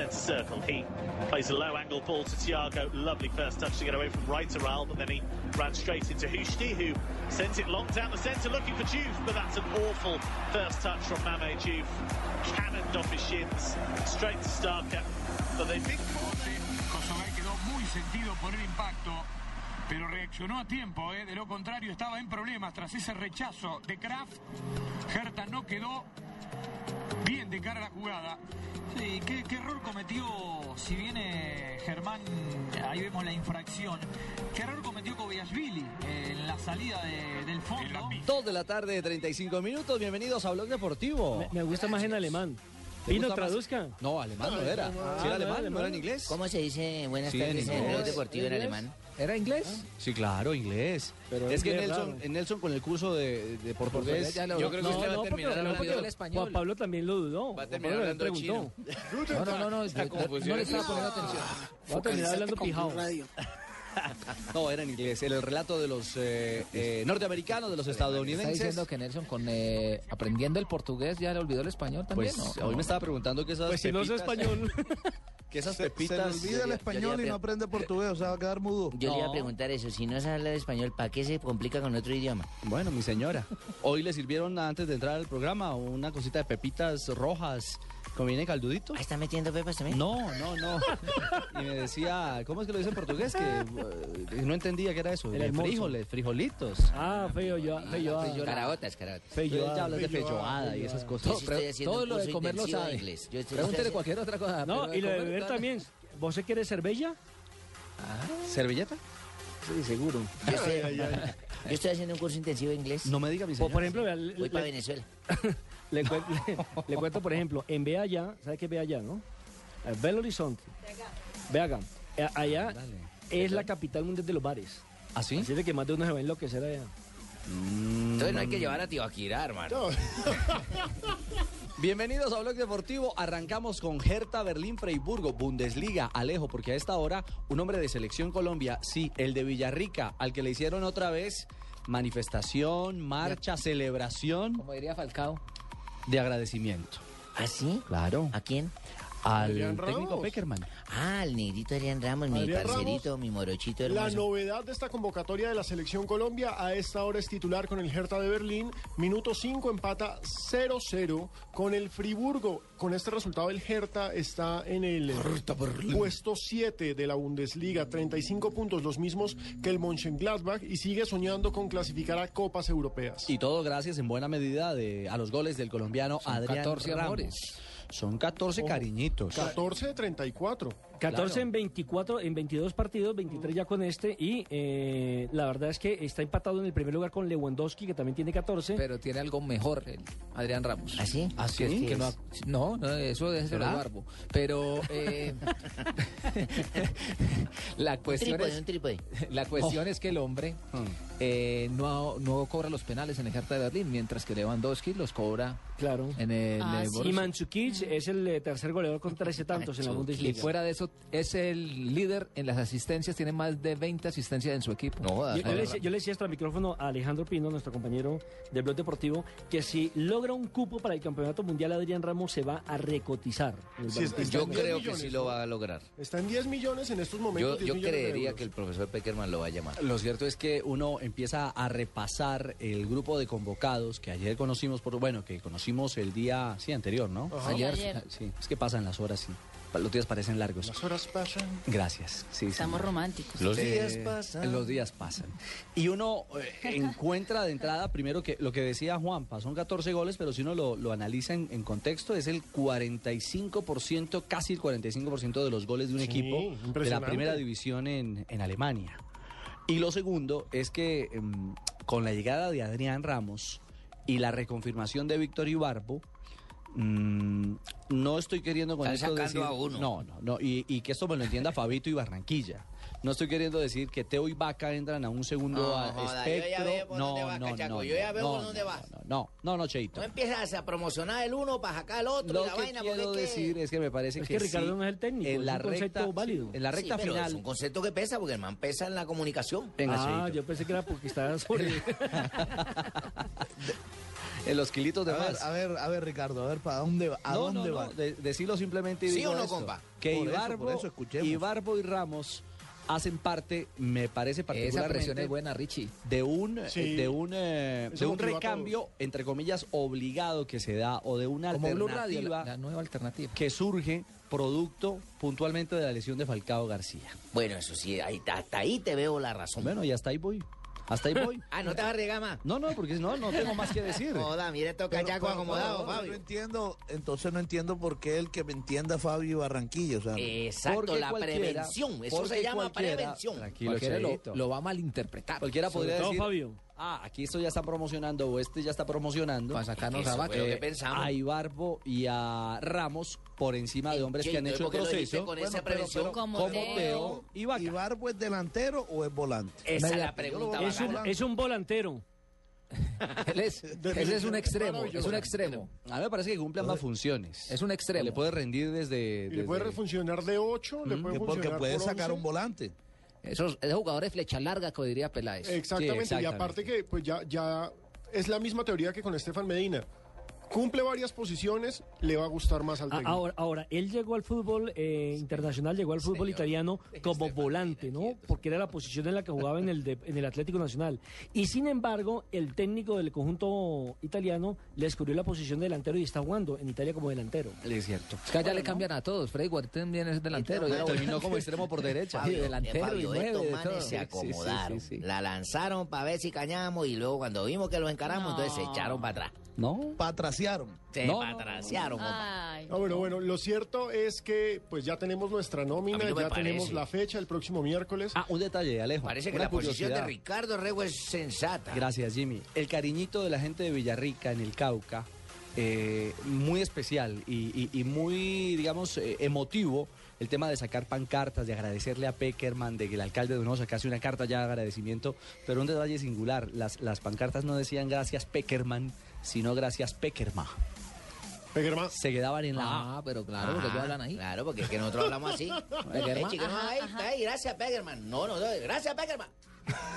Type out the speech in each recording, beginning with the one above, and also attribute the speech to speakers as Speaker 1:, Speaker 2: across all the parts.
Speaker 1: centre circle. He plays a low angle ball to Thiago. Lovely first touch to get away from right Raul, but then he ran straight into Hushti, who sends it long down the centre looking for Juve, but that's an awful first touch from Mame Juve. Cannoned off his shins, straight to Starker. But they think
Speaker 2: Kosovar quedó muy sentido por el impacto, pero reaccionó a tiempo. ¿eh? De lo contrario, estaba en problemas tras ese rechazo de Kraft. Hertha no quedó bien de cara a la jugada.
Speaker 3: Sí, ¿qué, qué error cometió, si viene Germán, ahí vemos la infracción, qué error cometió Kobiashvili en la salida de- del fondo?
Speaker 4: Dos de la tarde, 35 minutos. Bienvenidos a Blog Deportivo.
Speaker 5: Me, me gusta más en alemán.
Speaker 4: ¿Te
Speaker 5: Pino,
Speaker 4: gusta más?
Speaker 5: traduzca.
Speaker 4: No, alemán no era.
Speaker 5: Ah,
Speaker 4: ¿Sí era
Speaker 5: no era
Speaker 4: alemán? ¿No era en inglés?
Speaker 6: ¿Cómo se dice buenas
Speaker 4: Sí,
Speaker 6: tardes en deportivo en alemán?
Speaker 7: ¿Era inglés?
Speaker 4: Sí, claro, inglés.
Speaker 5: Pero
Speaker 4: es que
Speaker 5: inglés
Speaker 4: Nelson,
Speaker 5: raro.
Speaker 4: Nelson con el curso de, de portugués.
Speaker 7: ya lo-
Speaker 4: yo creo que
Speaker 5: No,
Speaker 4: usted va a
Speaker 5: no,
Speaker 4: terminar
Speaker 5: porque-
Speaker 4: hablando
Speaker 5: porque
Speaker 7: el español.
Speaker 5: Juan Pablo también lo dudó.
Speaker 4: Va a terminar hablando
Speaker 5: preguntó.
Speaker 7: No, no, no, no, yo- no le estaba poniendo atención.
Speaker 5: Va a terminar hablando pijao.
Speaker 4: No, era en inglés. El relato de los eh, eh, norteamericanos, de los
Speaker 7: Está
Speaker 4: estadounidenses.
Speaker 7: diciendo que Nelson con eh, aprendiendo el portugués ya le olvidó el español también,
Speaker 4: Pues
Speaker 7: ¿no?
Speaker 4: hoy me estaba preguntando que esas
Speaker 5: Pues si no es
Speaker 4: pepitas-
Speaker 5: español.
Speaker 4: que esas
Speaker 8: Se, se
Speaker 4: pepitas.
Speaker 8: le olvida el español y no aprende portugués, o sea, va a quedar mudo.
Speaker 6: Yo le iba
Speaker 4: No.
Speaker 6: a preguntar eso, si no se habla de español, ¿para qué se complica con otro idioma?
Speaker 4: Bueno, mi señora. Hoy le sirvieron antes de entrar al programa una cosita de pepitas rojas. ¿Conviene caldudito?
Speaker 6: Ah, ¿está metiendo pepas también?
Speaker 4: No, no, no. Y me decía, ¿cómo es que lo dice en portugués? Que eh, no entendía qué era eso.
Speaker 5: El
Speaker 4: frijoles, frijolitos.
Speaker 5: Ah, feo yo, feo yo.
Speaker 6: Caraotas, caraotas.
Speaker 4: Feo, ya hablas de feyoada y esas
Speaker 6: Yo
Speaker 4: cosas.
Speaker 6: sí estoy haciendo
Speaker 7: todo
Speaker 6: un
Speaker 7: lo de comer lo sabe.
Speaker 6: inglés. Yo estoy-
Speaker 7: Pregúntele
Speaker 6: estoy-
Speaker 7: cualquier otra cosa.
Speaker 5: No, y lo de beber también. ¿Vos se quiere cervella?
Speaker 4: ¿Servilleta?
Speaker 5: Sí, seguro.
Speaker 6: Yo estoy, yo estoy haciendo un curso intensivo de inglés.
Speaker 4: No me diga mi señora.
Speaker 5: por ejemplo,
Speaker 6: Voy para Venezuela.
Speaker 5: le cuen- le- le cuento, por ejemplo, en Ve allá, ¿sabe qué es Ve allá, no? Eh, Belo Horizonte. Ve acá. Eh, Allá es la capital mundial de los bares.
Speaker 4: ¿Ah, sí?
Speaker 5: Así de que más de uno se va a enloquecer allá.
Speaker 6: Entonces no hay que llevar a Tibaquirá, hermano.
Speaker 4: Bienvenidos a Blog Deportivo. Arrancamos con Hertha Berlín Freiburgo, Bundesliga, Alejo, porque a esta hora un hombre de selección Colombia, sí, el de Villarrica, al que le hicieron otra vez manifestación, marcha, celebración
Speaker 7: Como diría Falcao.
Speaker 4: De agradecimiento.
Speaker 6: ¿Ah, sí?
Speaker 4: Claro.
Speaker 6: ¿A quién?
Speaker 4: Al técnico
Speaker 8: Ramos.
Speaker 4: Peckerman.
Speaker 6: Ah, al negrito Adrián Ramos, mi
Speaker 9: Adrián
Speaker 6: parcerito, mi morochito
Speaker 9: La
Speaker 6: hermoso.
Speaker 9: novedad de esta convocatoria de la selección Colombia a esta hora es titular con el Hertha de Berlín. Minuto 5 empata 0-0 con el Friburgo. Con este resultado el Hertha está en el puesto 7 de la Bundesliga, 35 puntos, los mismos que el Mönchengladbach y sigue soñando con clasificar a copas europeas.
Speaker 4: Y todo gracias en buena medida de, a los goles del colombiano
Speaker 7: Son
Speaker 4: Adrián
Speaker 7: 14
Speaker 4: Ramos.
Speaker 7: amores.
Speaker 4: Son 14 cariñitos.
Speaker 9: 14 de 34.
Speaker 5: 14
Speaker 4: Claro.
Speaker 5: en 24, en 22 partidos, 23 ya con este. Y eh, la verdad es que está empatado en el primer lugar con Lewandowski, que también tiene 14.
Speaker 7: Pero tiene algo mejor el Adrián Ramos.
Speaker 6: ¿Ah, sí?
Speaker 4: ¿Ah, sí?
Speaker 7: Que es que
Speaker 4: ¿Qué
Speaker 7: no, ha- no, no, eso es el barbo. Pero eh, la
Speaker 6: Un
Speaker 7: cuestión
Speaker 6: trípode,
Speaker 7: es la cuestión es que el hombre
Speaker 4: Hmm.
Speaker 7: eh, no, no cobra los penales en el Hertha de Berlín, mientras que Lewandowski los cobra
Speaker 5: Claro.
Speaker 7: en el
Speaker 10: Ah, sí.
Speaker 5: Y. Mandzukic es el eh, tercer goleador con 13 tantos en la
Speaker 7: Y
Speaker 5: Bundesliga.
Speaker 7: fuera de eso, es el líder en las asistencias, tiene más de 20 asistencias en su equipo.
Speaker 6: No,
Speaker 5: Yo, yo le, decía- yo le decía micrófono a Alejandro Pino, nuestro compañero del blog deportivo, que si logra un cupo para el campeonato mundial, Adrián Ramos se va a recotizar.
Speaker 9: Sí, está
Speaker 6: Yo
Speaker 9: en 10
Speaker 6: creo que sí lo va a lograr.
Speaker 9: Está en 10 millones en estos momentos.
Speaker 6: Yo,
Speaker 9: 10
Speaker 6: yo
Speaker 9: millones de
Speaker 6: creería que el profesor Peckerman lo va a llamar.
Speaker 4: Lo cierto es que uno empieza a repasar el grupo de convocados que ayer conocimos, por bueno, que conocimos el día, sí, anterior, ¿no?
Speaker 10: Sí, ayer.
Speaker 4: Sí, es que pasan las horas, sí. Los días parecen largos.
Speaker 9: Las horas pasan.
Speaker 4: Gracias. Sí.
Speaker 10: Estamos románticos.
Speaker 6: Los
Speaker 4: Eh,
Speaker 6: días pasan.
Speaker 4: Los días pasan. Y uno eh, encuentra de entrada, primero que lo que decía Juanpa, son 14 goles, pero si uno lo, lo analiza en, en contexto, es el 45%, casi el 45% de los goles de un
Speaker 9: Sí,
Speaker 4: equipo de la primera división en, en Alemania. Y lo segundo es que em, con la llegada de Adrián Ramos y la reconfirmación de Víctor Ibarbo, mm, no estoy queriendo con esto
Speaker 6: sacando
Speaker 4: decir...
Speaker 6: a uno.
Speaker 4: No, no, no. Y, y que esto me lo entienda Fabito y Barranquilla. No estoy queriendo decir que Teo y Vaca entran a un segundo
Speaker 6: No,
Speaker 4: a-
Speaker 6: joda, yo ya
Speaker 4: espectro.
Speaker 6: veo por
Speaker 4: no, no, no,
Speaker 6: yo ya veo
Speaker 4: no,
Speaker 6: por dónde
Speaker 4: no,
Speaker 6: va.
Speaker 4: No, no, no, Cheito.
Speaker 6: No empiezas a promocionar el uno para sacar el otro
Speaker 4: Lo
Speaker 6: y la
Speaker 4: que
Speaker 6: vaina. porque
Speaker 4: quiero
Speaker 6: es que-
Speaker 4: decir es que me parece
Speaker 5: Es
Speaker 4: que,
Speaker 5: que Ricardo
Speaker 4: sí,
Speaker 5: no es el técnico,
Speaker 4: en
Speaker 5: es
Speaker 4: la
Speaker 5: un concepto
Speaker 4: recta,
Speaker 5: válido.
Speaker 4: En la
Speaker 6: Sí,
Speaker 4: recta
Speaker 6: pero
Speaker 4: final.
Speaker 6: es un concepto que pesa porque el man pesa en la comunicación.
Speaker 4: Venga,
Speaker 5: ah,
Speaker 4: Cheito.
Speaker 5: yo pensé que era porque estaba sobre.
Speaker 4: En los kilitos de
Speaker 8: A ver,
Speaker 4: más.
Speaker 8: a ver, a ver, Ricardo, a ver, ¿para dónde va? ¿A
Speaker 4: no,
Speaker 8: dónde
Speaker 4: no,
Speaker 8: va?
Speaker 4: no, de- decilo simplemente y
Speaker 6: ¿Sí
Speaker 4: digo
Speaker 6: o no,
Speaker 4: esto,
Speaker 6: compa?
Speaker 4: Que
Speaker 8: Por eso,
Speaker 4: Ibarbo,
Speaker 8: por eso, escuchemos.
Speaker 4: Ibarbo y Ramos hacen parte, me parece
Speaker 7: Esa
Speaker 4: particularmente
Speaker 7: presión es buena, Richie.
Speaker 4: de un
Speaker 9: Sí.
Speaker 4: de un eh, de un recambio entre comillas obligado que se da o de una
Speaker 7: Como Radio,
Speaker 4: alternativa
Speaker 7: la, la nueva alternativa.
Speaker 4: que surge producto puntualmente de la lesión de Falcao García.
Speaker 6: Bueno, eso sí, ahí, hasta ahí te veo la razón.
Speaker 4: Bueno, y hasta ahí voy. Hasta ahí voy.
Speaker 6: Ah, no te vas a regar más.
Speaker 4: No, no, porque no, no tengo más que decir.
Speaker 6: Joda, mire, toca cachaco
Speaker 8: pero,
Speaker 6: acomodado,
Speaker 8: pero, No
Speaker 6: Fabio.
Speaker 8: entiendo, entonces no entiendo por qué el que me entienda Fabio Barranquilla, o sea,
Speaker 6: Exacto,
Speaker 4: Porque
Speaker 6: la prevención. Eso se llama prevención.
Speaker 4: Tranquilo,
Speaker 7: lo, lo va a malinterpretar.
Speaker 4: Cualquiera podría decir,
Speaker 5: Fabio.
Speaker 4: Ah, aquí esto ya está promocionando o este ya está promocionando
Speaker 7: Para sacarnos a
Speaker 4: eh,
Speaker 6: pensamos.
Speaker 4: a Ibarbo y a Ramos por encima de hombres que han hecho el
Speaker 6: ¿por qué lo dijiste
Speaker 4: proceso
Speaker 6: con
Speaker 8: Bueno,
Speaker 6: esa prevención?
Speaker 8: pero-
Speaker 11: Como
Speaker 4: como
Speaker 11: Teo.
Speaker 4: Teo y Vaca.
Speaker 8: ¿Ibarbo es delantero o es volante?
Speaker 6: Esa es la pregunta.
Speaker 5: Es un, es un volantero.
Speaker 7: Él es, él es un extremo, es un extremo.
Speaker 4: A mí me parece que cumple ambas funciones.
Speaker 7: Es un extremo.
Speaker 4: Le puede rendir desde...
Speaker 9: Le puede funcionar de 8, le puede
Speaker 8: Que porque
Speaker 9: funcionar
Speaker 8: puede
Speaker 9: por
Speaker 8: sacar
Speaker 9: 11.
Speaker 8: un volante.
Speaker 7: Esos, esos jugadores flecha larga, como diría Peláez.
Speaker 9: Exactamente,
Speaker 4: Sí, exactamente.
Speaker 9: y aparte que pues ya, ya es la misma teoría que con Estefan Medina. Cumple varias posiciones, le va a gustar más al
Speaker 5: A-
Speaker 9: técnico.
Speaker 5: Ahora, ahora, él llegó al fútbol eh, internacional, llegó al fútbol italiano como volante, ¿no? Porque era la posición en la que jugaba en el, de- en el Atlético Nacional. Y sin embargo, el técnico del conjunto italiano le descubrió la posición de delantero y está jugando en Italia como delantero.
Speaker 4: Es cierto.
Speaker 7: Es que allá le cambian a todos. Freddy Guarten también es delantero. Ya-
Speaker 4: Terminó como extremo por derecha.
Speaker 7: Sí,
Speaker 6: Fabio,
Speaker 7: delantero
Speaker 6: eh, Fabio,
Speaker 7: y nueve, de todo.
Speaker 6: se
Speaker 7: Sí, sí,
Speaker 6: acomodaron.
Speaker 4: sí, sí.
Speaker 6: La lanzaron para ver si cañamos y luego cuando vimos que lo encaramos, entonces se echaron para atrás.
Speaker 4: ¿No?
Speaker 8: Patraciaron.
Speaker 6: Se
Speaker 4: No, no,
Speaker 6: patraciaron.
Speaker 9: Ah, bueno, bueno, lo cierto es que pues ya tenemos nuestra nómina,
Speaker 6: no
Speaker 9: ya tenemos la fecha el próximo miércoles.
Speaker 4: Ah, un detalle, Alejo.
Speaker 6: Parece que la posición de. Ricardo Rego es sensata.
Speaker 4: Gracias, Jimmy. El cariñito de la gente de Villarrica en el Cauca, eh, muy especial y, y- y muy, digamos, eh, emotivo. El tema de sacar pancartas, de agradecerle a Peckerman, de que el alcalde de Donosa casi una carta ya de agradecimiento, pero un detalle singular, las, las pancartas no decían gracias Peckerman, sino gracias Peckerma.
Speaker 9: Peguerma,
Speaker 4: Se quedaban en la A.
Speaker 7: Ah, pero claro, porque ellos hablan ahí.
Speaker 6: Claro, porque es que nosotros hablamos así.
Speaker 7: Pegerman.
Speaker 6: Eh, chico, no, ahí, ahí, gracias, Pegerman. No, no, no, gracias, Pegerman.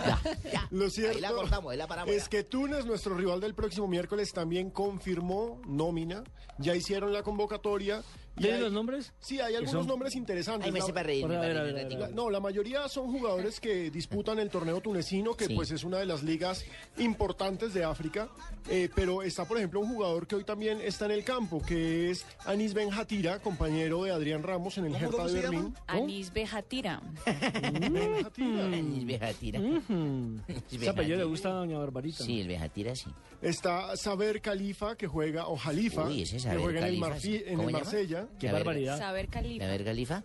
Speaker 6: Ya, ya.
Speaker 9: Lo cierto
Speaker 6: Ahí la cortamos, ahí la paramos.
Speaker 9: es
Speaker 6: ya.
Speaker 9: que Túnez, nuestro rival del próximo miércoles, también confirmó nómina. Ya hicieron la convocatoria.
Speaker 5: ¿Tienen
Speaker 9: hay-
Speaker 5: los nombres?
Speaker 9: Sí, hay
Speaker 5: ¿Qué
Speaker 9: algunos
Speaker 5: son?
Speaker 9: nombres interesantes.
Speaker 6: Ay, me
Speaker 9: La-
Speaker 6: sé para reír.
Speaker 9: La- no, la mayoría son jugadores que disputan el torneo tunecino, que
Speaker 6: Sí.
Speaker 9: pues es una de las ligas importantes de África. Eh, pero está, por ejemplo, un jugador que hoy también está en el campo, que es Anis Ben Hatira, compañero de Adrián Ramos en el
Speaker 8: ¿Cómo,
Speaker 9: Hertha de Berlín.
Speaker 11: Anís Bejatira.
Speaker 9: Ben Hatira.
Speaker 6: El Bejatira.
Speaker 5: Hmm. Ese apellido le gusta a doña Barbarita.
Speaker 6: Sí, el Bejatira sí.
Speaker 9: Está Saber Khalifa, que juega, o Jalifa,
Speaker 6: Uy, ese
Speaker 9: que
Speaker 6: Saber
Speaker 9: juega en el,
Speaker 6: Khalifa,
Speaker 9: Marfi-
Speaker 6: sí.
Speaker 9: en
Speaker 6: ¿Cómo
Speaker 9: el
Speaker 6: llama?
Speaker 9: Marsella.
Speaker 5: Qué
Speaker 6: A ver,
Speaker 5: barbaridad.
Speaker 11: Saber Califa.
Speaker 6: ver, Califa.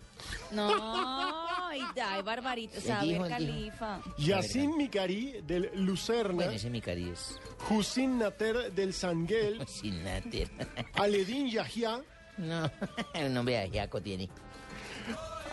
Speaker 11: No, ay, ay, Barbarita.
Speaker 6: Él
Speaker 11: Saber
Speaker 6: dijo, él dijo.
Speaker 11: Califa.
Speaker 9: Yacine Mikari del Lucerna.
Speaker 6: Bueno, ese es mi cariz.
Speaker 9: Hussein Nater del Sanguel.
Speaker 6: Sin náter.
Speaker 9: Aledin Yahya.
Speaker 6: No, el nombre de Jaco tiene.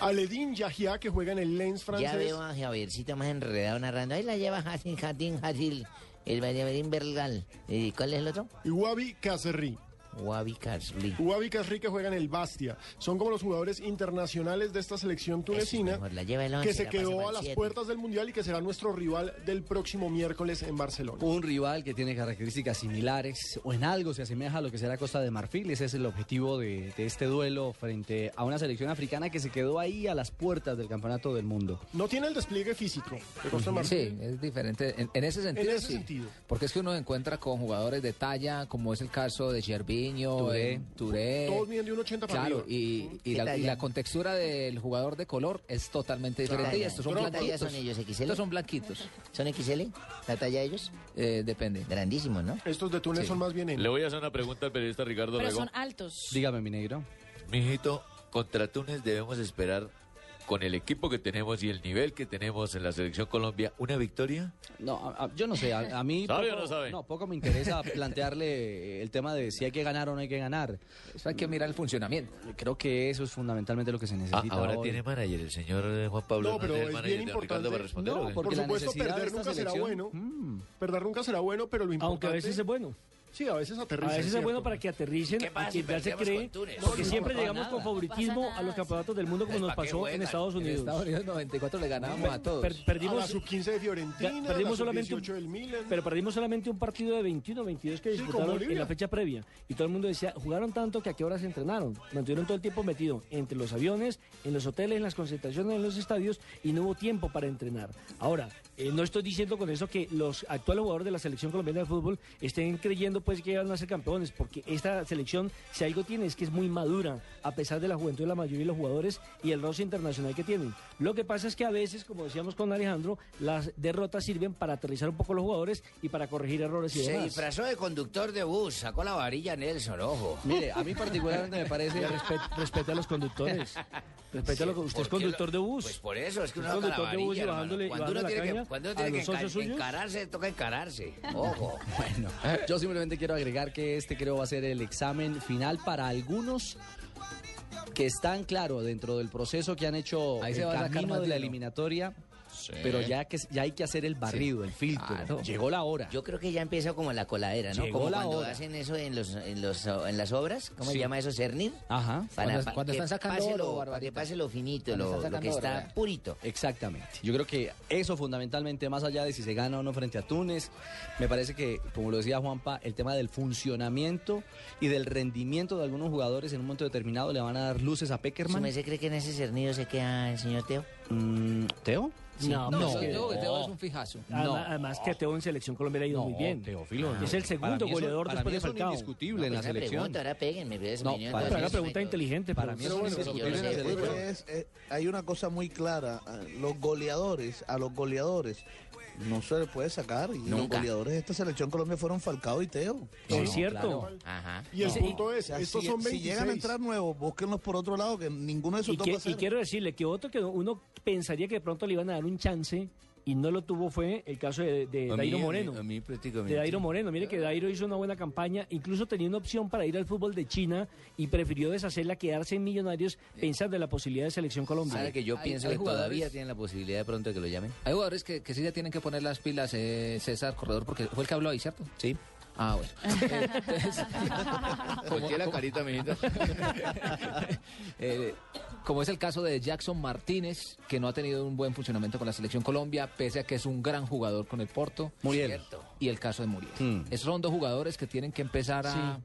Speaker 9: Aledin Yahya, que juega en el Lens
Speaker 6: Ya
Speaker 9: francés.
Speaker 6: veo a Javiercito más enredado narrando. Ahí la lleva Hassin Hatin Hasil, el Valladolid Bergal. ¿Y cuál es el otro?
Speaker 9: Y Wabi Kaserri.
Speaker 6: Wabi Karsli.
Speaker 9: Wabi Kasri, que juega en el Bastia. Son como los jugadores internacionales de esta selección tunecina.
Speaker 6: mejor, la lleva el once,
Speaker 9: que se quedó a las puertas del Mundial y que será nuestro rival del próximo miércoles en Barcelona.
Speaker 4: Un rival que tiene características similares o en algo se asemeja a lo que será Costa de Marfil. Ese es el objetivo de, de este duelo frente a una selección africana que se quedó ahí a las puertas del campeonato del mundo.
Speaker 9: No tiene el despliegue físico de Costa de
Speaker 7: Sí,
Speaker 9: Marfil.
Speaker 7: es diferente. En, en ese sentido,
Speaker 9: ese
Speaker 7: sí.
Speaker 9: sentido.
Speaker 7: Porque es que uno encuentra con jugadores de talla, como es el caso de
Speaker 4: Touré.
Speaker 7: eh, Touré.
Speaker 9: Todos miden de un 80 para
Speaker 7: Claro, y, y
Speaker 6: ¿Qué
Speaker 7: la, y
Speaker 6: talla?
Speaker 7: la contextura del jugador de color es totalmente diferente.
Speaker 6: talla?
Speaker 7: Y estos son
Speaker 6: ¿Qué talla
Speaker 7: blanquitos.
Speaker 6: son ellos, XL?
Speaker 7: Estos son blanquitos.
Speaker 6: ¿Son XL? ¿La talla de ellos?
Speaker 7: Eh, depende.
Speaker 6: Grandísimos, ¿no?
Speaker 9: Estos de Túnez
Speaker 7: Sí.
Speaker 9: son más bien en.
Speaker 12: Le voy a hacer una pregunta al periodista Ricardo
Speaker 11: Pero
Speaker 12: Rego.
Speaker 11: son altos.
Speaker 4: Dígame, mi negro.
Speaker 12: Mijito, contra Túnez debemos esperar, con el equipo que tenemos y el nivel que tenemos en la selección Colombia, una victoria.
Speaker 4: No, a- a- yo no sé, a, a mí
Speaker 12: ¿Sabe
Speaker 4: poco,
Speaker 12: o no sabe?
Speaker 4: poco me interesa plantearle el tema de si hay que ganar o no hay que ganar.
Speaker 7: Eso hay que mirar el funcionamiento.
Speaker 4: Creo que eso es fundamentalmente lo que se
Speaker 12: Ah,
Speaker 4: necesita
Speaker 12: ahora
Speaker 4: hoy.
Speaker 12: tiene manager, el señor eh, Juan Pablo
Speaker 9: No, pero es bien
Speaker 12: Ricardo para
Speaker 9: importante.
Speaker 12: responder.
Speaker 4: No, porque
Speaker 9: Por supuesto, perder nunca será
Speaker 4: selección-
Speaker 9: bueno.
Speaker 4: Mm.
Speaker 9: Perder nunca será bueno, pero lo importante...
Speaker 5: Aunque a veces es bueno.
Speaker 9: Sí, a veces
Speaker 5: A
Speaker 9: aterriza.
Speaker 5: veces es
Speaker 9: cierto.
Speaker 5: bueno para que aterricen,
Speaker 6: ¿Qué pasa
Speaker 5: a
Speaker 6: si
Speaker 5: quien ya se cree, porque
Speaker 6: No,
Speaker 5: siempre
Speaker 6: no
Speaker 5: llegamos con favoritismo a los campeonatos del mundo como
Speaker 6: Pues,
Speaker 5: nos
Speaker 6: ¿para qué
Speaker 5: pasó en? Estados
Speaker 7: En
Speaker 5: Unidos.
Speaker 7: Estados Unidos 94 le ganábamos a todos.
Speaker 5: Per-
Speaker 9: A la
Speaker 5: perdimos,
Speaker 9: sub-15 de Fiorentina, a
Speaker 5: perdimos
Speaker 9: la
Speaker 5: solamente un-
Speaker 9: sub-18 del Milan.
Speaker 5: pero perdimos solamente un partido de 21, 22 que disputaron en la fecha previa. Y todo el mundo decía, jugaron tanto que a qué hora se entrenaron. Mantuvieron todo el tiempo metido entre los aviones, en los hoteles, en las concentraciones, en los estadios y no hubo tiempo para entrenar. Ahora, eh, no estoy diciendo con eso que los actuales jugadores de la selección colombiana de fútbol estén creyendo pues que van a ser campeones, porque esta selección, si algo tiene, es que es muy madura, a pesar de la juventud de la mayoría de los jugadores y el roce internacional que tienen. Lo que pasa es que a veces, como decíamos con Alejandro, las derrotas sirven para aterrizar un poco los jugadores y para corregir errores y
Speaker 6: Se
Speaker 5: demás.
Speaker 6: disfrazó de conductor de bus, sacó la varilla Nelson, ojo.
Speaker 4: Mire, a mí particularmente me parece...
Speaker 5: Respe- respete a los conductores. Respete a los Usted es
Speaker 6: ¿Por qué
Speaker 5: conductor
Speaker 6: lo-
Speaker 5: de bus.
Speaker 6: Pues por eso, es que uno saca la
Speaker 5: conductor de bus y
Speaker 6: varilla,
Speaker 5: bajándole-
Speaker 6: Cuando uno tiene que, cuando uno tiene encararse, toca encararse. Ojo.
Speaker 4: Bueno, yo simplemente quiero agregar que este creo va a ser el examen final para algunos que están, claro, dentro del proceso que han hecho
Speaker 7: Ahí
Speaker 4: el camino de la
Speaker 7: dinero.
Speaker 4: Pero ya que ya hay que hacer el barrido, el filtro.
Speaker 7: Claro.
Speaker 4: Llegó la hora.
Speaker 6: Yo creo que ya empieza como la coladera, ¿no?
Speaker 4: Llegó
Speaker 6: como
Speaker 4: la
Speaker 6: cuando
Speaker 4: hora.
Speaker 6: hacen eso en los en los en las obras, ¿cómo se llama eso? Cernir.
Speaker 4: Ajá.
Speaker 6: Para,
Speaker 7: Cuando- cuando
Speaker 6: que
Speaker 7: están sacando
Speaker 6: pase lo, para que pase lo finito, lo, que
Speaker 7: oro,
Speaker 6: está purito.
Speaker 4: Exactamente. Yo creo que eso fundamentalmente, más allá de si se gana o no frente a Túnez, me parece que, como lo decía Juanpa, el tema del funcionamiento y del rendimiento de algunos jugadores en un momento determinado le van a dar luces a
Speaker 6: ¿Su
Speaker 4: Peckerman.
Speaker 6: se cree que en ese cernido se queda el señor Teo?
Speaker 4: Mm, ¿Teo?
Speaker 5: No,
Speaker 7: No,
Speaker 5: pues que-
Speaker 7: Teo, Teo es un fijazo.
Speaker 5: Además, además que Teo en selección Colombiana ha ido muy bien.
Speaker 4: Teófilo.
Speaker 5: Es el segundo goleador después de
Speaker 4: eso es
Speaker 5: Falcao.
Speaker 4: indiscutible en la
Speaker 6: Pues
Speaker 4: selección.
Speaker 6: pregunta, ahora péguenme, pero es
Speaker 4: No,
Speaker 6: mi opinión,
Speaker 4: para
Speaker 5: una pregunta inteligente.
Speaker 4: Para mí
Speaker 8: hay una cosa muy clara. eh, Los goleadores, a los goleadores, no se les puede sacar. Y los goleadores de esta selección Colombia fueron Falcao y Teo.
Speaker 5: Es
Speaker 4: No,
Speaker 5: cierto.
Speaker 4: claro.
Speaker 6: Ajá.
Speaker 9: Y el punto es,
Speaker 8: O sea,
Speaker 9: estos
Speaker 8: si,
Speaker 9: son
Speaker 8: si
Speaker 9: 26.
Speaker 8: llegan a entrar nuevos, búsquenlos por otro lado, que ninguno de esos
Speaker 5: Y,
Speaker 8: dos
Speaker 5: que-
Speaker 8: va a ser.
Speaker 5: y quiero decirle que otro que uno pensaría que de pronto le iban a dar un chance y no lo tuvo fue el caso de, de
Speaker 6: A mí-
Speaker 5: Dairo
Speaker 6: a mí-
Speaker 5: Moreno.
Speaker 6: a mí prácticamente.
Speaker 5: de Dairo Moreno. Mire que Dairo hizo una buena campaña, incluso tenía una opción para ir al fútbol de China y prefirió deshacerla, quedarse en Millonarios, pensando en la posibilidad de selección Colombia.
Speaker 6: ¿Sabe que yo
Speaker 7: Hay-
Speaker 6: pienso
Speaker 7: hay
Speaker 6: que todavía
Speaker 7: jugadores-
Speaker 6: tienen la posibilidad de pronto de que lo llamen?
Speaker 7: Hay jugadores que, que sí ya tienen que poner las pilas, eh, César Corredor, porque fue el que habló ahí, ¿cierto?
Speaker 6: Sí.
Speaker 7: Ah, bueno. Entonces,
Speaker 13: Volteé la carita, mijito.
Speaker 7: eh, como es el caso de Jackson Martínez, que no ha tenido un buen funcionamiento con la selección Colombia, pese a que es un gran jugador con el Porto.
Speaker 4: Muriel.
Speaker 6: Cierto.
Speaker 7: Y el caso de Muriel.
Speaker 4: Mm.
Speaker 7: Esos son dos jugadores que tienen que empezar a,
Speaker 5: Sí.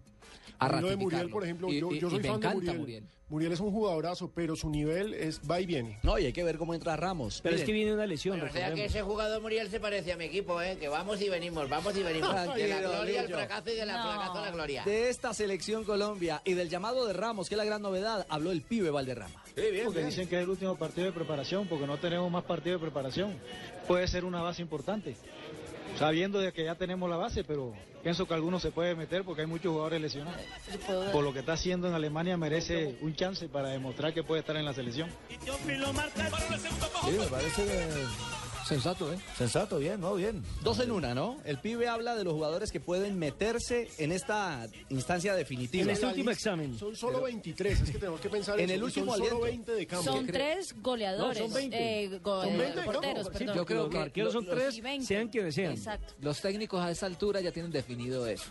Speaker 7: A
Speaker 9: mí lo de
Speaker 7: ratificarlo.
Speaker 9: Muriel, por ejemplo,
Speaker 7: Y-
Speaker 9: yo,
Speaker 7: y-
Speaker 9: yo
Speaker 7: y
Speaker 9: soy
Speaker 7: me
Speaker 9: fan de Muriel.
Speaker 7: Muriel.
Speaker 9: Muriel. es un jugadorazo, pero su nivel es va y viene.
Speaker 4: No, y hay que ver cómo entra Ramos.
Speaker 5: Pero es que viene una lesión,
Speaker 6: Pero o sea que ese jugador Muriel se parece a mi equipo, ¿eh? Que vamos y venimos, vamos y venimos. De la gloria al fracaso y de la
Speaker 11: No.
Speaker 6: fracaso a la gloria.
Speaker 4: De esta selección Colombia y del llamado de Ramos, que es la gran novedad, habló el pibe Valderrama.
Speaker 1: Porque dicen que es el último partido de preparación, porque no tenemos más partido de preparación. Puede ser una base importante, sabiendo de que ya tenemos la base, pero pienso que algunos se puede meter porque hay muchos jugadores lesionados. Por lo que está haciendo en Alemania merece un chance para demostrar que puede estar en la selección.
Speaker 8: Sí, me parece que-
Speaker 7: Sensato, ¿eh?
Speaker 8: sensato, bien, ¿no? Bien.
Speaker 4: Dos en una, ¿no? El pibe habla de los jugadores que pueden meterse en esta instancia definitiva.
Speaker 5: En este último examen.
Speaker 9: Son solo 23, es que tenemos que pensar
Speaker 4: En
Speaker 9: eso,
Speaker 4: el último
Speaker 9: son solo
Speaker 4: aliento.
Speaker 9: 20 de campo.
Speaker 11: Son tres goleadores.
Speaker 5: No, son 20.
Speaker 11: eh, go-
Speaker 9: Son
Speaker 11: eh,
Speaker 9: 20,
Speaker 11: porteros.
Speaker 7: Yo creo
Speaker 5: Los
Speaker 7: que
Speaker 5: arqueros son
Speaker 7: los-
Speaker 5: tres,
Speaker 11: Y 20.
Speaker 5: sean quienes sean.
Speaker 11: Exacto.
Speaker 7: Los técnicos a esta altura ya tienen definido eso.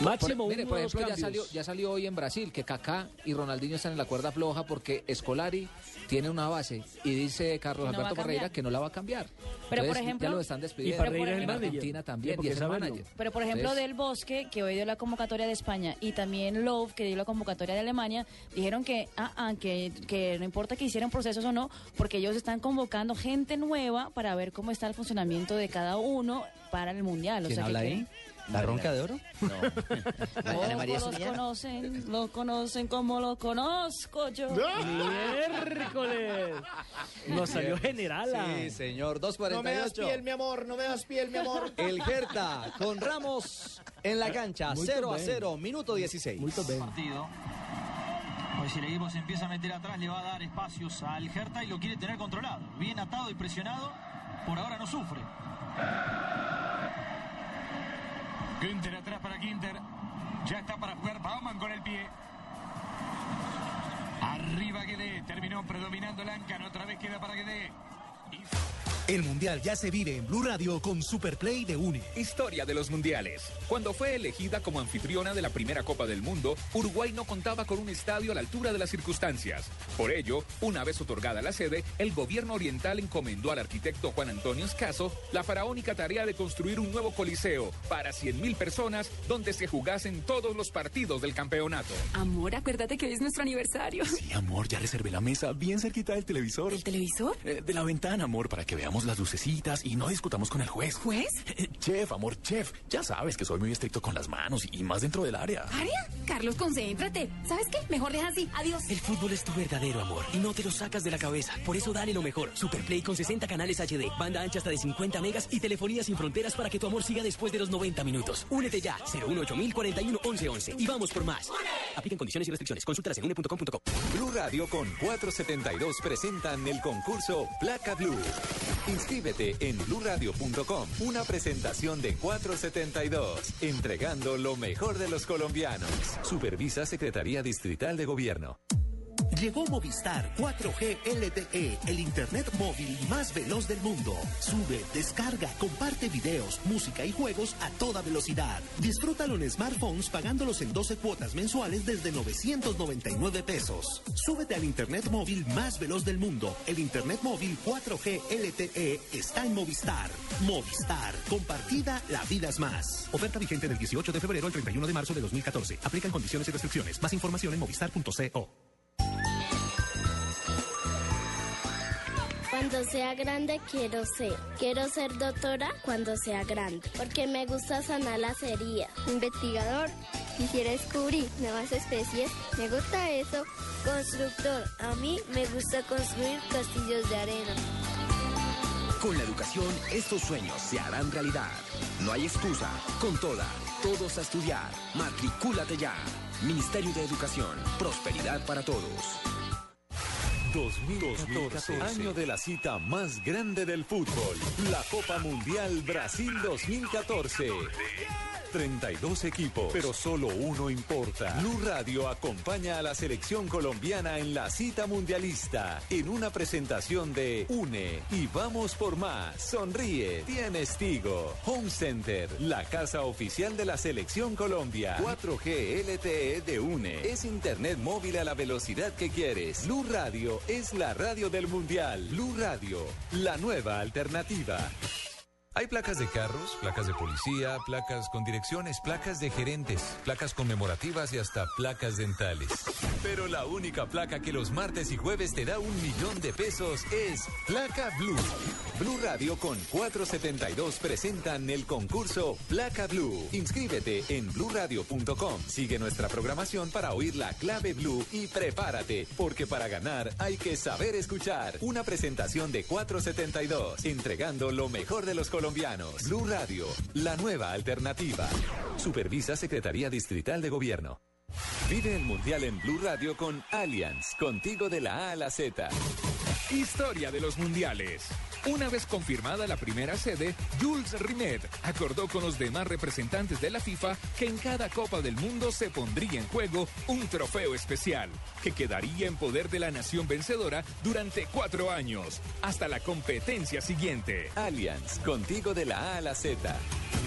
Speaker 5: Máximo
Speaker 7: por, mire, por ejemplo, ya salió, ya salió hoy en Brasil que Kaká y Ronaldinho están en la cuerda floja porque Escolari tiene una base y dice Carlos
Speaker 11: Que no
Speaker 7: Alberto
Speaker 11: a
Speaker 7: Parreira
Speaker 11: cambiar.
Speaker 7: que no la va a cambiar.
Speaker 11: Pero, por ejemplo-
Speaker 7: ya lo están
Speaker 5: Y
Speaker 7: despidiendo.
Speaker 5: Parreira es el.
Speaker 7: Argentina también, y es el manager.
Speaker 11: Pero por ejemplo
Speaker 7: Entonces,
Speaker 11: del Bosque, que hoy dio la convocatoria de España, y también Love, que dio la convocatoria de Alemania, dijeron que, ah, ah, que, que no importa que hicieran procesos o no, porque ellos están convocando gente nueva para ver cómo está el funcionamiento de cada uno para el Mundial. O
Speaker 4: ¿Quién
Speaker 11: sea, que
Speaker 4: habla ahí? ¿La ronca de oro?
Speaker 6: No. Ana María
Speaker 11: los conocen, lo conocen como lo conozco yo.
Speaker 5: ¡Miércoles! Nos salió general.
Speaker 4: Sí, señor.
Speaker 6: No me das
Speaker 4: 2.48.
Speaker 6: piel, mi amor, no me das piel, mi amor.
Speaker 4: El Gerta con Ramos en la cancha.
Speaker 5: Muy
Speaker 4: 0 a
Speaker 5: bien.
Speaker 4: 0, minuto 16.
Speaker 5: Muy bien.
Speaker 3: partido. Pues si el equipo se empieza a meter atrás, le va a dar espacios al Hertha y lo quiere tener controlado. Bien atado y presionado, por ahora no sufre.
Speaker 2: Günther atrás para Quinter. Ya está para jugar Bauman con el pie. Arriba Guede. Terminó predominando Lancan. Otra vez queda para Guede. Y-
Speaker 14: El Mundial ya se vive en Blue Radio con Superplay de UNE.
Speaker 15: Historia de los Mundiales. Cuando fue elegida como anfitriona de la primera Copa del Mundo, Uruguay no contaba con un estadio a la altura de las circunstancias. Por ello, una vez otorgada la sede, el gobierno oriental encomendó al arquitecto Juan Antonio Escaso la faraónica tarea de construir un nuevo coliseo para 100.000 personas donde se jugasen todos los partidos del campeonato.
Speaker 11: Amor, acuérdate que hoy es nuestro aniversario.
Speaker 16: Sí, amor, ya reservé la mesa bien cerquita del televisor.
Speaker 11: ¿El televisor?
Speaker 16: Eh, de la ventana, amor, para que veamos las lucecitas y no discutamos con el juez.
Speaker 11: ¿Juez?
Speaker 16: Eh, chef, amor, chef. Ya sabes que soy muy estricto con las manos y más dentro del área.
Speaker 11: ¿Área? Carlos, concéntrate. ¿Sabes qué? Mejor deja así. Adiós.
Speaker 17: El fútbol es tu verdadero amor y no te lo sacas de la cabeza. Por eso dale lo mejor. Superplay con 60 canales HD, banda ancha hasta de 50 megas y telefonía sin fronteras para que tu amor siga después de los 90 minutos. Únete ya. 018 41 1111 y vamos por más. Aplican condiciones y restricciones. Consultas en une.com.co.
Speaker 18: Blue Radio con 472 presentan el concurso Placa Blue. Inscríbete en bluradio.com. Una presentación de 472, entregando lo mejor de los colombianos. Supervisa Secretaría Distrital de Gobierno.
Speaker 14: Llegó Movistar 4G LTE, el internet móvil más veloz del mundo. Sube, descarga, comparte videos, música y juegos a toda velocidad. Disfrútalo en smartphones pagándolos en 12 cuotas mensuales desde 999 pesos. Súbete al internet móvil más veloz del mundo. El internet móvil 4G LTE está en Movistar. Movistar, compartida, la vida es más. Oferta vigente del 18 de febrero al 31 de marzo de 2014. Aplican condiciones y restricciones. Más información en movistar.co.
Speaker 19: Cuando sea grande quiero ser. Quiero ser doctora cuando sea grande. Porque me gusta sanar las heridas.
Speaker 20: Investigador. Quisiera descubrir nuevas especies. Me gusta eso.
Speaker 21: Constructor. A mí me gusta construir castillos de arena.
Speaker 22: Con la educación, estos sueños se harán realidad. No hay excusa. Con toda, todos a estudiar. Matricúlate ya. Ministerio de Educación. Prosperidad para todos.
Speaker 18: 2014, año de la cita más grande del fútbol, la Copa Mundial Brasil 2014. 32 equipos, pero solo uno importa. Blue Radio acompaña a la selección colombiana en la cita mundialista en una presentación de UNE y vamos por más. Sonríe, tienes Tigo. Home Center, la casa oficial de la selección Colombia. 4G LTE de UNE. Es internet móvil a la velocidad que quieres. Blue Radio es la radio del mundial. Blue Radio, la nueva alternativa. Hay placas de carros, placas de policía, placas con direcciones, placas de gerentes, placas conmemorativas y hasta placas dentales. Pero la única placa que los martes y jueves te da un millón de pesos es Placa Blue. Blue Radio con 472 presentan el concurso Placa Blue. Inscríbete en bluradio.com. Sigue nuestra programación para oír la clave Blue y prepárate, porque para ganar hay que saber escuchar. Una presentación de 472, entregando lo mejor de los colombianos. Blue Radio, la nueva alternativa. Supervisa Secretaría Distrital de Gobierno. Vive el Mundial en Blue Radio con Allianz, contigo de la A a la Z.
Speaker 15: Historia de los Mundiales. Una vez confirmada la primera sede, Jules Rimet acordó con los demás representantes de la FIFA que en cada Copa del Mundo se pondría en juego un trofeo especial, que quedaría en poder de la nación vencedora durante cuatro años, hasta la competencia siguiente.
Speaker 18: Allianz, contigo de la A a la Z.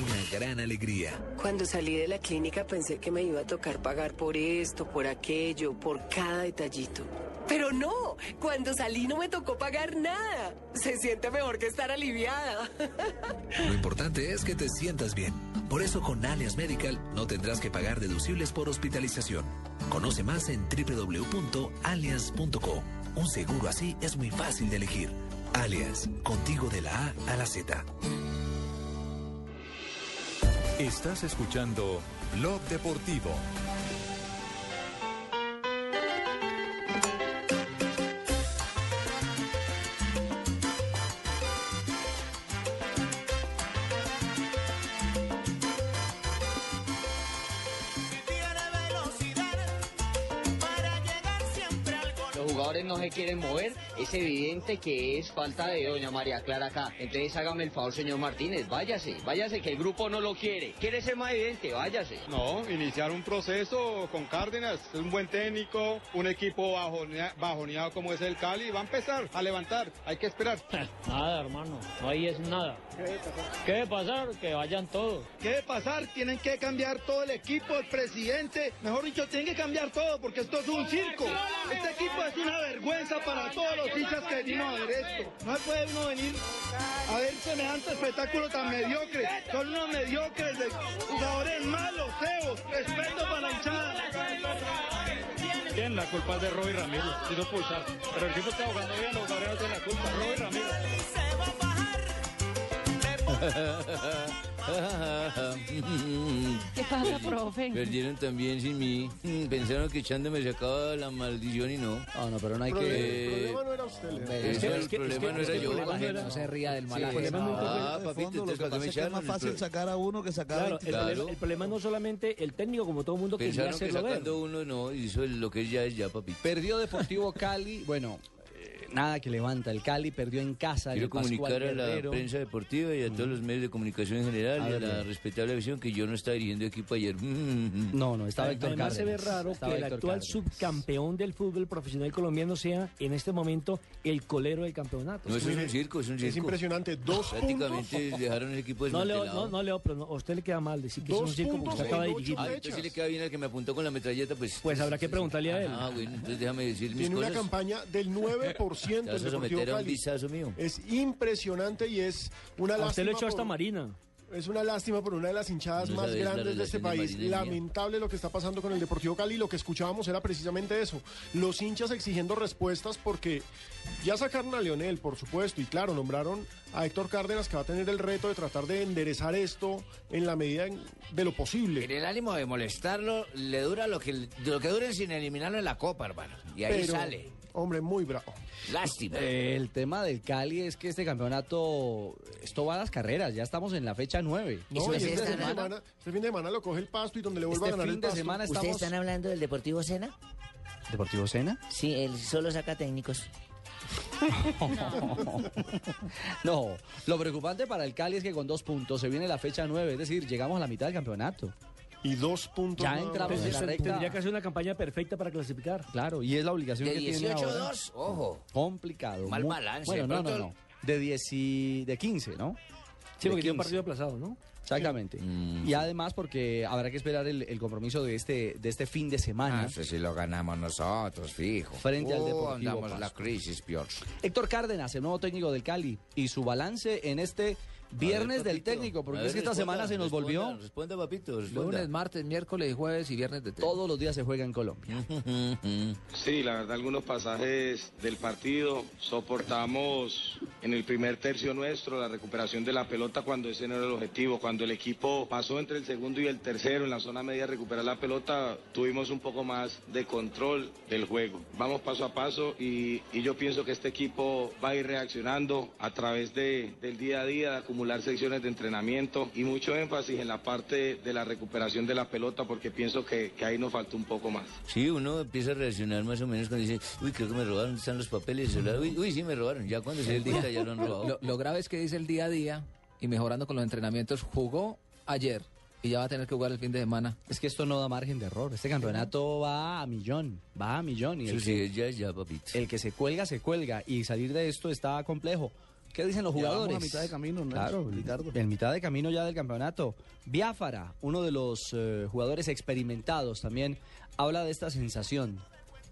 Speaker 18: Una gran alegría.
Speaker 23: Cuando salí de la clínica pensé que me iba a tocar pagar por esto, por aquello, por cada detallito. Pero no, cuando salí no me tocó pagar nada. Se siente mejor que estar aliviada.
Speaker 22: Lo importante es que te sientas bien. Por eso con Alias Medical no tendrás que pagar deducibles por hospitalización. Conoce más en www.alias.co. Un seguro así es muy fácil de elegir. Alias, contigo de la A a la Z.
Speaker 18: Estás escuchando Blog Deportivo.
Speaker 24: No se quieren mover, es evidente que es falta de doña María Clara acá. Entonces hágame el favor, señor Martínez, váyase, váyase que el grupo no lo quiere. ¿Quiere ser más evidente? Váyase.
Speaker 1: No, iniciar un proceso con Cárdenas, es un buen técnico, un equipo bajonea- bajoneado como es el Cali, va a empezar a levantar, hay que esperar.
Speaker 3: Nada, hermano, no hay es nada. ¿Qué debe pasar? Que vayan todos.
Speaker 25: ¿Qué debe pasar? Tienen que cambiar todo el equipo, el presidente, mejor dicho, tienen que cambiar todo porque esto es un circo. Este equipo es una vergüenza para todos los hinchas que venimos a ver esto. No puede uno venir a ver semejante espectáculo tan mediocre. Son unos mediocres de jugadores malos, feos, respeto para la hinchada.
Speaker 3: Bien, la culpa es de Roy Ramírez, no pulsar. Pero el equipo está jugando bien, los jugadores no la culpa. Roy Ramírez.
Speaker 11: ¿Qué pasa, profe?
Speaker 13: Perdieron también sin mí. Mm, Pensaron que echándome sacaba la maldición y no.
Speaker 4: No, no, pero no hay que...
Speaker 9: el problema no era usted.
Speaker 5: Que-
Speaker 13: el
Speaker 5: que-
Speaker 13: problema
Speaker 5: que-
Speaker 13: no
Speaker 5: es
Speaker 13: era
Speaker 5: que
Speaker 13: yo.
Speaker 5: el problema no era-
Speaker 7: No se ría del mal
Speaker 13: Ah, papito, entonces
Speaker 8: que
Speaker 13: ¿para
Speaker 8: pasa
Speaker 13: me
Speaker 8: es que es
Speaker 13: echaron?
Speaker 8: más fácil sacar a uno que sacar a
Speaker 5: Claro, el,
Speaker 8: 23.
Speaker 5: problema, no solamente el técnico, como todo el mundo quería
Speaker 13: Pensaron que
Speaker 5: hacerlo
Speaker 13: sacando uno no, hizo lo que ya es ya, papito.
Speaker 4: Perdió Deportivo Cali, bueno, nada que levanta. El Cali perdió en casa.
Speaker 13: Quiero comunicar a la prensa deportiva y a todos los medios de comunicación en general
Speaker 4: A
Speaker 13: y a la respetable visión que yo no estaba dirigiendo equipo ayer.
Speaker 4: No, no, estaba Héctor
Speaker 5: Además se ve
Speaker 4: Cárdenas.
Speaker 5: raro
Speaker 4: Estaba
Speaker 5: que el actual
Speaker 4: Cárdenas.
Speaker 5: subcampeón del fútbol profesional colombiano sea en este momento el colero del campeonato.
Speaker 13: No, eso es un circo, es un circo.
Speaker 9: Es impresionante. Dos
Speaker 13: Prácticamente
Speaker 9: puntos.
Speaker 13: dejaron el equipo
Speaker 5: No, Leo, no, no, Leo, pero no, a usted le queda mal decir que es
Speaker 9: Dos
Speaker 5: un circo porque usted acaba de dirigir.
Speaker 13: Ah, entonces sí le queda bien al que me apuntó con la metralleta, pues...
Speaker 5: Pues habrá que preguntarle a él.
Speaker 13: Ah, bueno, entonces déjame decir mis
Speaker 9: Tiene una
Speaker 13: cosas.
Speaker 9: campaña del 9% El Deportivo
Speaker 13: un mío.
Speaker 9: Es impresionante y es una
Speaker 5: A usted
Speaker 9: lástima.
Speaker 5: lo echó hasta
Speaker 9: por-
Speaker 5: Marina.
Speaker 9: Es una lástima por una de las hinchadas
Speaker 13: No
Speaker 9: más grandes de este
Speaker 13: de
Speaker 9: país. Lamentable lo que está pasando con el Deportivo Cali. Lo que escuchábamos era precisamente eso. Los hinchas exigiendo respuestas porque ya sacaron a Leonel, por supuesto, y claro, nombraron a Héctor Cárdenas que va a tener el reto de tratar de enderezar esto en la medida de lo posible.
Speaker 6: En el ánimo de molestarlo, le dura lo que, lo que duren sin eliminarlo en la copa, hermano. Y ahí
Speaker 9: Pero,
Speaker 6: sale.
Speaker 9: Hombre, muy bravo.
Speaker 6: Lástima.
Speaker 4: Eh, el tema del Cali es que este campeonato, esto va a las carreras, ya estamos en la fecha 9.
Speaker 9: No, y este, fin de semana, este fin de semana lo coge el pasto y donde le vuelva
Speaker 4: Este
Speaker 9: a ganar
Speaker 4: fin
Speaker 9: el
Speaker 4: de
Speaker 9: pasto.
Speaker 4: semana
Speaker 6: ¿Ustedes
Speaker 4: estamos...
Speaker 6: están hablando del Deportivo Sena?
Speaker 4: ¿Deportivo Sena?
Speaker 6: Sí, él solo saca técnicos.
Speaker 4: No, lo preocupante para el Cali es que con dos puntos se viene la fecha 9, es decir, llegamos a la mitad del campeonato.
Speaker 9: Y dos puntos.
Speaker 4: Ya entramos en la recta.
Speaker 5: tendría que hacer una campaña perfecta para clasificar.
Speaker 4: Claro, y es la obligación
Speaker 6: De
Speaker 4: que tiene
Speaker 6: 18
Speaker 4: ahora.
Speaker 6: 2, ojo.
Speaker 4: Complicado.
Speaker 6: Mal
Speaker 4: muy-
Speaker 6: balance,
Speaker 4: Bueno, no, no, no. De 10 y de 15, ¿no?
Speaker 5: Sí, porque tiene un
Speaker 4: 15.
Speaker 5: partido aplazado, ¿no?
Speaker 4: Exactamente.
Speaker 13: Mm,
Speaker 4: y además porque habrá que esperar el, el compromiso de este, de este fin de semana.
Speaker 6: Ah, eso sí lo ganamos nosotros, fijo.
Speaker 4: Frente al
Speaker 6: Oh,
Speaker 4: Deportivo Pasto.
Speaker 6: la crisis, peor.
Speaker 4: Héctor Cárdenas, el nuevo técnico del Cali, y su balance en este viernes del
Speaker 13: papito.
Speaker 4: técnico, porque es que esta semana se nos
Speaker 13: responda,
Speaker 4: volvió.
Speaker 13: Responda, papito, responda.
Speaker 7: Lunes, martes, miércoles, jueves y viernes de
Speaker 4: Todos los días se juega en Colombia.
Speaker 26: Sí, la verdad, algunos pasajes del partido soportamos en el primer tercio nuestro la recuperación de la pelota cuando ese no era el objetivo. Cuando el equipo pasó entre el segundo y el tercero en la zona media a recuperar la pelota, tuvimos un poco más de control del juego. Vamos paso a paso y, y yo pienso que este equipo va a ir reaccionando a través de, del día a día, de acumular secciones de entrenamiento y mucho énfasis en la parte de la recuperación de la pelota porque pienso que, que ahí nos faltó un poco más.
Speaker 13: Sí, uno empieza a reaccionar más o menos cuando dice, uy, creo que me robaron, ¿dónde están los papeles? Uy, uy, sí, me robaron. Ya cuando se el día ya lo han robado.
Speaker 7: Lo, lo grave es que dice el día a día y mejorando con los entrenamientos. Jugó ayer y ya va a tener que jugar el fin de semana.
Speaker 4: Es que esto no da margen de error. Este campeonato va a millón, va a millón. Y
Speaker 13: Sí,
Speaker 4: el,
Speaker 13: sí,
Speaker 4: que,
Speaker 13: ya, ya, papito.
Speaker 4: el que se cuelga, se cuelga. Y salir de esto está complejo. ¿Qué dicen los jugadores?
Speaker 8: a mitad de camino, ¿no?
Speaker 4: Claro,
Speaker 8: Ricardo.
Speaker 4: en mitad de camino ya del campeonato. Biafara, uno de los eh, jugadores experimentados, también habla de esta sensación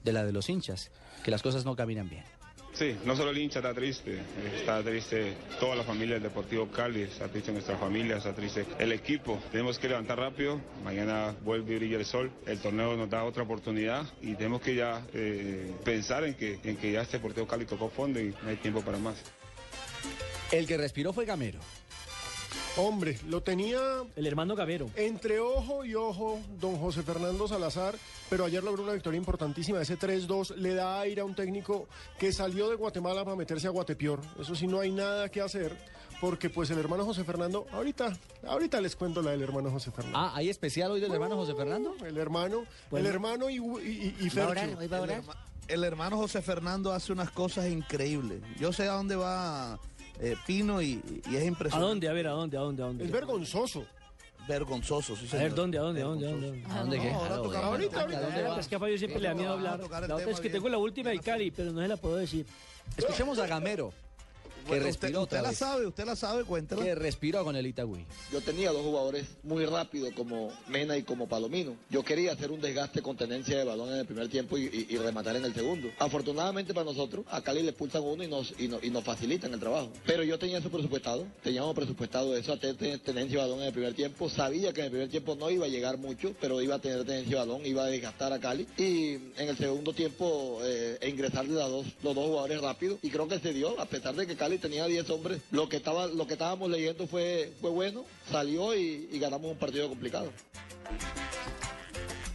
Speaker 4: de la de los hinchas, que las cosas no caminan bien.
Speaker 27: Sí, no solo el hincha está triste, está triste toda la familia del Deportivo Cali, está triste nuestra familia, está triste el equipo. Tenemos que levantar rápido, mañana vuelve y brilla el sol, el torneo nos da otra oportunidad y tenemos que ya eh, pensar en que, en que ya este Deportivo Cali tocó fondo y no hay tiempo para más.
Speaker 4: El que respiró fue Gamero.
Speaker 9: Hombre, lo tenía
Speaker 5: El hermano Gavero.
Speaker 9: entre ojo y ojo don José Fernando Salazar, pero ayer logró una victoria importantísima. Ese 3-2 le da aire a un técnico que salió de Guatemala para meterse a Guatepeor. Eso sí, no hay nada que hacer, porque pues el hermano José Fernando, ahorita, ahorita les cuento la del hermano José Fernando.
Speaker 4: Ah, ¿hay especial hoy del hermano José Fernando?
Speaker 9: El hermano,
Speaker 4: Bueno.
Speaker 9: el hermano y, y, y- y
Speaker 6: ¿Va a orar?
Speaker 9: Fercho.
Speaker 6: ¿Hoy va a
Speaker 9: El
Speaker 6: orar?
Speaker 9: herma-
Speaker 8: el hermano José Fernando hace unas cosas increíbles. Yo sé a dónde va eh, Pino y, y es
Speaker 5: ¿A
Speaker 8: impresionante.
Speaker 5: dónde? A ver, ¿a dónde? ¿A dónde? ¿A dónde?
Speaker 8: Es
Speaker 9: vergonzoso.
Speaker 8: Vergonzoso, sí,
Speaker 5: A
Speaker 8: señor.
Speaker 5: ver, ¿dónde? ¿A dónde? ¿A dónde? ¿A dónde?
Speaker 8: ¿A dónde qué?
Speaker 5: ahora ahorita,
Speaker 8: ¿A
Speaker 5: ahorita. Es que a Fabio siempre le da miedo
Speaker 8: a
Speaker 5: hablar. La otra es que tengo la última del Cali, pero no se la puedo decir.
Speaker 4: Escuchemos a Gamero,
Speaker 8: Bueno,
Speaker 4: respiró
Speaker 8: usted, usted
Speaker 4: otra
Speaker 8: la
Speaker 4: vez.
Speaker 8: sabe, usted la sabe, cuéntela.
Speaker 4: Que respiró con el Itagüí.
Speaker 28: Yo tenía dos jugadores muy rápidos como Mena y como Palomino. Yo quería hacer un desgaste con tenencia de balón en el primer tiempo y, y- y rematar en el segundo. Afortunadamente para nosotros, a Cali le expulsan uno y nos, y, nos- y nos facilitan el trabajo. Pero yo tenía eso presupuestado, teníamos presupuestado eso, a tener tenencia de balón en el primer tiempo. Sabía que en el primer tiempo no iba a llegar mucho, pero iba a tener tenencia de balón, iba a desgastar a Cali. Y en el segundo tiempo eh, e ingresarle a dos, los dos jugadores rápidos. Y creo que se dio, a pesar de que Cali tenía 10 hombres, lo que, estaba, lo que estábamos leyendo fue, fue bueno, salió y, y ganamos un partido complicado.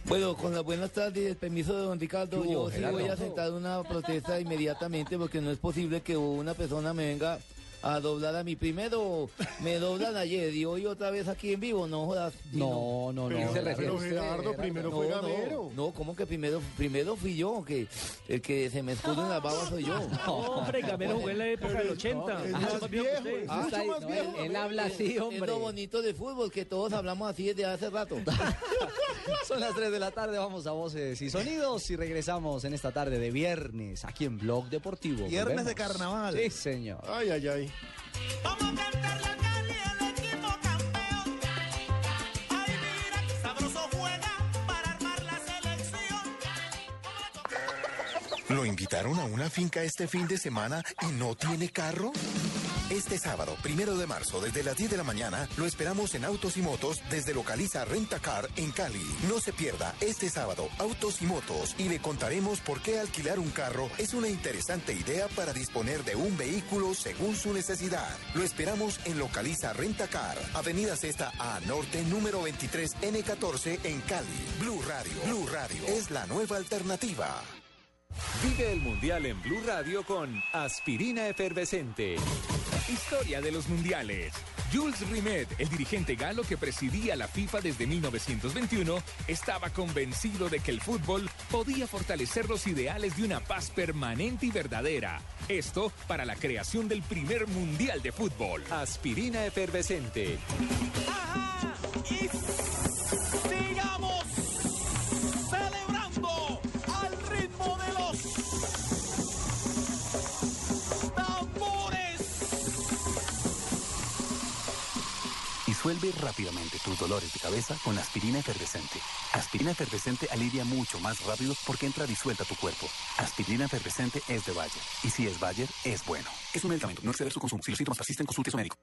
Speaker 13: Bueno, con las buenas tardes y el permiso de don Ricardo,
Speaker 28: ¿Qué
Speaker 13: yo sí voy a sentar una protesta inmediatamente porque no es posible que una persona me venga a doblar a mí. Primero me doblan ayer y hoy otra vez aquí en vivo, no jodas.
Speaker 4: No, no, no.
Speaker 13: Pero, Gerardo, primero
Speaker 4: No,
Speaker 13: fue
Speaker 4: no.
Speaker 13: Gamero. No, ¿cómo que primero, primero fui yo? Que el que se me escude en las babas soy yo.
Speaker 5: Hombre, Gamero jugó en la época del 80.
Speaker 13: es
Speaker 5: Mucho
Speaker 13: más
Speaker 5: más viejo que usted.
Speaker 13: Ah,
Speaker 5: Mucho
Speaker 13: está-
Speaker 5: más
Speaker 13: no,
Speaker 5: viejo.
Speaker 13: él- él habla así, hombre. Es lo bonito de fútbol, que todos hablamos así desde hace rato.
Speaker 4: Son las 3 de la tarde, vamos a voces y sonidos y regresamos en esta tarde de viernes aquí en Blog Deportivo.
Speaker 8: Viernes de carnaval.
Speaker 4: Sí, señor.
Speaker 9: Ay, ay, ay.
Speaker 14: ¿Lo invitaron a una finca este fin de semana y no tiene carro? Este sábado, primero de marzo, desde las 10 de la mañana, lo esperamos en Autos y Motos desde Localiza Renta Car en Cali. No se pierda este sábado Autos y Motos y le contaremos por qué alquilar un carro es una interesante idea para disponer de un vehículo según su necesidad. Lo esperamos en Localiza Renta Car, Avenida Sexta A Norte, número 23 N14 en Cali. Blue Radio. Blue Radio es la nueva alternativa.
Speaker 18: Vive el Mundial en Blue Radio con Aspirina Efervescente.
Speaker 15: Historia de los mundiales. Jules Rimet, el dirigente galo que presidía la FIFA desde 1921, estaba convencido de que el fútbol podía fortalecer los ideales de una paz permanente y verdadera. Esto para la creación del primer mundial de fútbol.
Speaker 18: Aspirina Efervescente.
Speaker 29: Disuelve rápidamente tus dolores de cabeza con aspirina efervescente. Aspirina efervescente alivia mucho más rápido porque entra disuelta a tu cuerpo. Aspirina efervescente es de Bayer. Y si es Bayer, es bueno. Es un medicamento, no exceder su consumo. Si los síntomas persisten, consulte a su médico.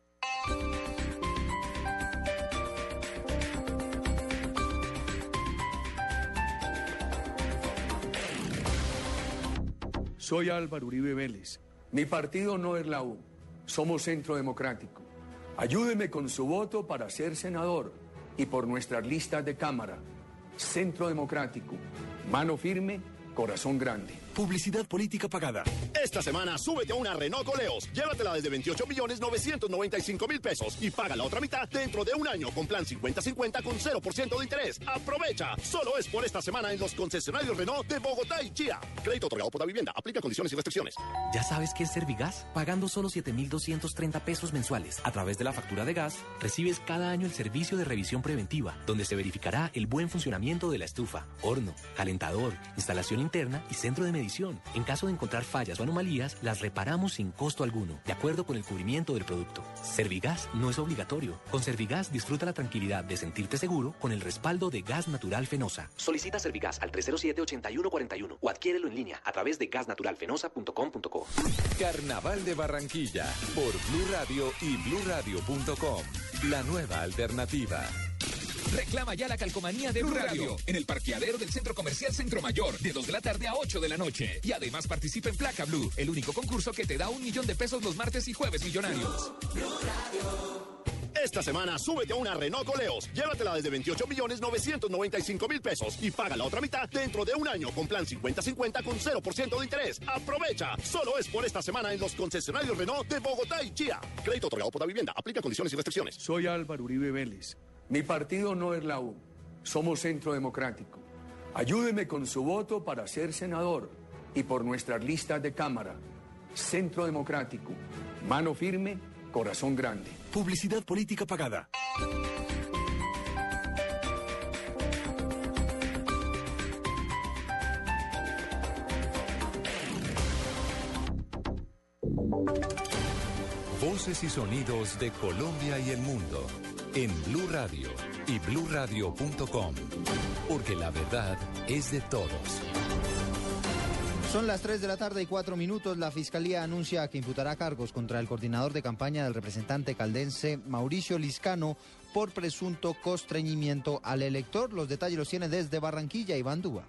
Speaker 30: Soy Álvaro Uribe Vélez. Mi partido no es la U. Somos Centro Democrático. Ayúdeme con su voto para ser senador y por nuestras listas de Cámara. Centro Democrático. Mano firme, corazón grande.
Speaker 31: Publicidad política pagada. Esta semana súbete a una Renault Coleos. Llévatela desde 28 millones 995 mil pesos y paga la otra mitad dentro de un año con plan 50-50 con 0% de interés. Aprovecha. Solo es por esta semana en los concesionarios Renault de Bogotá y Chía. Crédito otorgado por la vivienda. Aplica condiciones y restricciones.
Speaker 32: ¿Ya sabes qué es Servigas? Pagando solo 7,230 pesos mensuales a través de la factura de gas, recibes cada año el servicio de revisión preventiva, donde se verificará el buen funcionamiento de la estufa, horno, calentador, instalación interna y centro de medición. En caso de encontrar fallas o anomalías, las reparamos sin costo alguno, de acuerdo con el cubrimiento del producto. Servigas no es obligatorio. Con Servigas disfruta la tranquilidad de sentirte seguro con el respaldo de Gas Natural Fenosa.
Speaker 33: Solicita Servigas al 307-8141 o adquiérelo en línea a través de gasnaturalfenosa.com.co.
Speaker 18: Carnaval de Barranquilla por Blue Radio y bluradio.com. La nueva alternativa.
Speaker 15: Reclama ya la calcomanía de Blue Radio en el parqueadero del Centro Comercial Centro Mayor de 2 de la tarde a 8 de la noche. Y además participa en Placa Blue, el único concurso que te da un millón de pesos los martes y jueves millonarios.
Speaker 31: Esta semana súbete a una Renault Coleos. Llévatela desde 28 millones 995 mil pesos y paga la otra mitad dentro de un año con plan 50-50 con 0% de interés. Aprovecha. Solo es por esta semana en los concesionarios Renault de Bogotá y Chía. Crédito otorgado por la vivienda. Aplica condiciones y restricciones.
Speaker 30: Soy Álvaro Uribe Vélez. Mi partido no es la U. Somos Centro Democrático. Ayúdeme con su voto para ser senador
Speaker 34: y por nuestras listas de Cámara. Centro Democrático. Mano firme, corazón grande.
Speaker 18: Publicidad política pagada. Voces y sonidos de Colombia y el mundo en Blue Radio y bluradio.com, porque la verdad es de todos.
Speaker 35: Son las 3 de la tarde y 4 minutos. La Fiscalía anuncia que imputará cargos contra el coordinador de campaña del representante caldense Mauricio Liscano por presunto constreñimiento al elector. Los detalles los tiene desde Barranquilla, Iván Dúa.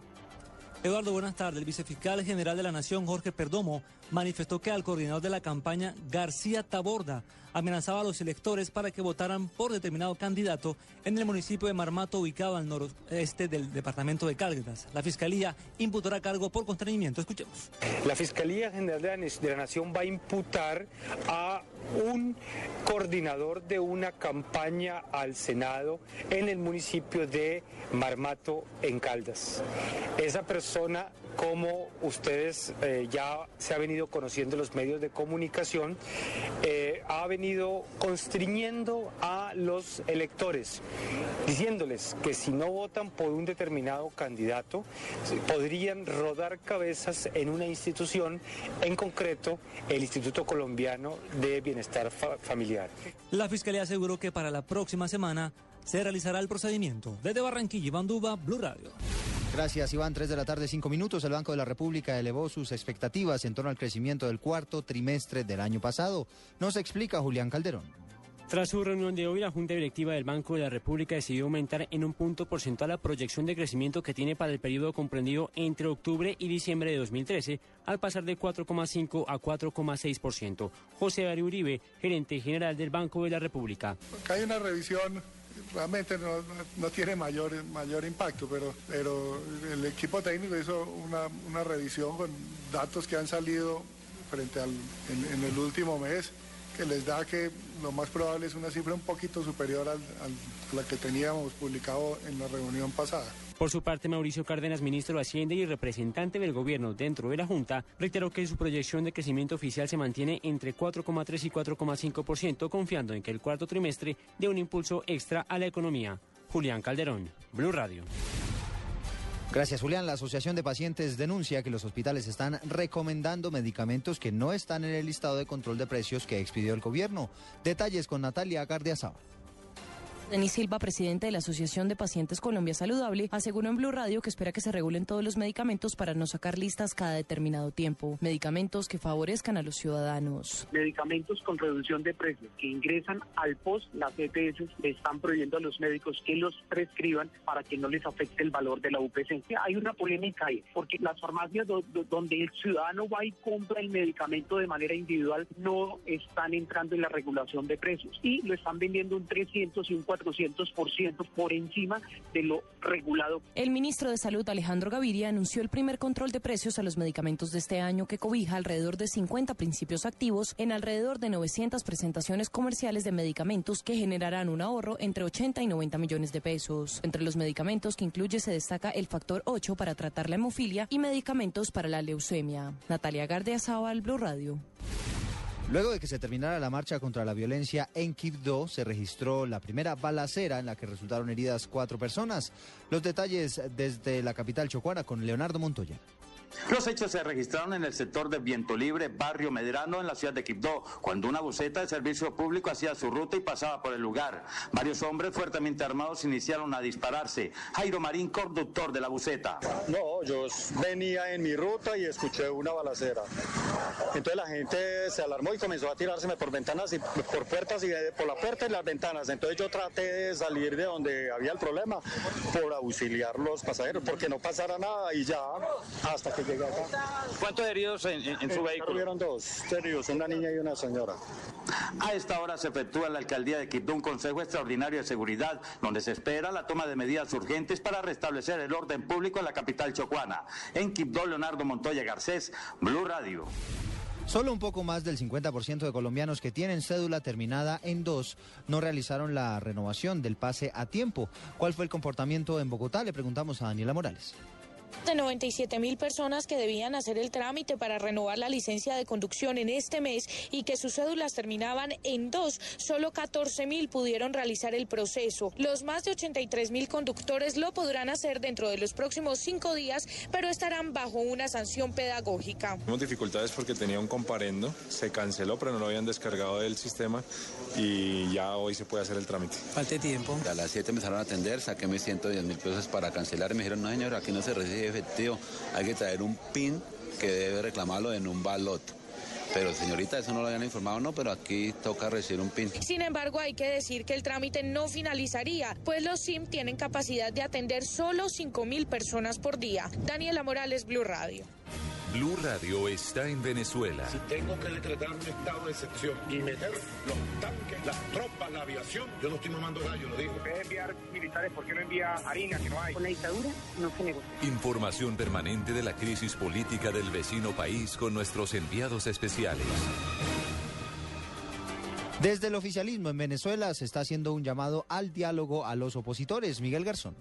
Speaker 36: Eduardo, buenas tardes. El vicefiscal general de la Nación, Jorge Perdomo, manifestó que al coordinador de la campaña, García Taborda, amenazaba a los electores para que votaran por determinado candidato en el municipio de Marmato, ubicado al noroeste del departamento de Cáldenas. La fiscalía imputará cargo por constreñimiento. Escuchemos.
Speaker 37: La Fiscalía General de la, de la Nación va a imputar a un coordinador de una campaña al Senado en el municipio de Marmato, en Caldas. Esa persona como ustedes eh, ya se ha venido conociendo en los medios de comunicación, eh, ha venido constriñendo a los electores, diciéndoles que si no votan por un determinado candidato, podrían rodar cabezas en una institución, en concreto el Instituto Colombiano de Bienestar Fa- Familiar.
Speaker 36: La fiscalía aseguró que para la próxima semana se realizará el procedimiento. Desde Barranquilla, Iván Duba, Blue Radio.
Speaker 35: Gracias, Iván. 3 de la tarde, 5 minutos. El Banco de la República elevó sus expectativas en torno al crecimiento del cuarto trimestre del año pasado. Nos explica Julián Calderón.
Speaker 38: Tras su reunión de hoy, la Junta Directiva del Banco de la República decidió aumentar en un punto porcentual la proyección de crecimiento que tiene para el periodo comprendido entre octubre y diciembre de 2013, al pasar de 4,5 a 4,6%. José Ari Uribe, gerente general del Banco de la República.
Speaker 39: Acá hay una revisión, realmente no, no- tiene mayor, mayor impacto, pero, pero el equipo técnico hizo una, una revisión con datos que han salido frente al en, el último mes, que les da que lo más probable es una cifra un poquito superior a la que teníamos publicado en la reunión pasada.
Speaker 38: Por su parte, Mauricio Cárdenas, ministro de Hacienda y representante del gobierno dentro de la Junta, reiteró que su proyección de crecimiento oficial se mantiene entre 4,3 y 4,5%, confiando en que el cuarto trimestre dé un impulso extra a la economía. Julián Calderón, Blue Radio.
Speaker 35: Gracias, Julián. La Asociación de Pacientes denuncia que los hospitales están recomendando medicamentos que no están en el listado de control de precios que expidió el gobierno. Detalles con Natalia Gardiazaba.
Speaker 40: Denis Silva, presidente de la Asociación de Pacientes Colombia Saludable, aseguró en Blue Radio que espera que se regulen todos los medicamentos para no sacar listas cada determinado tiempo. Medicamentos que favorezcan a los ciudadanos.
Speaker 41: medicamentos con reducción de precios que ingresan al post, las EPS le están prohibiendo a los médicos que los prescriban para que no les afecte el valor de la UPC. Hay una polémica ahí, porque las farmacias do- do- donde el ciudadano va y compra el medicamento de manera individual no están entrando en la regulación de precios y lo están vendiendo un 300 y un 400% por encima de lo regulado
Speaker 40: El ministro de Salud, Alejandro Gaviria, anunció el primer control de precios a los medicamentos de este año que cobija alrededor de 50 principios activos en alrededor de 900 presentaciones comerciales de medicamentos que generarán un ahorro entre 80 y 90 millones de pesos. Entre los medicamentos que incluye se destaca el factor 8 para tratar la hemofilia y medicamentos para la leucemia. Natalia Gardeazabal, Blue Radio.
Speaker 35: Luego de que se terminara la marcha contra la violencia en Quibdó, se registró la primera balacera en la que resultaron heridas cuatro personas. Los detalles desde la capital chocuana con Leonardo Montoya.
Speaker 42: Los hechos se registraron en el sector de Viento Libre, barrio Medrano, en la ciudad de Quibdó, cuando una buseta de servicio público hacía su ruta y pasaba por el lugar. Varios hombres fuertemente armados iniciaron a dispararse. Jairo Marín, conductor de la buseta.
Speaker 43: No, yo venía en mi ruta y escuché una balacera. Entonces la gente se alarmó y comenzó a tirárseme por ventanas y por puertas y de- por la puerta y las ventanas. Entonces yo traté de salir de donde había el problema por auxiliar los pasajeros, porque no pasara nada y ya hasta que llegué acá.
Speaker 42: ¿Cuántos heridos en, en- en su
Speaker 43: el
Speaker 42: vehículo?
Speaker 43: Hubieron dos heridos, una niña y una señora.
Speaker 42: A esta hora se efectúa en la alcaldía de Quibdó un consejo extraordinario de seguridad, donde se espera la toma de medidas urgentes para restablecer el orden público en la capital chocuana. En Quibdó, Leonardo Montoya Garcés, Blue Radio.
Speaker 35: Solo un poco más del 50% de colombianos que tienen cédula terminada en dos no realizaron la renovación del pase a tiempo. ¿Cuál fue el comportamiento en Bogotá? Le preguntamos a Daniela Morales.
Speaker 44: De 97 mil personas que debían hacer el trámite para renovar la licencia de conducción en este mes y que sus cédulas terminaban en dos, solo 14 mil pudieron realizar el proceso. Los más de 83 mil conductores lo podrán hacer dentro de los próximos cinco días, pero estarán bajo una sanción pedagógica.
Speaker 45: Tuvimos dificultades porque tenía un comparendo, se canceló, pero no lo habían descargado del sistema y ya hoy se puede hacer el trámite.
Speaker 28: Falta tiempo. A las 7 empezaron a atender, saqué mis 110 mil pesos para cancelar y me dijeron, no señor, aquí no se recibe efectivo, hay que traer un PIN que debe reclamarlo en un balot. Pero señorita, eso no lo habían informado, no, pero aquí toca recibir un PIN.
Speaker 44: Sin embargo, hay que decir que el trámite no finalizaría, pues los SIM tienen capacidad de atender solo 5 mil personas por día. Daniela Morales, Blue Radio.
Speaker 18: Blue Radio está en Venezuela.
Speaker 46: Si tengo que decretar un estado de excepción y meter los tanques, las tropas, la aviación, yo no estoy mamando gallo, lo digo.
Speaker 47: En vez de enviar militares, ¿por qué no envía harina que no hay?
Speaker 38: Con la dictadura no se negocia.
Speaker 18: Información permanente de la crisis política del vecino país con nuestros enviados especiales.
Speaker 35: Desde el oficialismo en Venezuela se está haciendo un llamado al diálogo a los opositores. Miguel Garzón.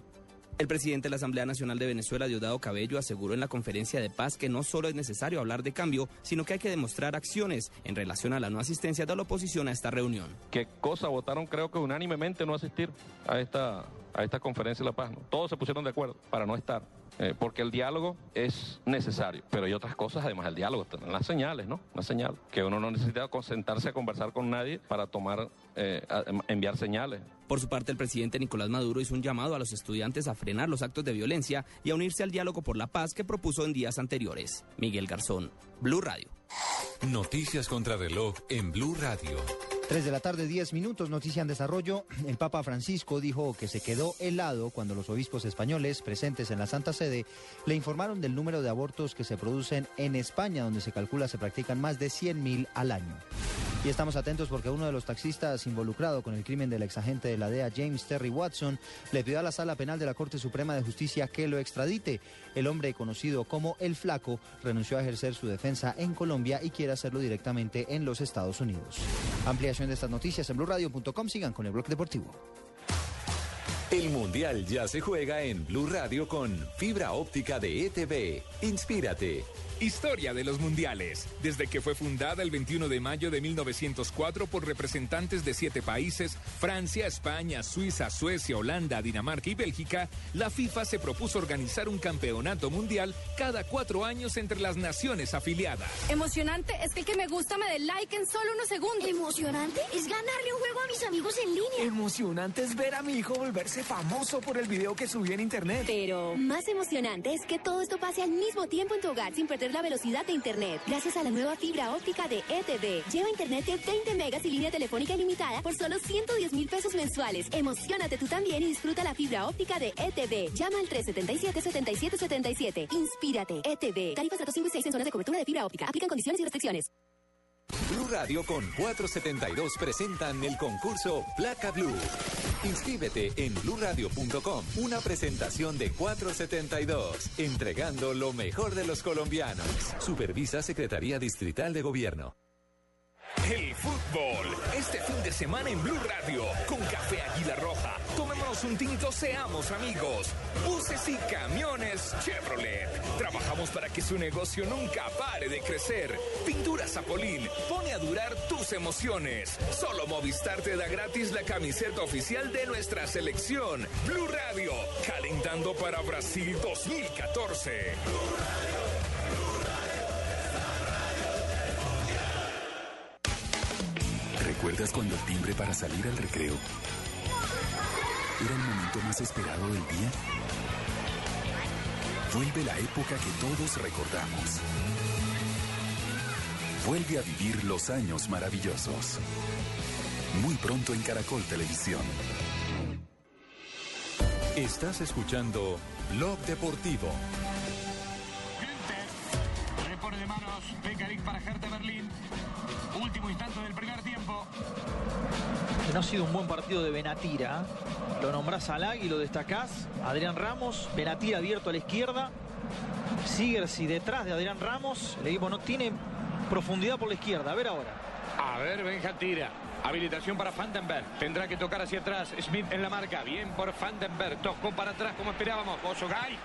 Speaker 48: El presidente de la Asamblea Nacional de Venezuela, Diosdado Cabello, aseguró en la conferencia de paz que no solo es necesario hablar de cambio, sino que hay que demostrar acciones en relación a la no asistencia de la oposición a esta reunión.
Speaker 49: ¿Qué cosa votaron? Creo que unánimemente no asistir a esta, a esta conferencia de la paz. Todos se pusieron de acuerdo para no estar. Eh, porque el diálogo es necesario, pero hay otras cosas además del diálogo, las señales, ¿no? Una señal, que uno no necesita sentarse a conversar con nadie para tomar, eh, a, enviar señales.
Speaker 48: Por su parte, el presidente Nicolás Maduro hizo un llamado a los estudiantes a frenar los actos de violencia y a unirse al diálogo por la paz que propuso en días anteriores. Miguel Garzón, Blue Radio.
Speaker 18: Noticias contra reloj en Blue Radio.
Speaker 35: 3 de la tarde, 10 minutos, noticia en desarrollo. El Papa Francisco dijo que se quedó helado cuando los obispos españoles presentes en la Santa Sede le informaron del número de abortos que se producen en España, donde se calcula se practican más de 100.000 al año. Y estamos atentos porque uno de los taxistas involucrado con el crimen del exagente de la DEA, James Terry Watson, le pidió a la Sala Penal de la Corte Suprema de Justicia que lo extradite. El hombre conocido como El Flaco renunció a ejercer su defensa en Colombia y quiere hacerlo directamente en los Estados Unidos. Ampliación de estas noticias en blurradio.com. Sigan con el blog deportivo.
Speaker 18: El Mundial ya se juega en Blue Radio con fibra óptica de ETV. Inspírate.
Speaker 15: Historia de los mundiales. Desde que fue fundada el 21 de mayo de 1904 por representantes de siete países, Francia, España, Suiza, Suecia, Holanda, Dinamarca y Bélgica, la FIFA se propuso organizar un campeonato mundial cada cuatro años entre las naciones afiliadas.
Speaker 11: Emocionante es que el que me gusta me dé like en solo unos segundos.
Speaker 50: Emocionante es ganarle un juego a mis amigos en línea.
Speaker 51: Emocionante es ver a mi hijo volverse famoso por el video que subí en internet.
Speaker 50: Pero más emocionante es que todo esto pase al mismo tiempo en tu hogar sin perder la velocidad de internet. Gracias a la nueva fibra óptica de ETV. Lleva internet de 20 megas y línea telefónica ilimitada por solo 110 mil pesos mensuales. Emocionate tú también y disfruta la fibra óptica de ETV. Llama al 377-7777. Inspírate. ETV. Tarifas datos 5 y 6 en zonas de cobertura de fibra óptica. Aplican condiciones y restricciones.
Speaker 18: Blue Radio con 472 presentan el concurso Placa Blue. Inscríbete en bluradio.com. Una presentación de 472, entregando lo mejor de los colombianos. Supervisa Secretaría Distrital de Gobierno.
Speaker 15: El fútbol, este fin de semana en Blue Radio, con Café Águila Roja. Tomémonos un tinto, seamos amigos. Buses y camiones Chevrolet. Trabajamos para que su negocio nunca pare de crecer. Pintura Zapolín, pone a durar tus emociones. Solo Movistar te da gratis la camiseta oficial de nuestra selección. Blue Radio, calentando para Brasil 2014.
Speaker 14: ¿Recuerdas cuando el timbre para salir al recreo era el momento más esperado del día? Vuelve la época que todos recordamos. Vuelve a vivir los años maravillosos. Muy pronto en Caracol Televisión.
Speaker 18: Estás escuchando Blog Deportivo.
Speaker 2: De manos, Becaric para Hertha Berlín. Último instante del primer tiempo.
Speaker 3: No ha sido un buen partido de Benatira. Lo nombrás a Lag y lo destacás. Adrián Ramos, Benatira abierto a la izquierda. Sigersi detrás de Adrián Ramos. El equipo no tiene profundidad por la izquierda. A ver ahora.
Speaker 2: A ver, Benja tira. Habilitación para Vandenberg. Tendrá que tocar hacia atrás. Smith en la marca. Bien por Vandenberg. Tocó para atrás como esperábamos. Osogay.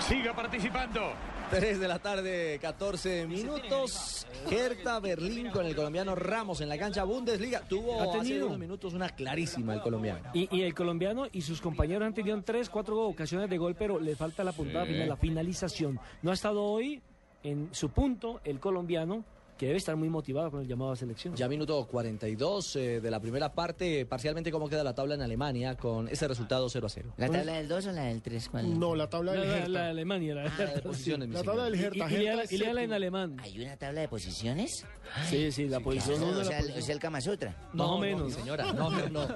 Speaker 2: Siga participando.
Speaker 4: 3 de la tarde, 14 minutos. Hertha Berlín con el colombiano Ramos en la cancha Bundesliga. Tuvo
Speaker 5: Ha
Speaker 4: hace
Speaker 5: tenido.
Speaker 4: unos minutos una clarísima el colombiano.
Speaker 5: Y, y el colombiano y sus compañeros han tenido tres, cuatro ocasiones de gol, pero le falta la puntada
Speaker 4: Sí.
Speaker 5: final, la finalización. No ha estado hoy en su punto el colombiano, que debe estar muy motivado con el llamado a selección.
Speaker 4: Ya minuto 42 eh, de la primera parte, parcialmente cómo queda la tabla en Alemania con ese resultado 0 a 0.
Speaker 6: ¿La tabla del 2 o la del 3?
Speaker 9: No, la tabla del
Speaker 5: La,
Speaker 9: Hertha.
Speaker 5: la de Alemania, la,
Speaker 4: Ah, de posiciones, mi
Speaker 9: La tabla del
Speaker 5: Y, y,
Speaker 9: Hertha.
Speaker 5: y léala-
Speaker 9: Hertha
Speaker 5: y léala en alemán.
Speaker 6: ¿Hay una tabla de posiciones?
Speaker 5: Sí, sí, la posición
Speaker 6: Claro, o sea, el-
Speaker 5: posición-
Speaker 6: o sea, el Kama Sutra.
Speaker 5: Más o
Speaker 4: No,
Speaker 5: menos.
Speaker 4: señora, no, no, no,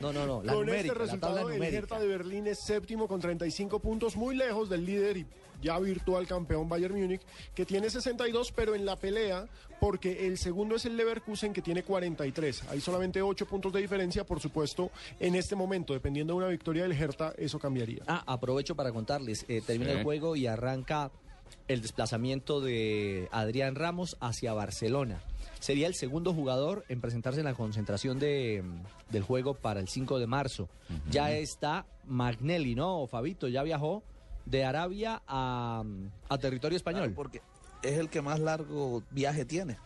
Speaker 4: no, no, no, la
Speaker 9: Con
Speaker 4: numérica,
Speaker 9: este
Speaker 4: la tabla
Speaker 9: resultado, el. Hertha de Berlín es séptimo con 35 puntos, muy lejos del líder y ya virtual campeón Bayern Múnich, que tiene 62, pero en la pelea, porque el segundo es el Leverkusen, que tiene 43. Hay solamente 8 puntos de diferencia, por supuesto, en este momento, dependiendo de una victoria del Hertha, eso cambiaría.
Speaker 4: Ah, aprovecho para contarles, eh, termina
Speaker 9: Sí.
Speaker 4: el juego y arranca el desplazamiento de Adrián Ramos hacia Barcelona. Sería el segundo jugador en presentarse en la concentración de, del juego para el 5 de marzo. Ya está Magnelli, ¿no? Fabito ya viajó de Arabia a, a territorio español.
Speaker 8: porque es el que más largo viaje tiene.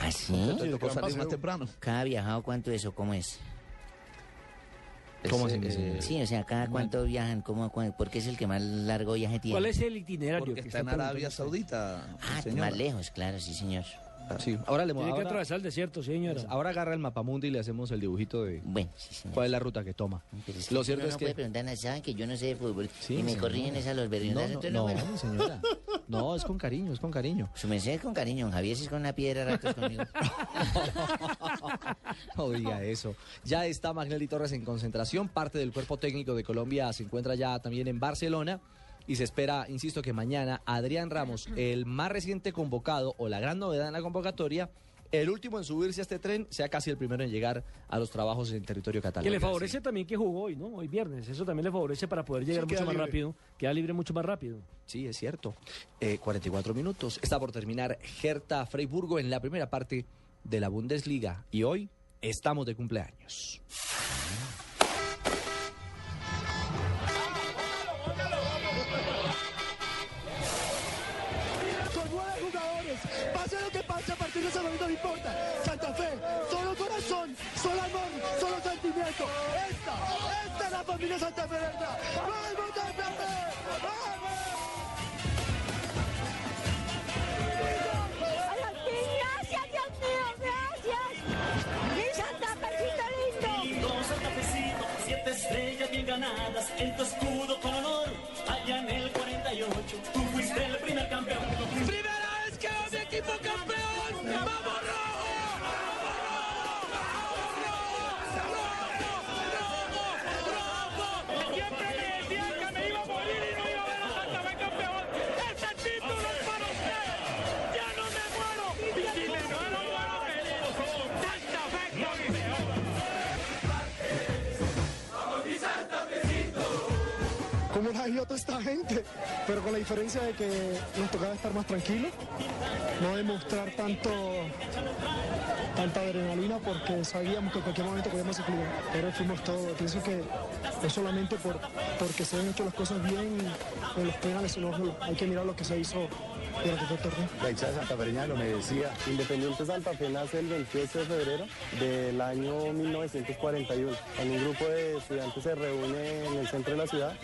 Speaker 6: ¿Ah, sí?
Speaker 8: Entonces tocó salir más temprano.
Speaker 6: ¿Cada viajado cuánto es o cómo es?
Speaker 4: ¿Cómo mi señor?
Speaker 6: eh, Sí, o sea, ¿cada cuánto viajan? ¿Cómo, ¿Por qué es el que más largo viaje tiene?
Speaker 5: ¿Cuál es el itinerario?
Speaker 8: Porque
Speaker 5: que
Speaker 8: está en Arabia? Saudita.
Speaker 6: Ah,
Speaker 8: señora.
Speaker 6: más lejos, claro, sí, señor.
Speaker 4: Sí, ahora le
Speaker 5: Tiene que atravesar el desierto, señora.
Speaker 4: Pues ahora agarra el mapamundi y le hacemos el dibujito de cuál es la ruta que toma.
Speaker 6: Es que
Speaker 4: Lo cierto
Speaker 6: no
Speaker 4: es
Speaker 6: puede
Speaker 4: que
Speaker 6: preguntar nada, saben que yo no sé de fútbol
Speaker 4: Sí,
Speaker 6: y me
Speaker 4: señora.
Speaker 6: corrigen esa los
Speaker 4: no,
Speaker 6: berriondas.
Speaker 4: no, no,
Speaker 6: bueno.
Speaker 4: mi señora. No, es con cariño, es con cariño.
Speaker 6: Su merced es con cariño, Javier si es con una piedra ratos conmigo.
Speaker 4: No diga eso. Ya está Magnelli Torres en concentración. Parte del cuerpo técnico de Colombia se encuentra ya también en Barcelona. Y se espera, insisto, que mañana Adrián Ramos, el más reciente convocado o la gran novedad en la convocatoria, el último en subirse a este tren, sea casi el primero en llegar a los trabajos en territorio catalán.
Speaker 5: Que le favorece también que jugó hoy, ¿no? Hoy viernes. Eso también le favorece para poder llegar
Speaker 4: Sí,
Speaker 5: mucho más
Speaker 4: libre.
Speaker 5: rápido. Queda libre mucho más rápido.
Speaker 4: Sí, es cierto. Eh, 44 minutos. Está por terminar Hertha Freiburgo en la primera parte de la Bundesliga. Y hoy estamos de cumpleaños.
Speaker 52: Santa Fe, solo corazón, solo amor, solo sentimiento. Esta, esta es la familia Santa Fe. ¡Vamos, Santa Fe!
Speaker 53: Siete estrellas bien ganadas en tu escudo con
Speaker 9: una idiota esta gente, pero con la diferencia de que nos tocaba estar más tranquilos, no demostrar tanto tanta adrenalina porque sabíamos que en cualquier momento podíamos equilibrar. Pero fuimos todos. Pienso que no solamente por, porque se han hecho las cosas bien en los penales, sino hay que mirar lo que se hizo durante todo el torneo.
Speaker 54: La hinchada de Santa Fereña lo me decía. Independiente Santa Fe nace el 28 de febrero del año 1941, cuando un grupo de estudiantes se reúne en el centro de la ciudad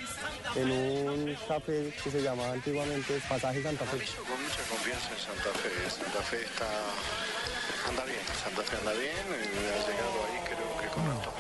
Speaker 54: en un café que se llamaba antiguamente Pasaje Santa Fe.
Speaker 55: Con mucha confianza en Santa Fe. Santa Fe está anda bien, Santa Fe anda bien, eh, ha llegado ahí creo que con.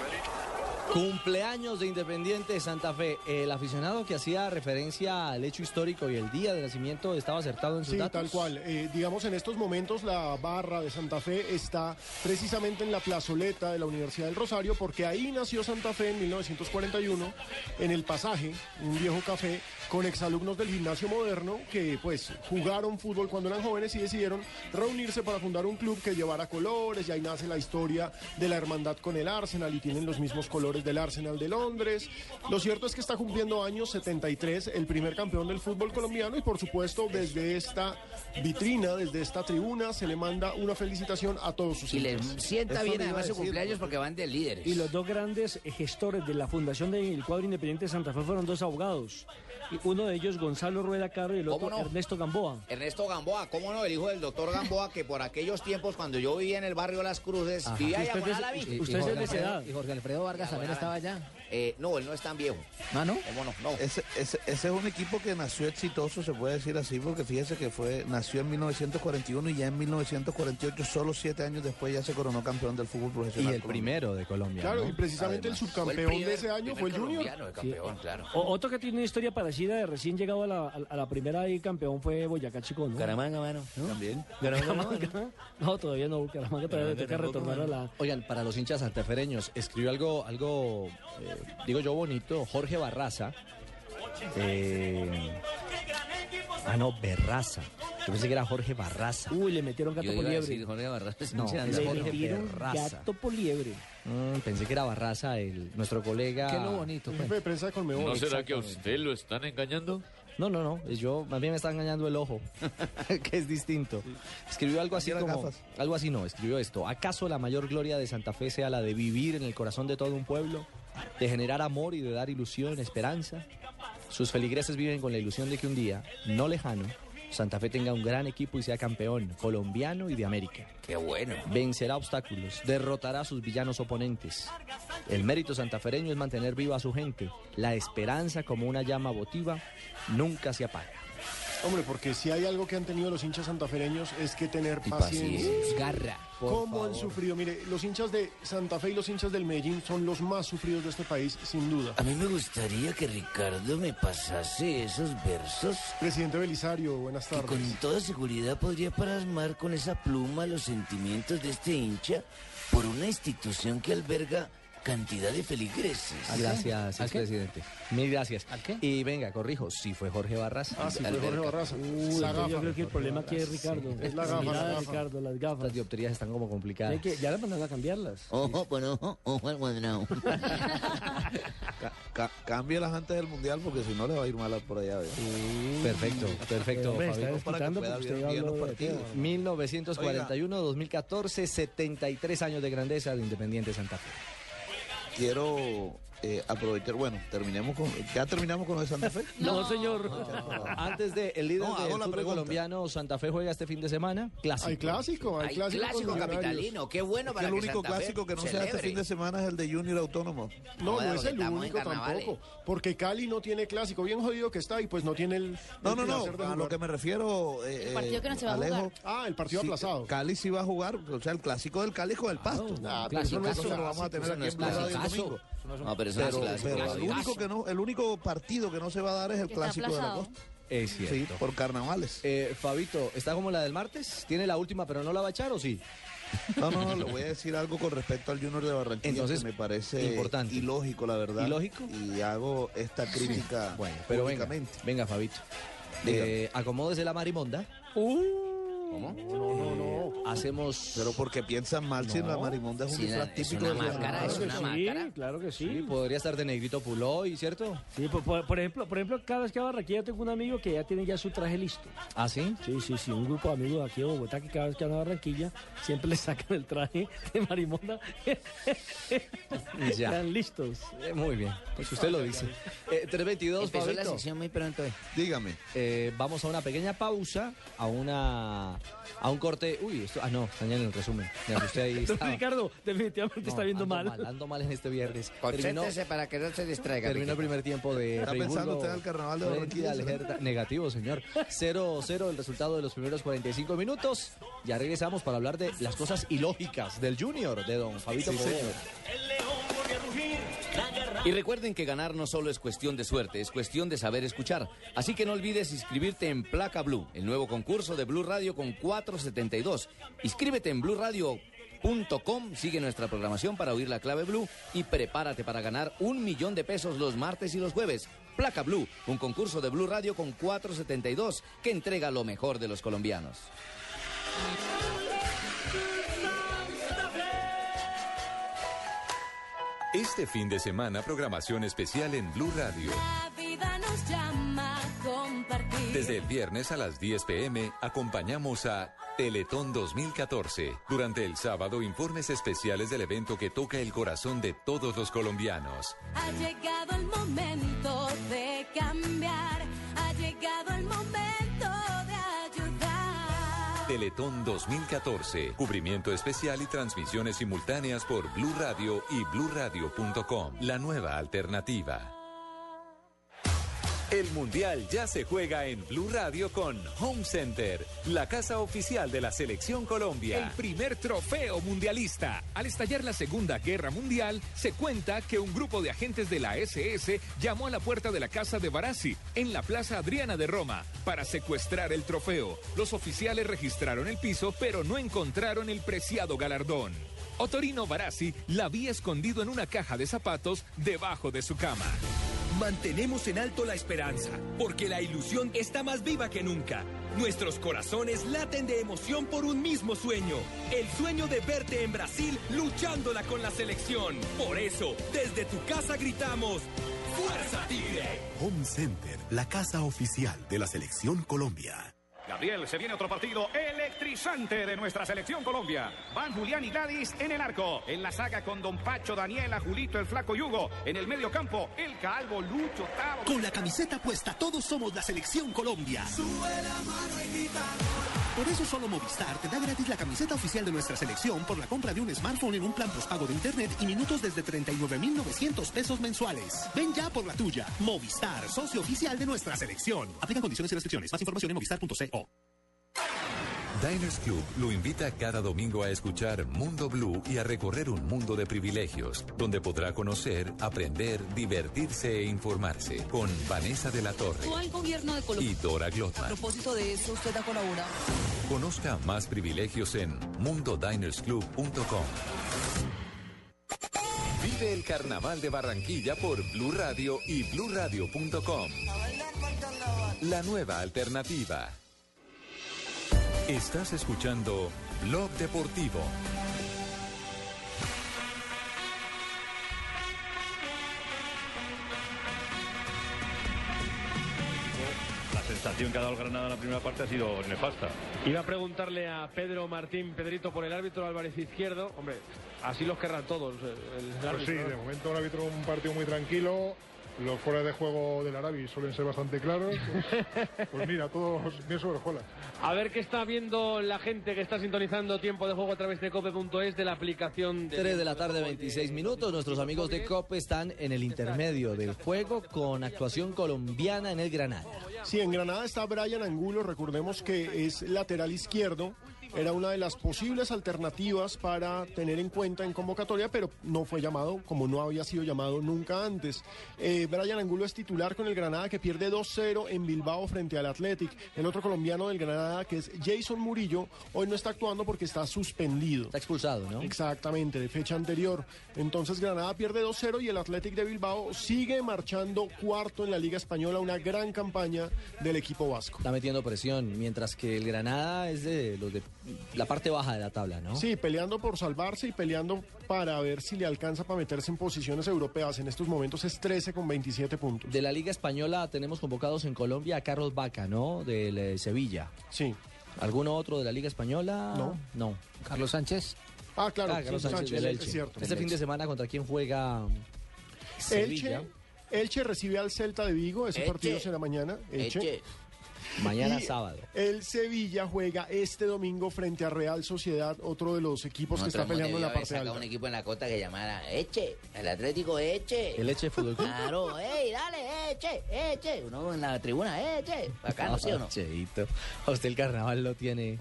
Speaker 4: Cumpleaños de Independiente Santa Fe. El aficionado que hacía referencia al hecho histórico y el día de nacimiento estaba acertado en sus
Speaker 9: Sí,
Speaker 4: datos.
Speaker 9: tal cual. Eh, digamos, en estos momentos la barra de Santa Fe está precisamente en la plazoleta de la Universidad del Rosario, porque ahí nació Santa Fe en 1941, en el pasaje, un viejo café, con exalumnos del gimnasio moderno que pues jugaron fútbol cuando eran jóvenes y decidieron reunirse para fundar un club que llevara colores, y ahí nace la historia de la hermandad con el Arsenal y tienen los mismos colores del Arsenal de Londres. Lo cierto es que está cumpliendo años 73, el primer campeón del fútbol colombiano y por supuesto desde esta vitrina, desde esta tribuna, se le manda una felicitación a todos sus
Speaker 6: Y le
Speaker 9: hinchas.
Speaker 6: sienta
Speaker 9: Eso
Speaker 6: bien además su cumpleaños porque van de líderes.
Speaker 5: Y los dos grandes gestores de la fundación del cuadro independiente de Santa Fe fueron dos abogados. Y uno de ellos, Gonzalo Rueda Carro, y el otro. Ernesto Gamboa.
Speaker 7: Ernesto Gamboa, ¿cómo no? El hijo del doctor Gamboa, que por aquellos tiempos, cuando yo vivía en el barrio Las Cruces,
Speaker 5: Ajá.
Speaker 7: vivía
Speaker 5: ¿Y
Speaker 7: allá
Speaker 5: usted y- usted es de esa edad?
Speaker 7: Y Jorge Alfredo Vargas también estaba allá. no, él no es tan viejo.
Speaker 6: ¿Ah, no?
Speaker 7: ¿Cómo no? No.
Speaker 8: Ese, ese, ese es un equipo que nació exitoso, se puede decir así, porque fíjese que fue nació en 1941 y ya en 1948, solo siete años después, ya se coronó campeón del fútbol
Speaker 4: Y
Speaker 8: profesional.
Speaker 4: el primero de Colombia.
Speaker 9: Claro,
Speaker 4: ¿no?
Speaker 9: y precisamente el subcampeón de ese año fue el Junior.
Speaker 5: Sí. O- otro que tiene una historia parecida de recién llegado a la, a- la primera y campeón fue Boyacá Chico, ¿no?
Speaker 6: Caramanga, mano.
Speaker 8: También.
Speaker 5: Bucaramanga. No, todavía no, Bucaramanga todavía le toca retornar a la...
Speaker 4: Oigan, para los hinchas santafereños, escribió algo, algo eh, digo yo, bonito, Jorge Barraza. eh, ah, no, Berraza. Yo pensé que era Jorge Barraza.
Speaker 5: Uy, le metieron gato
Speaker 6: Yo iba
Speaker 5: por
Speaker 6: a
Speaker 5: liebre.
Speaker 6: decir Jorge Barraza,
Speaker 4: No, es
Speaker 5: Le.
Speaker 4: Jorge
Speaker 5: metieron
Speaker 4: Berraza.
Speaker 5: gato por liebre.
Speaker 4: Mm, pensé que era Barraza, el, nuestro colega.
Speaker 6: Qué lo bonito,
Speaker 9: El jefe de prensa.
Speaker 12: ¿No será que a usted lo están engañando?
Speaker 4: No, no, no. es Yo, más bien me está engañando el ojo, que es distinto. Escribió algo así como.
Speaker 8: gafas.
Speaker 4: Algo así no, escribió esto. ¿Acaso la mayor gloria de Santa Fe sea la de vivir en el corazón de todo un pueblo? ¿De generar amor y de dar ilusión, esperanza? Sus feligreses viven con la ilusión de que un día, no lejano, Santa Fe tenga un gran equipo y sea campeón colombiano y de América.
Speaker 6: Qué bueno.
Speaker 4: Vencerá obstáculos, derrotará a sus villanos oponentes. El mérito santafereño es mantener viva a su gente. La esperanza como una llama votiva nunca se apaga.
Speaker 9: Hombre, porque si hay algo que han tenido los hinchas santafereños es que tener
Speaker 6: Y
Speaker 9: paciencia.
Speaker 6: paciencia. Garra.
Speaker 9: ¿Cómo han sufrido? Mire, los hinchas de Santa Fe y los hinchas del Medellín son los más sufridos de este país, sin duda.
Speaker 6: A mí me gustaría que Ricardo me pasase esos versos
Speaker 9: Presidente Belisario, buenas
Speaker 6: que
Speaker 9: tardes.
Speaker 6: con toda seguridad podría plasmar con esa pluma los sentimientos de este hincha por una institución que alberga cantidad de feligreses.
Speaker 4: Ah, Gracias, expresidente. Mil gracias.
Speaker 6: ¿A qué?
Speaker 4: Y venga, corrijo, si fue Jorge Barras.
Speaker 9: Ah, sí, fue. Jorge Barraza.
Speaker 5: Uy,
Speaker 9: la
Speaker 5: entonces
Speaker 9: gafa.
Speaker 5: yo creo que el problema aquí es Ricardo.
Speaker 9: Es la gafa, la gafa.
Speaker 5: Ricardo, las gafas.
Speaker 4: Las dioptrías están como complicadas.
Speaker 5: Hay que, ya le mandan a cambiarlas.
Speaker 6: Ojo, por ojo, ojo al cuadrado.
Speaker 8: Ca- ca- cambie las antes del mundial porque si no le va a ir mal por allá.
Speaker 4: Perfecto, perfecto.
Speaker 5: Hombre,
Speaker 4: Fabio.
Speaker 5: está
Speaker 8: para que pueda bien
Speaker 5: habló
Speaker 8: los partidos.
Speaker 5: Teo.
Speaker 4: 1941, 2014, 73 años de grandeza de Independiente Santa Fe.
Speaker 8: Quiero eh, aprovechar, bueno, terminemos con, ya terminamos con lo de Santa Fe.
Speaker 5: No, señor.
Speaker 4: Antes de el líder
Speaker 8: No,
Speaker 4: del fútbol
Speaker 8: pregunta.
Speaker 4: colombiano, Santa Fe juega este fin de semana. Clásico.
Speaker 9: Hay clásico, hay
Speaker 7: Hay
Speaker 9: clásico.
Speaker 7: clásico capitalino. Qué bueno
Speaker 8: Es que
Speaker 7: para
Speaker 8: el
Speaker 7: que
Speaker 8: único
Speaker 7: Santa Fe
Speaker 8: clásico que no
Speaker 7: celebre.
Speaker 8: este fin de semana es el de Junior Autónomo.
Speaker 9: No,
Speaker 7: Joder,
Speaker 9: no es el único tampoco. Porque Cali no tiene clásico. Bien jodido que está y pues no tiene el.
Speaker 8: No,
Speaker 9: el
Speaker 8: no, no,
Speaker 9: de
Speaker 8: a lo que me refiero, eh,
Speaker 11: El partido que no se va a
Speaker 8: Alejo,
Speaker 11: jugar.
Speaker 9: Ah, el partido
Speaker 8: sí,
Speaker 9: aplazado.
Speaker 8: Cali sí va a jugar, o sea, el clásico del Cali con el Pasto.
Speaker 9: Ah, pero eso no
Speaker 8: lo vamos a tener aquí en el domingo.
Speaker 6: No, pero eso no es
Speaker 8: Pero,
Speaker 6: clásico.
Speaker 8: pero el único que no, el único partido que no se va a dar es el clásico de la costa.
Speaker 4: Es cierto.
Speaker 8: Sí, por carnavales.
Speaker 4: Eh, Fabito, ¿está como la del martes? ¿Tiene la última pero no la va a echar o sí?
Speaker 8: No, no, no, le voy a decir algo con respecto al Junior de Barranquilla
Speaker 4: Entonces,
Speaker 8: que me parece
Speaker 4: importante.
Speaker 8: ilógico, la verdad.
Speaker 4: ¿Ilógico?
Speaker 8: Y hago esta crítica
Speaker 4: Bueno, pero venga, venga Fabito. Eh, acomódese la marimonda.
Speaker 6: ¿Cómo?
Speaker 9: No, no, no.
Speaker 4: Hacemos...
Speaker 8: Pero porque piensan mal si
Speaker 4: No.
Speaker 8: la marimonda es un
Speaker 6: Sí,
Speaker 8: disfraz
Speaker 6: es
Speaker 8: típico
Speaker 6: una
Speaker 8: de
Speaker 6: máscara, es una
Speaker 5: sí,
Speaker 6: máscara.
Speaker 5: claro que
Speaker 4: Sí,
Speaker 5: sí.
Speaker 4: podría estar de negrito Puloy, ¿cierto?
Speaker 5: Sí, por, por- por ejemplo, por ejemplo, cada vez que va a Barranquilla tengo un amigo que ya tiene ya su traje listo.
Speaker 4: ¿Ah, sí?
Speaker 5: Sí, sí, sí, un grupo de amigos de aquí de Bogotá que cada vez que van a Barranquilla siempre le sacan el traje de marimonda.
Speaker 4: Ya.
Speaker 5: Están listos.
Speaker 4: Eh, muy bien, pues usted lo dice. Eh, 322,
Speaker 6: Empezó la sección muy pronto.
Speaker 8: Dígame.
Speaker 4: Eh, vamos a una pequeña pausa, a una a un corte. Uy, esto, ah no, está ya en el resumen. Me asusté ahí.
Speaker 5: Don. Ricardo, definitivamente
Speaker 4: No,
Speaker 5: está viendo
Speaker 4: ando
Speaker 5: mal.
Speaker 4: Ando mal en este viernes. Terminó,
Speaker 7: Concéntrese para que no se distraiga.
Speaker 4: terminó el primer tiempo de
Speaker 8: ¿Está pensando usted el carnaval de Barranquilla?
Speaker 4: al. Negativo, señor. 0-0 el resultado de los primeros 45 minutos. Ya regresamos para hablar de las cosas ilógicas del Junior, de don Fabito
Speaker 8: Sí,
Speaker 4: Poveda.
Speaker 8: señor.
Speaker 13: Y recuerden que ganar no solo es cuestión de suerte, es cuestión de saber escuchar. Así que no olvides inscribirte en Placa Blue, el nuevo concurso de Blue Radio con 472. Inscríbete en blueradio.com, sigue nuestra programación para oír la clave Blue y prepárate para ganar un millón de pesos los martes y los jueves. Placa Blue, un concurso de Blue Radio con 472 que entrega lo mejor de los colombianos.
Speaker 18: Este fin de semana, programación especial en Blue Radio.
Speaker 19: La vida nos llama a compartir.
Speaker 18: Desde el viernes a las 10 pm acompañamos a Teletón 2014. Durante el sábado, informes especiales del evento que toca el corazón de todos los colombianos.
Speaker 19: Ha llegado el momento de cambiar. Ha llegado el momento.
Speaker 18: Teletón 2014. Cubrimiento especial y transmisiones simultáneas por Blue Radio y bluradio.com. La nueva alternativa. El Mundial ya se juega en Blue Radio con Home Center, la casa oficial de la Selección Colombia.
Speaker 15: El primer trofeo mundialista. Al estallar la Segunda Guerra Mundial, se cuenta que un grupo de agentes de la SS llamó a la puerta de la casa de Barassi, en la Plaza Adriana de Roma, para secuestrar el trofeo. Los oficiales registraron el piso, pero no encontraron el preciado galardón. Otorino Barassi la había escondido en una caja de zapatos debajo de su cama.
Speaker 56: Mantenemos en alto la esperanza, porque la ilusión está más viva que nunca. Nuestros corazones laten de emoción por un mismo sueño, el sueño de verte en Brasil luchándola con la selección. Por eso, desde tu casa gritamos, ¡Fuerza Tigre!
Speaker 14: Home Center, la casa oficial de la Selección Colombia.
Speaker 57: Gabriel, se viene otro partido electrizante de nuestra selección Colombia. Van Julián y Gladys en el arco. En la saga con Don Pacho, Daniela, Julito, el Flaco Yugo. En el medio campo, el Calvo, Lucho, Tavo.
Speaker 14: Con la camiseta puesta, todos somos la Selección Colombia. Por eso solo Movistar te da gratis la camiseta oficial de nuestra selección por la compra de un smartphone en un plan postpago de internet y minutos desde 39,900 pesos mensuales. Ven ya por la tuya. Movistar, socio oficial de nuestra selección. Aplican condiciones y restricciones. Más información en movistar.co.
Speaker 18: Diners Club lo invita cada domingo a escuchar Mundo Blue y a recorrer un mundo de privilegios, donde podrá conocer, aprender, divertirse e informarse con Vanessa de la Torre
Speaker 58: gobierno de Colombia.
Speaker 18: y Dora
Speaker 58: A
Speaker 18: Glotman.
Speaker 58: propósito de eso, usted ha colaborado.
Speaker 18: Conozca más privilegios en mundodinersclub.com. Vive el Carnaval de Barranquilla por Blue Radio y bluradio.com. La nueva alternativa. Estás escuchando Blog Deportivo.
Speaker 59: La sensación que ha dado el Granada en la primera parte ha sido nefasta.
Speaker 60: Iba a preguntarle a Pedro Martín, Pedrito, por el árbitro Álvarez Izquierdo. Hombre, así los querrán todos. eh, el- el
Speaker 61: Pues
Speaker 60: árbitro,
Speaker 61: sí,
Speaker 60: ¿no?
Speaker 61: de momento el árbitro un partido muy tranquilo. Los fuera de juego del Arabi suelen ser bastante claros. Pues, pues mira, todos bien sobre.
Speaker 60: A ver qué está viendo la gente que está sintonizando tiempo de juego a través de cope.es de la aplicación de...
Speaker 4: 3 de la tarde, 26 minutos. Nuestros amigos de COPE están en el intermedio del juego con actuación colombiana en el Granada.
Speaker 9: Sí, en Granada está Brian Angulo, recordemos que es lateral izquierdo. Era una de las posibles alternativas para tener en cuenta en convocatoria, pero no fue llamado, como no había sido llamado nunca antes. Eh, Brian Angulo es titular con el Granada que pierde 2-0 en Bilbao frente al Athletic. El otro colombiano del Granada, que es Jason Murillo, hoy no está actuando porque está suspendido.
Speaker 4: Está expulsado, ¿no?
Speaker 9: Exactamente, de fecha anterior. Entonces Granada pierde 2-0 y el Athletic de Bilbao sigue marchando cuarto en la Liga Española, una gran campaña del equipo vasco.
Speaker 4: Está metiendo presión, mientras que el Granada es de los de la parte baja de la tabla, ¿no?
Speaker 9: Sí, peleando por salvarse y peleando para ver si le alcanza para meterse en posiciones europeas. En estos momentos es 13 con 27 puntos.
Speaker 4: De la Liga Española tenemos convocados en Colombia a Carlos Vaca, ¿no? Del eh, Sevilla.
Speaker 9: Sí.
Speaker 4: ¿Alguno otro de la Liga Española?
Speaker 9: No.
Speaker 4: No.
Speaker 62: Carlos Sánchez.
Speaker 9: Ah, claro,
Speaker 4: Ah, Carlos Sánchez,
Speaker 9: Sánchez,
Speaker 4: del
Speaker 9: es
Speaker 4: Elche.
Speaker 9: cierto.
Speaker 4: Este fin de semana, ¿contra quién juega um, Sevilla?
Speaker 9: Elche, Elche recibe al Celta de Vigo, ese
Speaker 4: Elche.
Speaker 9: partido será mañana. Elche.
Speaker 4: Mañana
Speaker 9: Y
Speaker 4: sábado.
Speaker 9: El Sevilla juega este domingo frente a Real Sociedad, otro de los equipos que está peleando en la parte alta.
Speaker 13: un equipo en la costa que llamara Eche, el Atlético Eche.
Speaker 4: El Eche Fútbol Club.
Speaker 13: Claro, ey, dale, Eche, Eche. Uno en la tribuna, Eche. Bacano, ¿sí o no?
Speaker 4: Cheito. A usted el carnaval lo tiene.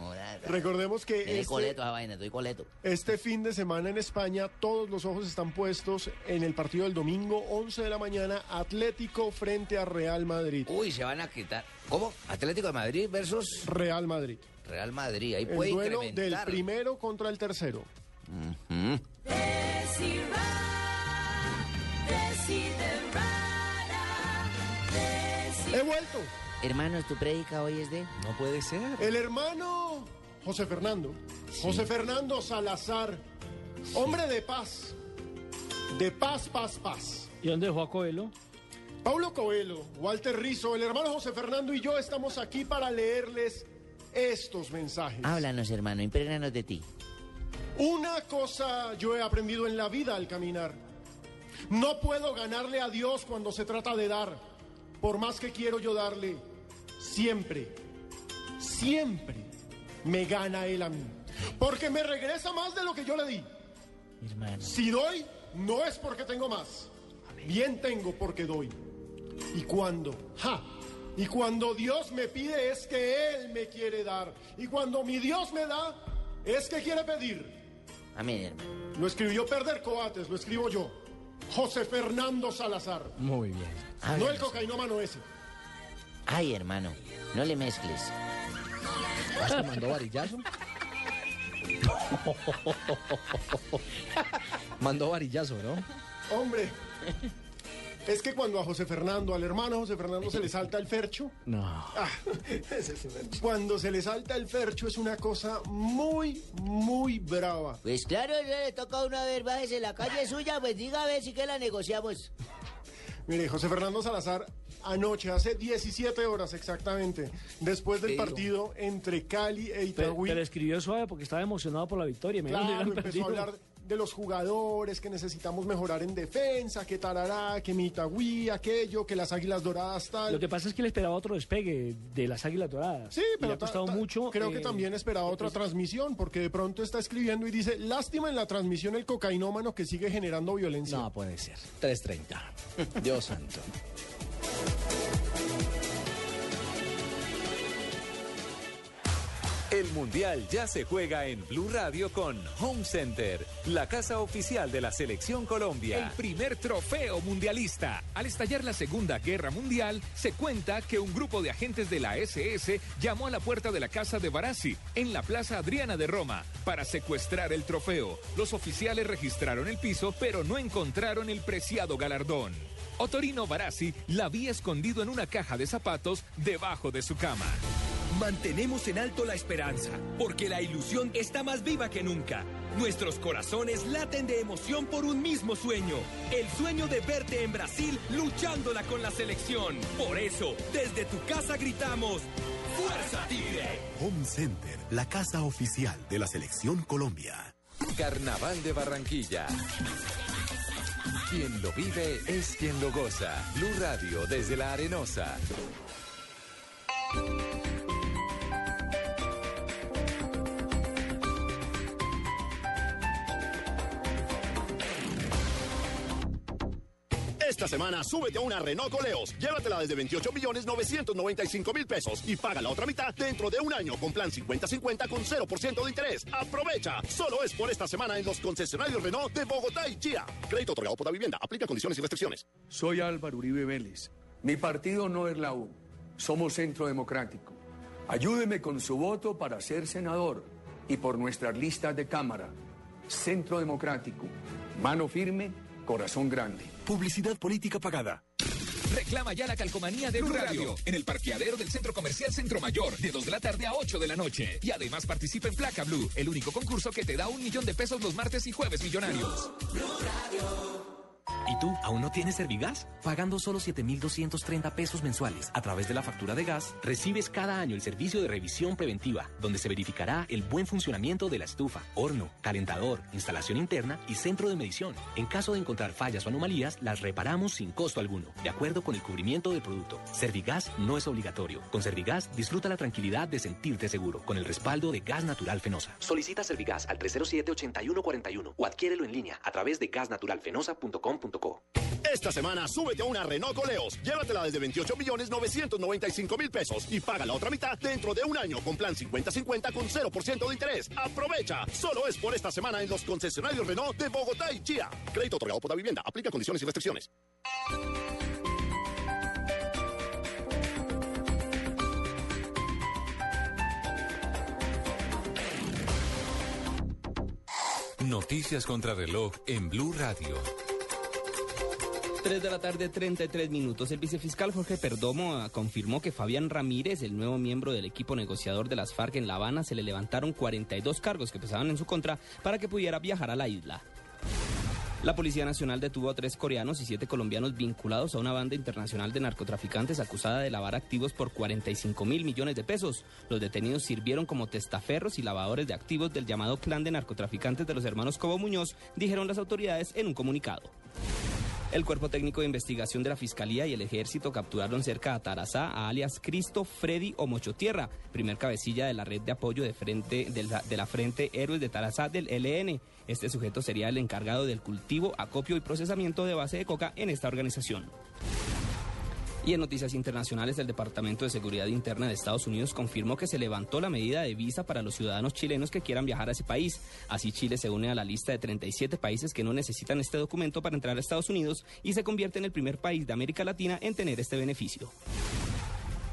Speaker 9: Recordemos que este-
Speaker 13: coleto esa vaina, estoy coleto.
Speaker 9: Este fin de semana en España, todos los ojos están puestos en el partido del domingo, 11 de la mañana, Atlético frente a Real Madrid.
Speaker 13: Uy, se van a quitar. ¿Cómo? Atlético de Madrid versus
Speaker 9: Real Madrid.
Speaker 13: Real Madrid. Ahí
Speaker 9: El
Speaker 13: puede
Speaker 9: duelo del primero contra el tercero. He vuelto.
Speaker 13: Hermanos, ¿tu prédica hoy es de?
Speaker 4: No puede ser.
Speaker 9: El hermano José Fernando. José Fernando Salazar. Hombre de paz. de paz, paz, paz.
Speaker 5: ¿Y dónde dejó a Coelho?
Speaker 9: Paulo Coelho, Walter Rizzo, el hermano José Fernando y yo estamos aquí para leerles estos mensajes.
Speaker 63: Háblanos, hermano, impregnanos de ti.
Speaker 9: Una cosa yo he aprendido en la vida al caminar. No puedo ganarle a Dios cuando se trata de dar, por más que quiero yo darle. Siempre, siempre me gana Él a mí. Porque me regresa más de lo que yo le di.
Speaker 63: Hermano.
Speaker 9: Si doy, no es porque tengo más. Bien tengo porque doy. Y cuando, ja, y cuando Dios me pide es que Él me quiere dar. Y cuando mi Dios me da, es que quiere pedir.
Speaker 63: Amén, hermano.
Speaker 9: Lo escribió Perder Coates, lo escribo yo. José Fernando Salazar.
Speaker 4: Muy bien.
Speaker 9: No el cocainómano ese.
Speaker 63: Ay, hermano, no le mezcles.
Speaker 4: ¿Vas que mandó varillazo? mandó varillazo, ¿no?
Speaker 9: Hombre, es que cuando a José Fernando, al hermano José Fernando se le salta el fercho,
Speaker 4: No.
Speaker 9: ah, cuando se le salta el fercho es una cosa muy, muy brava.
Speaker 63: Pues claro, le toca a una vez, bájese la calle suya, pues diga a ver si que la negociamos.
Speaker 9: Mire, José Fernando Salazar, anoche, hace 17 horas exactamente, después del
Speaker 63: Pero-
Speaker 9: partido entre Cali e
Speaker 5: Pero,
Speaker 9: Itagüí,
Speaker 5: pero escribió suave porque estaba emocionado por la victoria. me
Speaker 9: claro, empezó a hablar de los jugadores, que necesitamos mejorar en defensa, que tarará, que mi Itagüí, aquello, que las Águilas Doradas tal.
Speaker 5: Lo que pasa es que él esperaba otro despegue de las Águilas Doradas.
Speaker 9: Sí, pero
Speaker 5: le ha
Speaker 9: ta-
Speaker 5: costado
Speaker 9: ta-
Speaker 5: mucho.
Speaker 9: Creo que
Speaker 5: eh,
Speaker 9: también esperaba otra transmisión, porque de pronto está escribiendo y dice, lástima en la transmisión el cocainómano que sigue generando violencia.
Speaker 4: No puede ser. 3.30. Dios santo.
Speaker 18: El Mundial ya se juega en Blue Radio con Home Center, la casa oficial de la Selección
Speaker 15: El
Speaker 18: Colombia.
Speaker 15: primer trofeo mundialista. Al estallar la Segunda Guerra Mundial, se cuenta que un grupo de agentes de la SS llamó a la puerta de la casa de Barassi, en la Plaza Adriana de Roma, para secuestrar el trofeo. Los oficiales registraron el piso, pero no encontraron el preciado galardón. Otorino Barassi la había escondido en una caja de zapatos debajo de su cama.
Speaker 56: Mantenemos en alto la esperanza, porque la ilusión está más viva que nunca. Nuestros corazones laten de emoción por un mismo sueño, el sueño de verte en Brasil luchándola con la selección. Por eso, desde tu casa gritamos, ¡Fuerza Tigre!
Speaker 14: Home Center, la casa oficial de la Selección Colombia.
Speaker 18: Carnaval de Barranquilla. Quien lo vive es quien lo goza. Blue Radio desde la Arenosa.
Speaker 64: Esta semana súbete a una Renault Coleos. Llévatela desde 28 millones 995 mil pesos y paga la otra mitad dentro de un año con plan 50-50 con 0% de interés. Aprovecha. Solo es por esta semana en los concesionarios Renault de Bogotá y Chía. Crédito otorgado por la vivienda. Aplica condiciones y restricciones.
Speaker 65: Soy Álvaro Uribe Vélez. Mi partido no es la U. Somos Centro Democrático. Ayúdeme con su voto para ser senador y por nuestras listas de Cámara. Centro Democrático. Mano firme, corazón grande.
Speaker 14: Publicidad política pagada.
Speaker 15: Reclama ya la calcomanía de Blue Radio en el parqueadero del Centro Comercial Centro Mayor de 2 de la tarde a 8 de la noche. Y además participa en Placa Blue, el único concurso que te da un millón de pesos los martes y jueves millonarios.
Speaker 66: ¿Y tú aún no tienes Servigas? Pagando solo 7,230 pesos mensuales a través de la factura de gas, recibes cada año el servicio de revisión preventiva, donde se verificará el buen funcionamiento de la estufa, horno, calentador, instalación interna y centro de medición. En caso de encontrar fallas o anomalías, las reparamos sin costo alguno, de acuerdo con el cubrimiento del producto. Servigas no es obligatorio. Con Servigas disfruta la tranquilidad de sentirte seguro, con el respaldo de Gas Natural Fenosa. Solicita Servigas al 307-8141 o adquiérelo en línea a través de
Speaker 64: Esta semana súbete a una Renault Coleos. Llévatela desde 28 millones 995 mil pesos y paga la otra mitad dentro de un año con plan 50-50 con 0% de interés. Aprovecha. Solo es por esta semana en los concesionarios Renault de Bogotá y Chía. Crédito otorgado por la vivienda. Aplica condiciones y restricciones.
Speaker 18: Noticias contra reloj en Blue Radio.
Speaker 48: 3 de la tarde, 33 minutos. El vicefiscal Jorge Perdomo ah, confirmó que Fabián Ramírez, el nuevo miembro del equipo negociador de las FARC en La Habana, se le levantaron 42 cargos que pesaban en su contra para que pudiera viajar a la isla. La Policía Nacional detuvo a tres coreanos y siete colombianos vinculados a una banda internacional de narcotraficantes acusada de lavar activos por 45 mil millones de pesos. Los detenidos sirvieron como testaferros y lavadores de activos del llamado clan de narcotraficantes de los hermanos Cobo Muñoz, dijeron las autoridades en un comunicado. El Cuerpo Técnico de Investigación de la Fiscalía y el Ejército capturaron cerca de Tarazá a alias Cristo Freddy Omochotierra, primer cabecilla de la red de apoyo de, frente, de, la, de la Frente Héroes de Tarazá del LN. Este sujeto sería el encargado del cultivo, acopio y procesamiento de base de coca en esta organización. Y en noticias internacionales, el Departamento de Seguridad Interna de Estados Unidos confirmó que se levantó la medida de visa para los ciudadanos chilenos que quieran viajar a ese país. Así Chile se une a la lista de 37 países que no necesitan este documento para entrar a Estados Unidos y se convierte en el primer país de América Latina en tener este beneficio.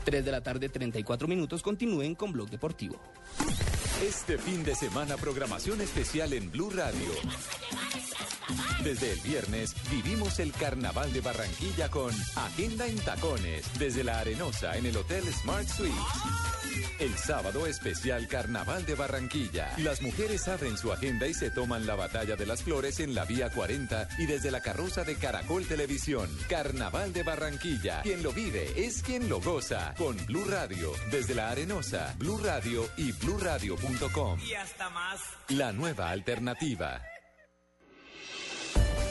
Speaker 48: 3 de la tarde, 34 minutos. Continúen con Blog Deportivo.
Speaker 18: Este fin de semana programación especial en Blue Radio. Desde el viernes vivimos el Carnaval de Barranquilla con Agenda en Tacones desde la Arenosa en el Hotel Smart Suites. El sábado especial Carnaval de Barranquilla. Las mujeres abren su agenda y se toman la batalla de las flores en la vía 40 y desde la carroza de Caracol Televisión. Carnaval de Barranquilla. Quien lo vive es quien lo goza. Con Blue Radio desde la Arenosa, Blue Radio y BlueRadio.com.
Speaker 67: Y hasta más.
Speaker 18: La nueva alternativa.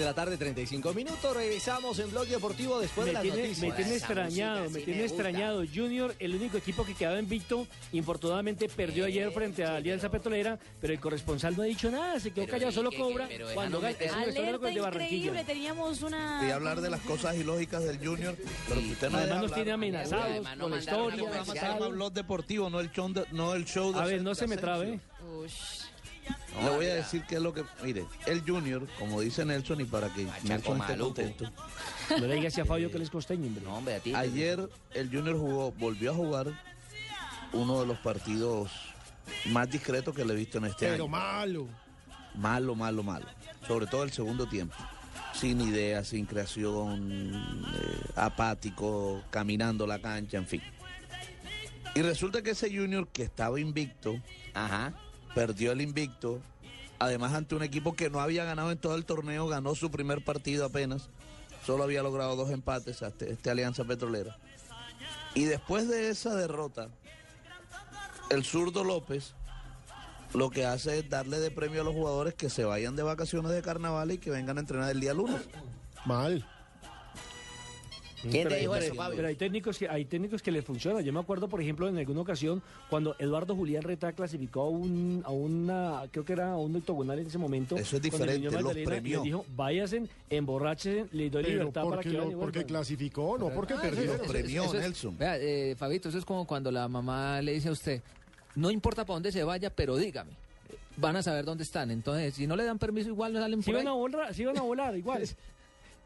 Speaker 4: De la tarde, 35 minutos. Regresamos en Blog Deportivo después de las
Speaker 5: tiene,
Speaker 4: noticias.
Speaker 5: me tiene extrañado, me tiene extrañado. Junior, el único equipo que quedaba invicto, infortunadamente perdió ayer frente a Alianza Petrolera, pero el corresponsal no ha dicho nada, se quedó callado, solo cobra cuando gana. Es un de Barranquilla.
Speaker 68: increíble, teníamos una...
Speaker 8: Quería hablar de las cosas ilógicas del Junior, pero si usted no
Speaker 5: Además nos tiene amenazados con la historia.
Speaker 8: Se llama Blog Deportivo, no el show de, no el show de
Speaker 5: A ver, no se me trabe.
Speaker 8: Le voy a decir qué es lo que... Mire, el Junior, como dice Nelson, y para que Nelson esté contento...
Speaker 5: No le digas a Fabio que él es costeño, hombre.
Speaker 8: Ayer el Junior jugó, volvió a jugar uno de los partidos más discretos que le he visto en este
Speaker 9: Pero
Speaker 8: año.
Speaker 9: malo.
Speaker 8: Malo, malo, malo. Sobre todo el segundo tiempo. Sin ideas, sin creación, eh, apático, caminando la cancha, en fin. Y resulta que ese Junior que estaba invicto, perdió el invicto, además ante un equipo que no había ganado en todo el torneo, ganó su primer partido apenas, solo había logrado dos empates a este, este Alianza Petrolera. Y después de esa derrota, el zurdo López lo que hace es darle de premio a los jugadores que se vayan de vacaciones de carnaval y que vengan a entrenar el día lunes.
Speaker 9: Mal.
Speaker 8: ¿Quién te dijo
Speaker 5: pero,
Speaker 8: eso, Fabio?
Speaker 5: pero hay técnicos que hay técnicos que les funciona. Yo me acuerdo, por ejemplo, en alguna ocasión cuando Eduardo Julián Reta clasificó a, un, a una, creo que era a un octogonal en ese momento.
Speaker 8: Eso es diferente, los premió.
Speaker 5: Le dijo, váyanse, emborráchense, les doy
Speaker 9: Pero
Speaker 5: libertad para
Speaker 9: porque,
Speaker 5: que
Speaker 9: lo- porque clasificó, no porque
Speaker 69: Ah,
Speaker 9: perdió.
Speaker 69: eso- eso- eso es- Vea, eh, Fabito, eso es como cuando la mamá le dice a usted, no importa para dónde se vaya, pero dígame. Van a saber dónde están. Entonces, si no le dan permiso, igual no salen
Speaker 5: Si
Speaker 69: por
Speaker 5: van
Speaker 69: ahí.
Speaker 5: a volar, si van a volar, igual.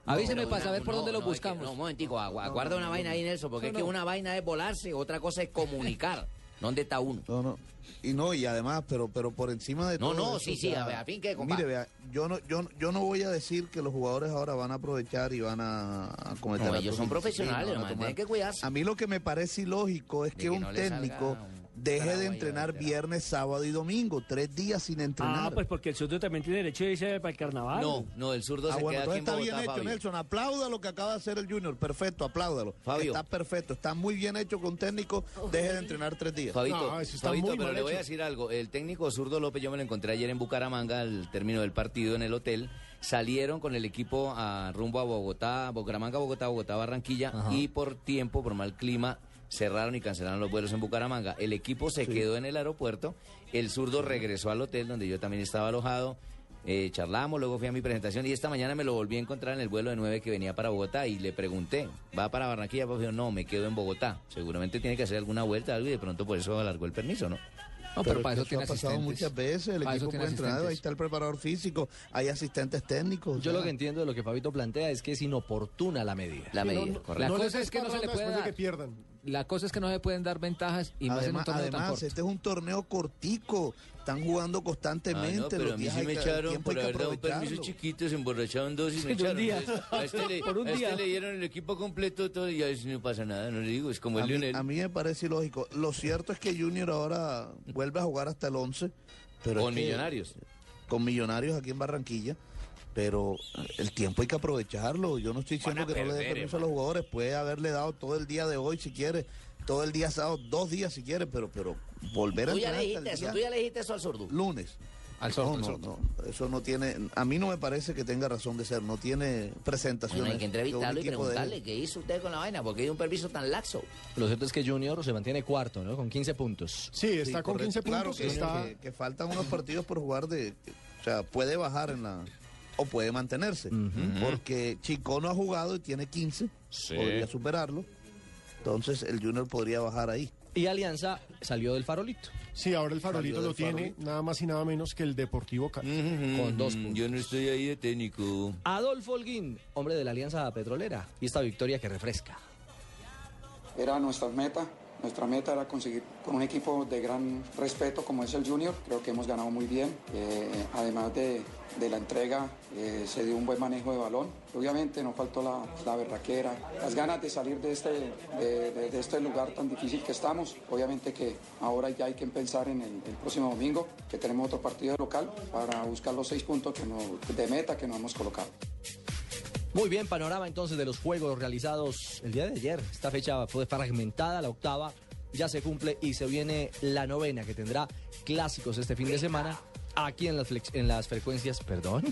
Speaker 69: Avíseme
Speaker 13: pero
Speaker 69: para
Speaker 13: una-
Speaker 69: saber por
Speaker 13: no,
Speaker 69: dónde
Speaker 13: no, es que-
Speaker 69: buscamos.
Speaker 13: no, un momentico, agu- aguarda una vaina ahí, Nelson, porque
Speaker 8: No,
Speaker 13: es que
Speaker 8: no.
Speaker 13: una vaina es volarse, otra cosa es comunicar. ¿Dónde está uno?
Speaker 8: No, no. Y no, y además, pero, pero por encima de
Speaker 13: No,
Speaker 8: todo.
Speaker 13: no,
Speaker 8: eso,
Speaker 13: sí, sí, a ver, a fin que, compadre.
Speaker 8: Mire, vea, yo no, yo, yo no voy a decir que los jugadores ahora van a aprovechar y van a, a cometer
Speaker 13: No, ellos son profesionales, hermano,
Speaker 8: tomar-
Speaker 13: tienen que cuidarse.
Speaker 8: A mí lo que me parece ilógico es
Speaker 13: De
Speaker 8: que,
Speaker 13: que
Speaker 8: un
Speaker 13: no salga
Speaker 8: técnico deje de entrenar viernes, sábado y domingo, tres días sin entrenar.
Speaker 5: Ah, pues porque el zurdo también tiene derecho de irse para el carnaval.
Speaker 13: No, no, el zurdo
Speaker 8: Ah,
Speaker 13: se
Speaker 8: bueno,
Speaker 13: queda aquí en
Speaker 8: está
Speaker 13: Bogotá,
Speaker 8: bien hecho,
Speaker 13: Fabio.
Speaker 8: Nelson. Aplauda lo que acaba de hacer el Junior. Perfecto, apláudalo.
Speaker 13: Fabio.
Speaker 8: Está perfecto, está muy bien hecho con técnico. Deje de entrenar tres días.
Speaker 13: Fabito, Fabito, pero le voy a decir algo. El técnico zurdo López, yo me lo encontré ayer en Bucaramanga al término del partido en el hotel. Salieron con el equipo a rumbo a Bogotá, Bucaramanga, Bogotá, Bogotá, Barranquilla y por tiempo, por mal clima, cerraron y cancelaron los vuelos en Bucaramanga. El equipo se quedó en el aeropuerto, el zurdo regresó al hotel donde yo también estaba alojado. eh, charlamos, luego fui a mi presentación y esta mañana me lo volví a encontrar en el vuelo de 9 que venía para Bogotá y le pregunté, ¿va para Barranquilla? Pues dijo, no, me quedo en Bogotá. Seguramente tiene que hacer alguna vuelta algo y de pronto por eso alargó el permiso, ¿no?
Speaker 69: No, pero para
Speaker 8: que
Speaker 69: eso tiene
Speaker 8: ha pasado
Speaker 69: asistentes.
Speaker 8: muchas veces. El
Speaker 69: Para eso
Speaker 8: equipo puede
Speaker 69: asistentes.
Speaker 8: ahí está el preparador físico, hay asistentes técnicos.
Speaker 4: Yo
Speaker 8: ya.
Speaker 4: lo que entiendo de lo que Fabito plantea es que es inoportuna la medida.
Speaker 13: La
Speaker 9: Sí,
Speaker 13: medida,
Speaker 9: no,
Speaker 13: correcto.
Speaker 69: La
Speaker 9: no
Speaker 69: cosa
Speaker 9: les
Speaker 69: es que no se le puede
Speaker 9: de que pierdan.
Speaker 69: La cosa es que no se pueden dar ventajas y más en un
Speaker 8: Además,
Speaker 69: torneo tan
Speaker 8: además,
Speaker 69: corto.
Speaker 8: este es un torneo cortico. Están jugando constantemente.
Speaker 13: Ah, no, pero
Speaker 8: los
Speaker 13: a mí
Speaker 8: días
Speaker 13: sí me echaron por haber dado un permiso chiquito, se emborracharon dos y me
Speaker 8: por un
Speaker 13: echaron.
Speaker 8: día.
Speaker 13: Entonces, A este, le,
Speaker 8: Por un
Speaker 13: a este
Speaker 8: día.
Speaker 13: le dieron el equipo completo todo y a veces no pasa nada, no le digo, es como el
Speaker 8: mí,
Speaker 13: Lionel.
Speaker 8: a mí me parece ilógico. Lo cierto es que Junior ahora vuelve a jugar hasta el 11. Pero
Speaker 13: Con
Speaker 8: es que-
Speaker 13: Millonarios.
Speaker 8: Con Millonarios aquí en Barranquilla. Pero el tiempo hay que aprovecharlo. Yo no estoy diciendo que no le dé permiso a los jugadores. Puede haberle dado todo el día de hoy si quiere. Todo el día sábado, dos días si quiere. Pero, pero volver a
Speaker 63: Tú ya le dijiste eso,
Speaker 8: día-
Speaker 63: tú ya le dijiste eso al sordo.
Speaker 8: Lunes.
Speaker 69: Al sordo,
Speaker 8: No, no, no, eso no tiene, a mí no me parece que tenga razón de ser, no tiene presentación.
Speaker 63: Bueno, hay que entrevistarlo y preguntarle qué hizo usted con la vaina, porque dio un permiso tan laxo.
Speaker 4: Lo cierto es que Junior se mantiene cuarto, ¿no? Con 15 puntos.
Speaker 9: Sí, está con
Speaker 8: correcto.
Speaker 9: 15
Speaker 8: Claro
Speaker 9: puntos.
Speaker 8: que,
Speaker 9: está...
Speaker 8: que- que faltan unos partidos por jugar de, o sea, puede bajar en la o puede mantenerse, porque Chico no ha jugado y tiene 15, podría superarlo. Entonces el Junior podría bajar ahí.
Speaker 4: Y Alianza salió del farolito.
Speaker 9: Sí, ahora el farolito lo tiene
Speaker 8: farolito.
Speaker 9: nada más y nada menos que el Deportivo Cali.
Speaker 4: Con dos
Speaker 13: Mm, Yo no estoy ahí de técnico.
Speaker 4: Adolfo Holguín, hombre de la Alianza Petrolera. Y esta victoria que refresca.
Speaker 70: Era nuestra meta. Nuestra meta era conseguir con un equipo de gran respeto como es el Junior. Creo que hemos ganado muy bien. Eh, además de, de la entrega, eh, se dio un buen manejo de balón. Obviamente nos faltó la, la berraquera, las ganas de salir de este, de, de- de este lugar tan difícil que estamos. Obviamente que ahora ya hay que pensar en el, próximo domingo, que tenemos otro partido local para buscar los seis puntos que nos- de meta que nos hemos colocado.
Speaker 4: Muy bien, panorama entonces de los juegos realizados el día de ayer. Esta fecha fue fragmentada, la octava ya se cumple y se viene la novena que tendrá clásicos este fin de semana aquí en las, flex- en las frecuencias, perdón,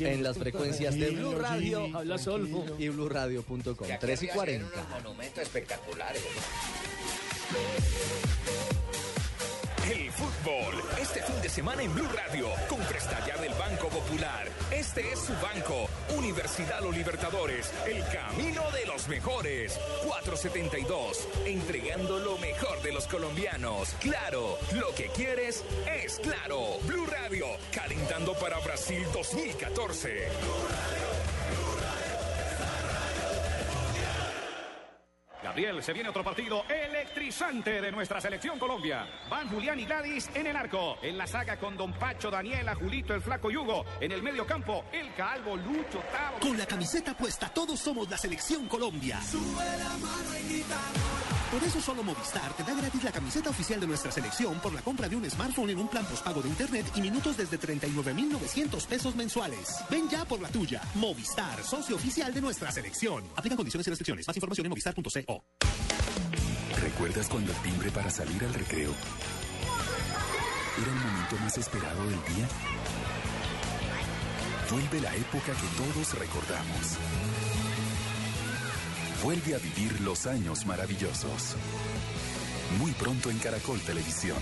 Speaker 4: en las frecuencias de Blue Radio
Speaker 5: Habla solo.
Speaker 4: y blueradio.com. 3 y 40.
Speaker 63: Monumentos espectaculares.
Speaker 15: Fútbol, este fin de semana en Blue Radio, con presta ya del Banco Popular. Este es su banco, Universidad Los Libertadores, el camino de los mejores. 472, entregando lo mejor de los colombianos. Claro, lo que quieres es claro. Blue Radio, calentando para Brasil 2014.
Speaker 71: Gabriel, se viene otro partido electrizante de nuestra selección Colombia. Van Julián y Gladys en el arco. En la saga con Don Pacho, Daniela, Julito, el Flaco Yugo. En el medio campo, el Calvo, Lucho, Tavo.
Speaker 14: Con la camiseta puesta, todos somos la selección Colombia. Por eso solo Movistar te da gratis la camiseta oficial de nuestra selección por la compra de un smartphone en un plan postpago de internet y minutos desde 39,900 pesos mensuales. Ven ya por la tuya. Movistar, socio oficial de nuestra selección. Aplican condiciones y restricciones. Más información en movistar.co.
Speaker 67: ¿Recuerdas cuando el timbre para salir al recreo era el momento más esperado del día? Vuelve la época que todos recordamos. Vuelve a vivir los años maravillosos. Muy pronto en Caracol Televisión.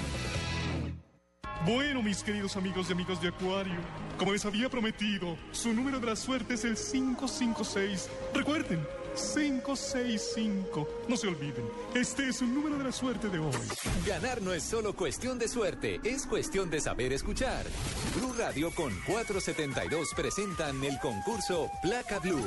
Speaker 72: Bueno, mis queridos amigos y amigos de Acuario, como les había prometido, su número de la suerte es el 556. Recuerden, 565. No se olviden, este es un número de la suerte de hoy.
Speaker 18: Ganar no es solo cuestión de suerte, es cuestión de saber escuchar. Blue Radio con 472 presentan el concurso Placa Blue.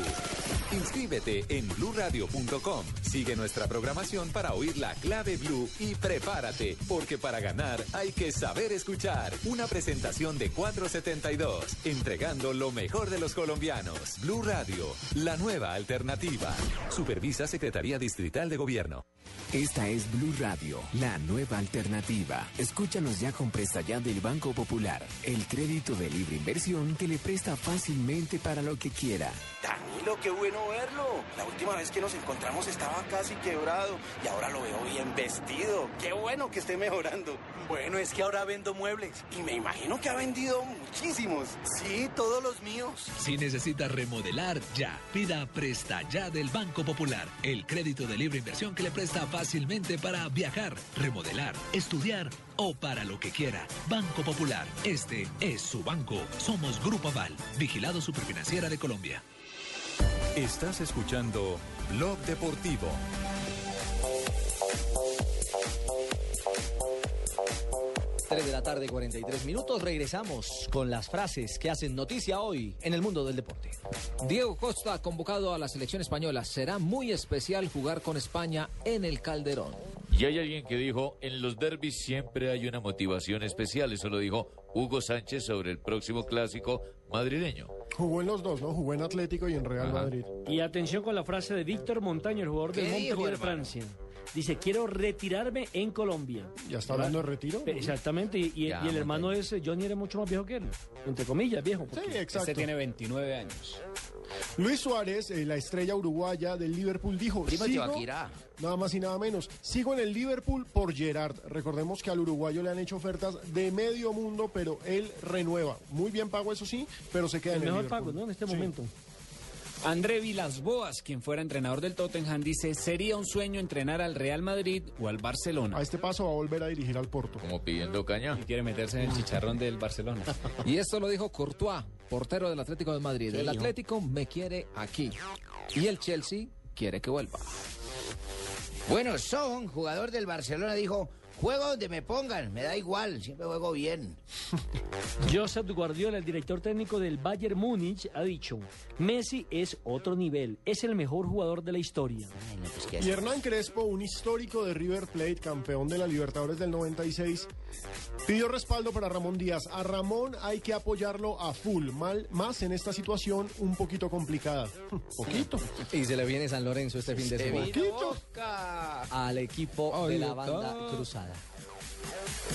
Speaker 18: Inscríbete en bluradio.com. Sigue nuestra programación para oír la clave Blue y prepárate, porque para ganar hay que saber escuchar. Una presentación de 472, entregando lo mejor de los colombianos. Blue Radio, la nueva alternativa. Supervisa Secretaría Distrital de Gobierno.
Speaker 66: Esta es Blue Radio, la nueva alternativa. Escúchanos ya con Presta Ya del Banco Popular, el crédito de libre inversión que le presta fácilmente para lo que quiera.
Speaker 68: Danilo, qué bueno verlo. La última vez que nos encontramos estaba casi quebrado y ahora lo veo bien vestido. Qué bueno que esté mejorando. Bueno, es que ahora vendo muebles y me imagino que ha vendido muchísimos. Sí, todos los míos.
Speaker 73: Si necesita remodelar, ya. Pida Presta Ya del Banco Popular. El crédito de libre inversión que le presta fácilmente para viajar, remodelar, estudiar o para lo que quiera. Banco Popular. Este es su banco. Somos Grupo Aval. Vigilado Superfinanciera de Colombia.
Speaker 18: Estás escuchando Blog Deportivo.
Speaker 4: Tres de la la tarde, 43 minutos. Regresamos con las frases que hacen noticia hoy en el mundo del deporte.
Speaker 69: Diego Costa convocado a la selección española. Será muy especial jugar con España en el Calderón.
Speaker 12: Y hay alguien que dijo, en los derbis siempre hay una motivación especial. Eso lo dijo Hugo Sánchez sobre el próximo clásico madrileño.
Speaker 9: Jugó en los dos, ¿no? Jugó en Atlético y en Real
Speaker 12: Ajá.
Speaker 9: Madrid.
Speaker 5: Y atención con la frase de Víctor Montaño, el jugador del
Speaker 9: ¿Qué dijo,
Speaker 5: Montpellier de? Francia. Dice, quiero retirarme en Colombia.
Speaker 9: ¿Ya está hablando de retiro?
Speaker 5: Exactamente, y, y-
Speaker 9: Ya,
Speaker 5: y el hermano es, eh, Johnny era mucho más viejo que él. Entre comillas, viejo.
Speaker 9: Sí, exacto.
Speaker 5: Este tiene
Speaker 74: 29 años.
Speaker 9: Luis Suárez, eh, la estrella uruguaya del Liverpool, dijo:
Speaker 63: Primo
Speaker 9: "Sigo-
Speaker 63: Tibaquirá".
Speaker 9: Nada más y nada menos. Sigo en el Liverpool por Gerard. Recordemos que al uruguayo le han hecho ofertas de medio mundo, pero él renueva. Muy bien pago, eso sí, pero se queda
Speaker 5: El
Speaker 9: en el
Speaker 5: mejor
Speaker 9: Liverpool.
Speaker 5: pago, ¿no? En este
Speaker 9: Sí.
Speaker 5: momento.
Speaker 74: André Vilas Boas, quien fuera entrenador del Tottenham, dice, sería un sueño entrenar al Real Madrid o al Barcelona.
Speaker 9: A este paso va a volver a dirigir al Porto.
Speaker 12: Como pidiendo caña.
Speaker 74: Y quiere meterse en el chicharrón del Barcelona.
Speaker 69: Y esto lo dijo Courtois, portero del Atlético de Madrid.
Speaker 74: ¿Qué
Speaker 69: El? Atlético me quiere aquí. Y el Chelsea quiere que vuelva.
Speaker 63: Bueno, Son, jugador del Barcelona, dijo, juego donde me pongan, me da igual, siempre juego bien.
Speaker 5: Josep Guardiola, el director técnico del Bayern Múnich, ha dicho, Messi es otro nivel, es el mejor jugador de la historia.
Speaker 9: Y Hernán Crespo, un histórico de River Plate, campeón de la Libertadores del 96, pidió respaldo para Ramón Díaz. A Ramón hay que apoyarlo a full, mal, más en esta situación un poquito complicada. Poquito.
Speaker 4: Y se le viene San Lorenzo este fin de
Speaker 9: Se
Speaker 4: semana.
Speaker 9: Poquito.
Speaker 4: Al equipo
Speaker 63: Ahí
Speaker 4: de la
Speaker 63: está.
Speaker 4: banda cruzada.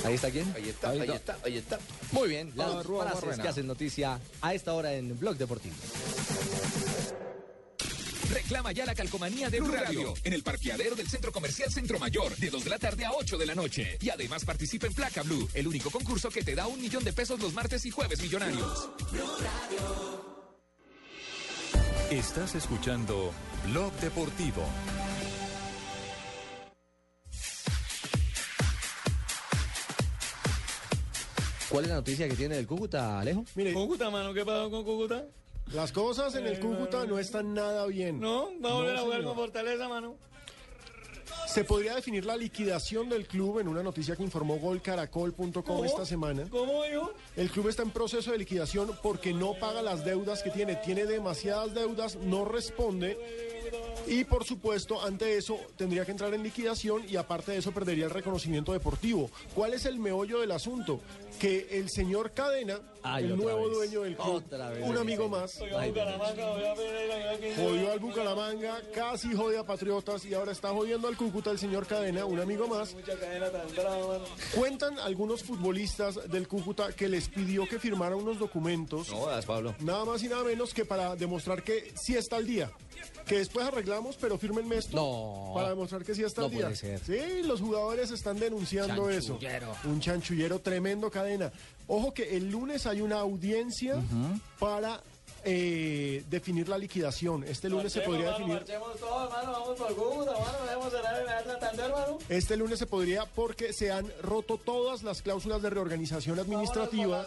Speaker 4: ¿Ahí está quién?
Speaker 63: Ahí está, ahí está, ahí está.
Speaker 4: Muy bien, las
Speaker 74: Ah,
Speaker 4: frases que hacen noticia a esta hora en Blog Deportivo.
Speaker 15: Reclama ya la calcomanía de Blue Radio en el parqueadero del Centro Comercial Centro Mayor de 2 de la tarde a 8 de la noche. Y además participa en Placa Blue, el único concurso que te da un millón de pesos los martes y jueves millonarios.
Speaker 18: Estás escuchando Blog Deportivo.
Speaker 4: ¿Cuál es la noticia que tiene del Cúcuta, Alejo?
Speaker 9: Mire,
Speaker 74: Cúcuta, mano, ¿qué pasó con Cúcuta?
Speaker 9: Las cosas en el Cúcuta no están nada bien.
Speaker 74: No, va a volver a jugar con Fortaleza, mano.
Speaker 9: Se podría definir la liquidación del club en una noticia que informó golcaracol.com esta semana.
Speaker 74: ¿Cómo, hijo?
Speaker 9: El club está en proceso de liquidación porque no paga las deudas que tiene. Tiene demasiadas deudas, no responde. Y por supuesto, ante eso tendría que entrar en liquidación y aparte de eso perdería el reconocimiento deportivo. ¿Cuál es el meollo del asunto? Que el señor Cadena,
Speaker 4: Ay,
Speaker 9: el nuevo
Speaker 4: vez.
Speaker 9: dueño del club,
Speaker 4: Otra vez
Speaker 9: un amigo más, jodió al Bucaramanga, casi jode a Patriotas y ahora está jodiendo al Cúcuta el señor Cadena, un amigo más.
Speaker 74: Mucha cadena tan brava, mano.
Speaker 9: Cuentan algunos futbolistas del Cúcuta que les pidió que firmaran unos documentos.
Speaker 13: No Pablo.
Speaker 9: Nada más y nada menos que para demostrar que sí está al día. Que después arreglamos, pero fírmenme esto.
Speaker 4: No.
Speaker 9: Para demostrar que sí está
Speaker 4: No
Speaker 9: al día.
Speaker 4: puede ser.
Speaker 9: Sí, los jugadores están denunciando eso. Un chanchullero tremendo cadena. Ojo que el lunes hay una audiencia para eh, definir la liquidación. Este lunes se podría definir.
Speaker 74: Marchemos todos, mano, vamos por Cúcuta, mano, debemos cerrar en el Santander, mano.
Speaker 9: Este lunes se podría porque se han roto todas las cláusulas de reorganización administrativa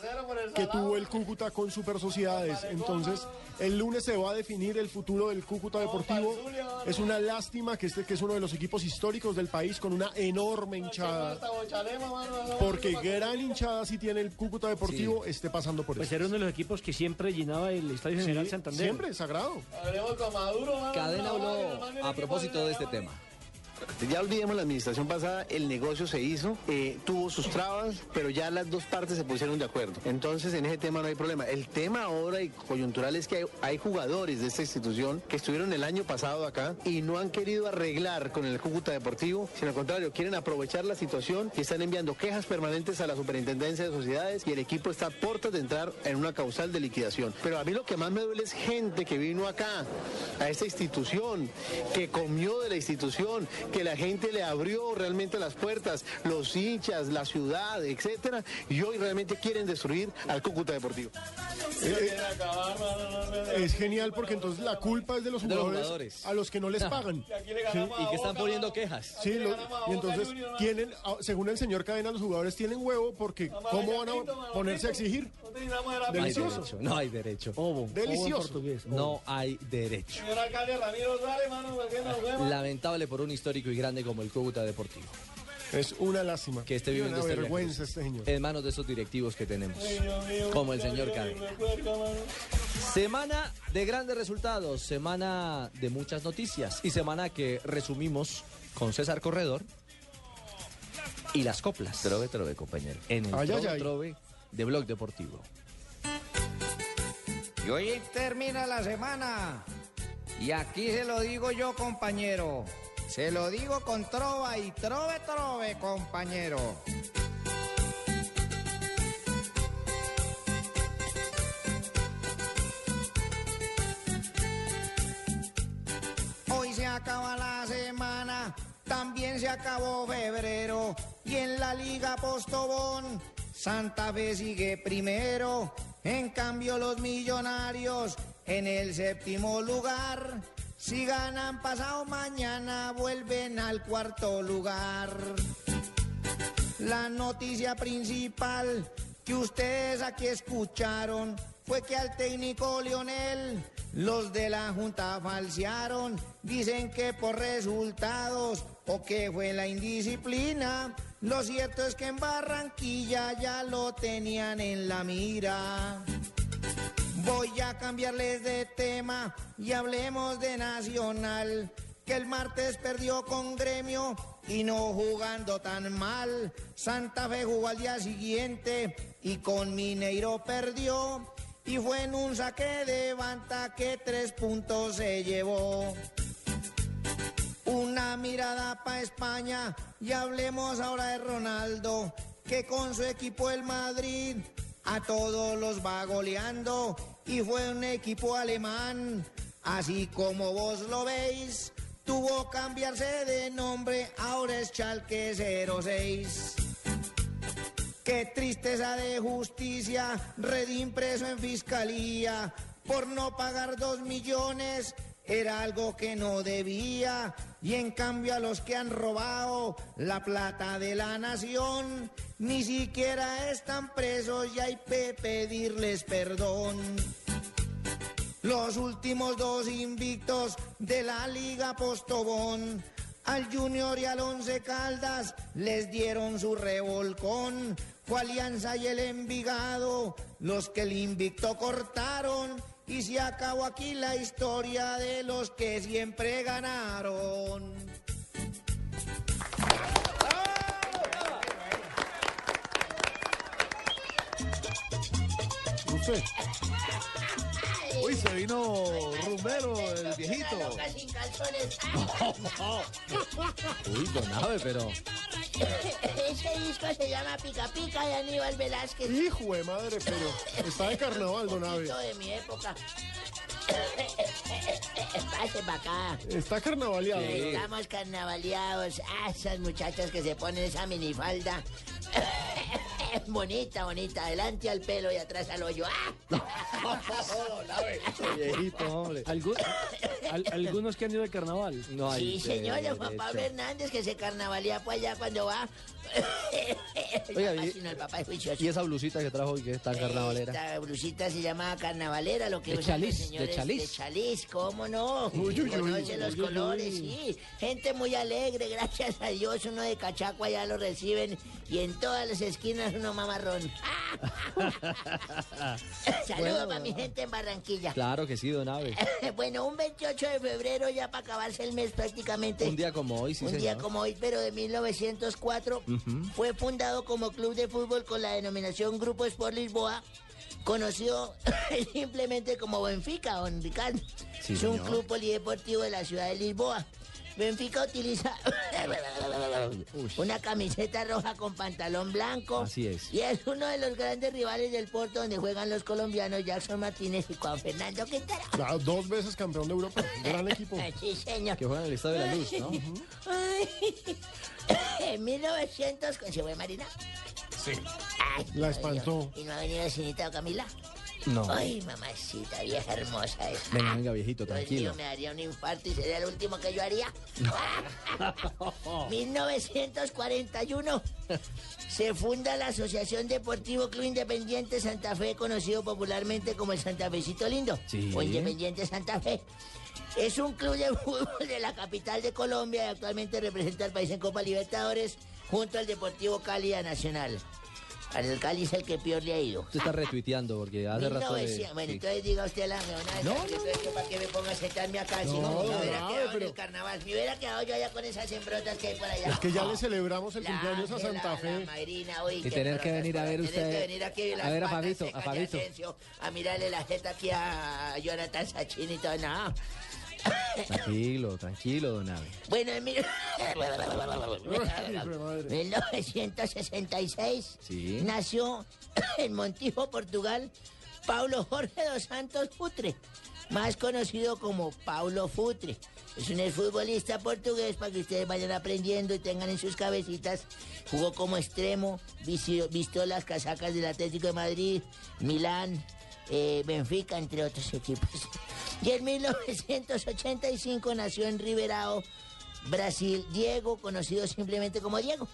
Speaker 9: que tuvo el Cúcuta con super sociedades. Entonces, el lunes se va a definir el futuro del Cúcuta Deportivo. Es una lástima que este que es uno de los equipos históricos del país con una enorme hinchada. Porque gran hinchada si tiene el Cúcuta Deportivo esté pasando por
Speaker 5: Pues
Speaker 9: eso.
Speaker 5: era uno de los equipos que siempre llenaba el Estadio General
Speaker 9: Sí,
Speaker 5: Santander.
Speaker 9: siempre, sagrado.
Speaker 74: Hablemos con Maduro.
Speaker 4: Cadena habló a propósito de este tema.
Speaker 75: Ya olvidemos la administración pasada, el negocio se hizo, eh, tuvo sus trabas, pero ya las dos partes se pusieron de acuerdo. Entonces en ese tema no hay problema. El tema ahora y coyuntural es que hay, jugadores de esta institución que estuvieron el año pasado acá y no han querido arreglar con el Cúcuta Deportivo, sino al contrario, quieren aprovechar la situación y están enviando quejas permanentes a la Superintendencia de Sociedades y el equipo está a puertas de entrar en una causal de liquidación. Pero a mí lo que más me duele es gente que vino acá, a esta institución, que comió de la institución, que la gente le abrió realmente las puertas, los hinchas, la ciudad, etcétera, y hoy realmente quieren destruir al Cúcuta Deportivo.
Speaker 9: Eh, Es genial porque entonces la culpa es de los
Speaker 4: De los
Speaker 9: jugadores, a los que no les pagan.
Speaker 4: Y que están poniendo quejas.
Speaker 9: Sí, lo- y entonces tienen, ah, según el señor Cadena, los jugadores tienen huevo porque ¿cómo van a ponerse a exigir?
Speaker 5: No
Speaker 4: No hay
Speaker 9: Delicioso.
Speaker 4: derecho. No hay derecho.
Speaker 9: Delicioso.
Speaker 4: No hay derecho.
Speaker 74: Señor alcalde Ramiro Suárez, mano, ¿por qué no juega?
Speaker 4: Lamentable por un histórico y grande como el Cúcuta Deportivo.
Speaker 9: Es una lástima.
Speaker 4: Que esté viviendo
Speaker 9: una
Speaker 4: este
Speaker 9: vergüenza
Speaker 4: viaje.
Speaker 9: este señor.
Speaker 4: En manos de esos directivos que tenemos. Como el señor Cadena. Semana de grandes resultados, semana de muchas noticias y semana que resumimos con César Corredor y las coplas.
Speaker 13: Trove, trove, compañero.
Speaker 4: En el
Speaker 13: Ay, ay,
Speaker 4: Trove
Speaker 13: ay.
Speaker 4: Trove de Blog Deportivo.
Speaker 76: Y hoy termina la semana. Y aquí se lo digo yo, compañero. Se lo digo con trova y trove, trove, compañero. Hoy se acaba la semana, también se acabó febrero. Y en la Liga Postobón, Santa Fe sigue primero. En cambio, los millonarios en el séptimo lugar. Si ganan pasado mañana, vuelven al cuarto lugar. La noticia principal que ustedes aquí escucharon fue que al técnico Lionel los de la Junta falsearon. Dicen que por resultados o que fue la indisciplina. Lo cierto es que en Barranquilla ya lo tenían en la mira. Voy a cambiarles de tema y hablemos de Nacional, que el martes perdió con gremio y no jugando tan mal. Santa Fe jugó al día siguiente y con Mineiro perdió. Y fue en un saque de banda que tres puntos se llevó. Una mirada para España y hablemos ahora de Ronaldo, que con su equipo el Madrid a todos los va goleando y fue un equipo alemán, así como vos lo veis, tuvo que cambiarse de nombre, ahora es Schalke 06. Qué tristeza de justicia, red impreso en fiscalía, por no pagar dos millones, era algo que no debía. Y en cambio a los que han robado la plata de la nación, ni siquiera están presos y hay que pedirles perdón. Los últimos dos invictos de la Liga Postobón. Al Junior y al Once Caldas les dieron su revolcón. Fue Alianza y el Envigado los que el invicto cortaron. Y se acabó aquí la historia de los que siempre ganaron.
Speaker 8: Uy, se vino rumbero el viejito.
Speaker 4: Uy, don Ave, pero...
Speaker 6: Ese disco se llama Pica Pica de Aníbal Velázquez.
Speaker 9: Hijo de madre, pero está de carnaval, don Ave.
Speaker 6: Poquito de mi época. Pase para acá.
Speaker 9: Está carnavaleado.
Speaker 6: Estamos carnavaleados. Ah, esas muchachas que se ponen esa minifalda. bonita, bonita. Adelante al pelo y atrás al hoyo. ¡Ah!
Speaker 4: Viejito, hombre.
Speaker 5: Algu- al- algunos que han ido de carnaval.
Speaker 4: No
Speaker 6: Sí, señor, don Juan Pablo Hernández que se carnavalea pues allá cuando va.
Speaker 4: Oiga,
Speaker 6: Papá,
Speaker 4: y-
Speaker 6: sino el papá es juicioso.
Speaker 4: Y esa blusita que trajo hoy que es tan carnavalera.
Speaker 6: Esta blusita se llama carnavalera, lo que
Speaker 4: De
Speaker 6: usan los
Speaker 4: chaliz, de
Speaker 6: señores de chaliz, ¿cómo no?
Speaker 4: Uy, uy, uy,
Speaker 6: Conoce
Speaker 4: uy,
Speaker 6: los colores,
Speaker 4: uy.
Speaker 6: sí. Gente muy alegre, gracias a Dios, uno de cachaco allá lo reciben y en todas las esquinas uno mamarrón. Saludos
Speaker 4: Bueno.
Speaker 6: para mi gente en Barranquilla.
Speaker 4: Claro que sí, don Ave.
Speaker 6: bueno, un 28 de febrero ya para acabarse el mes prácticamente.
Speaker 4: Un día como hoy, sí,
Speaker 6: Un
Speaker 4: señor.
Speaker 6: día como hoy, pero de 1904,
Speaker 4: Ujú.
Speaker 6: fue fundado como club de fútbol con la denominación Grupo Sport Lisboa, conocido simplemente como Benfica, don Ricardo.
Speaker 4: Sí,
Speaker 6: es un club polideportivo de la ciudad de Lisboa. Benfica utiliza una camiseta roja con pantalón blanco.
Speaker 4: Así es.
Speaker 6: Y es uno de los grandes rivales del Porto donde juegan los colombianos Jackson Martínez y Juan Fernando Quintana.
Speaker 9: Claro, dos veces campeón de Europa. Gran equipo.
Speaker 6: Sí, señor.
Speaker 4: Que juegan en el Estadio de la Luz, ¿no?
Speaker 6: En 1900, ¿se fue Marina?
Speaker 9: Sí.
Speaker 6: Ay,
Speaker 9: La
Speaker 6: no,
Speaker 9: espantó.
Speaker 6: ¿Y no ha venido la señorita Camila?
Speaker 4: No.
Speaker 6: Ay, mamacita, vieja hermosa esa.
Speaker 4: Venga, venga, viejito,
Speaker 6: Dios
Speaker 4: tranquilo.
Speaker 6: mío, me daría un infarto y sería el último que yo haría. 1941 se funda la Asociación Deportivo Club Independiente Santa Fe, conocido popularmente como el Santa Fecito Lindo
Speaker 4: Sí.
Speaker 6: o Independiente Santa Fe. Es un club de fútbol de la capital de Colombia y actualmente representa al país en Copa Libertadores junto al Deportivo Cali Nacional. Al Cali es el que peor le ha ido.
Speaker 4: Usted está retuiteando porque hace rato. de-
Speaker 6: 1900. Bueno,
Speaker 4: sí.
Speaker 6: entonces diga usted la meona.
Speaker 4: No,
Speaker 6: No, no, ¿Para qué me ponga a sentarme acá? si
Speaker 9: No,
Speaker 6: no, me
Speaker 9: no,
Speaker 6: hubiera
Speaker 9: no,
Speaker 6: quedado en
Speaker 9: pero-
Speaker 6: el carnaval. Me hubiera quedado yo allá con esas hembrotas que hay por allá.
Speaker 9: Es que ya le celebramos el
Speaker 6: La
Speaker 9: cumpleaños a Santa
Speaker 6: la
Speaker 9: Fe.
Speaker 6: Mayrina, uy,
Speaker 69: Y tener que venir a ver
Speaker 6: tener
Speaker 69: usted-
Speaker 6: que venir aquí
Speaker 69: a ver a Fabito, a Fabito.
Speaker 6: A mirarle la jeta aquí a Jonathan Sachin y todo. No.
Speaker 4: Tranquilo, tranquilo, don Abe.
Speaker 6: Bueno, en mil- 1966
Speaker 4: Sí.
Speaker 6: nació en Montijo, Portugal, Paulo Jorge dos Santos Futre, más conocido como Paulo Futre. Es un futbolista portugués para que ustedes vayan aprendiendo y tengan en sus cabecitas. Jugó como extremo, vistió, vistió las casacas del Atlético de Madrid, Milán, eh, Benfica, entre otros equipos. Y en 1985 nació en Ribeirão, Brasil, Diego, conocido simplemente como Diego.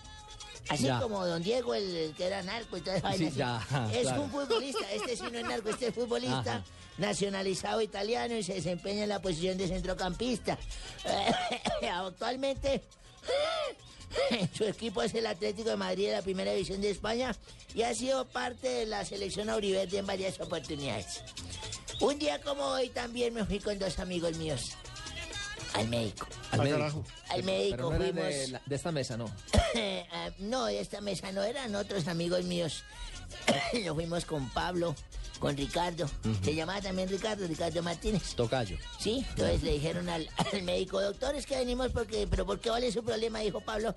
Speaker 6: Así
Speaker 4: Ya.
Speaker 6: como Don Diego, el, el que era narco y toda esa vaina
Speaker 4: ya,
Speaker 6: Es
Speaker 4: claro.
Speaker 6: un futbolista, este sí no es narco, este es futbolista
Speaker 4: Ajá.
Speaker 6: nacionalizado italiano y se desempeña en la posición de centrocampista. Actualmente su equipo es el Atlético de Madrid de la Primera División de España y ha sido parte de la selección auriverde en varias oportunidades. Un día como hoy también me fui con dos amigos míos al médico.
Speaker 4: Al médico.
Speaker 6: Al médico
Speaker 69: Pero no eran
Speaker 6: fuimos...
Speaker 69: de, la- de esta mesa, no.
Speaker 6: Ah, no, de esta mesa no eran otros amigos míos. Nos fuimos con Pablo, con Ricardo. Se llamaba también Ricardo, Ricardo Martínez.
Speaker 4: Tocayo.
Speaker 6: Sí, entonces le dijeron al, al médico, doctor, es que venimos porque, pero ¿por qué vale su problema? Dijo Pablo,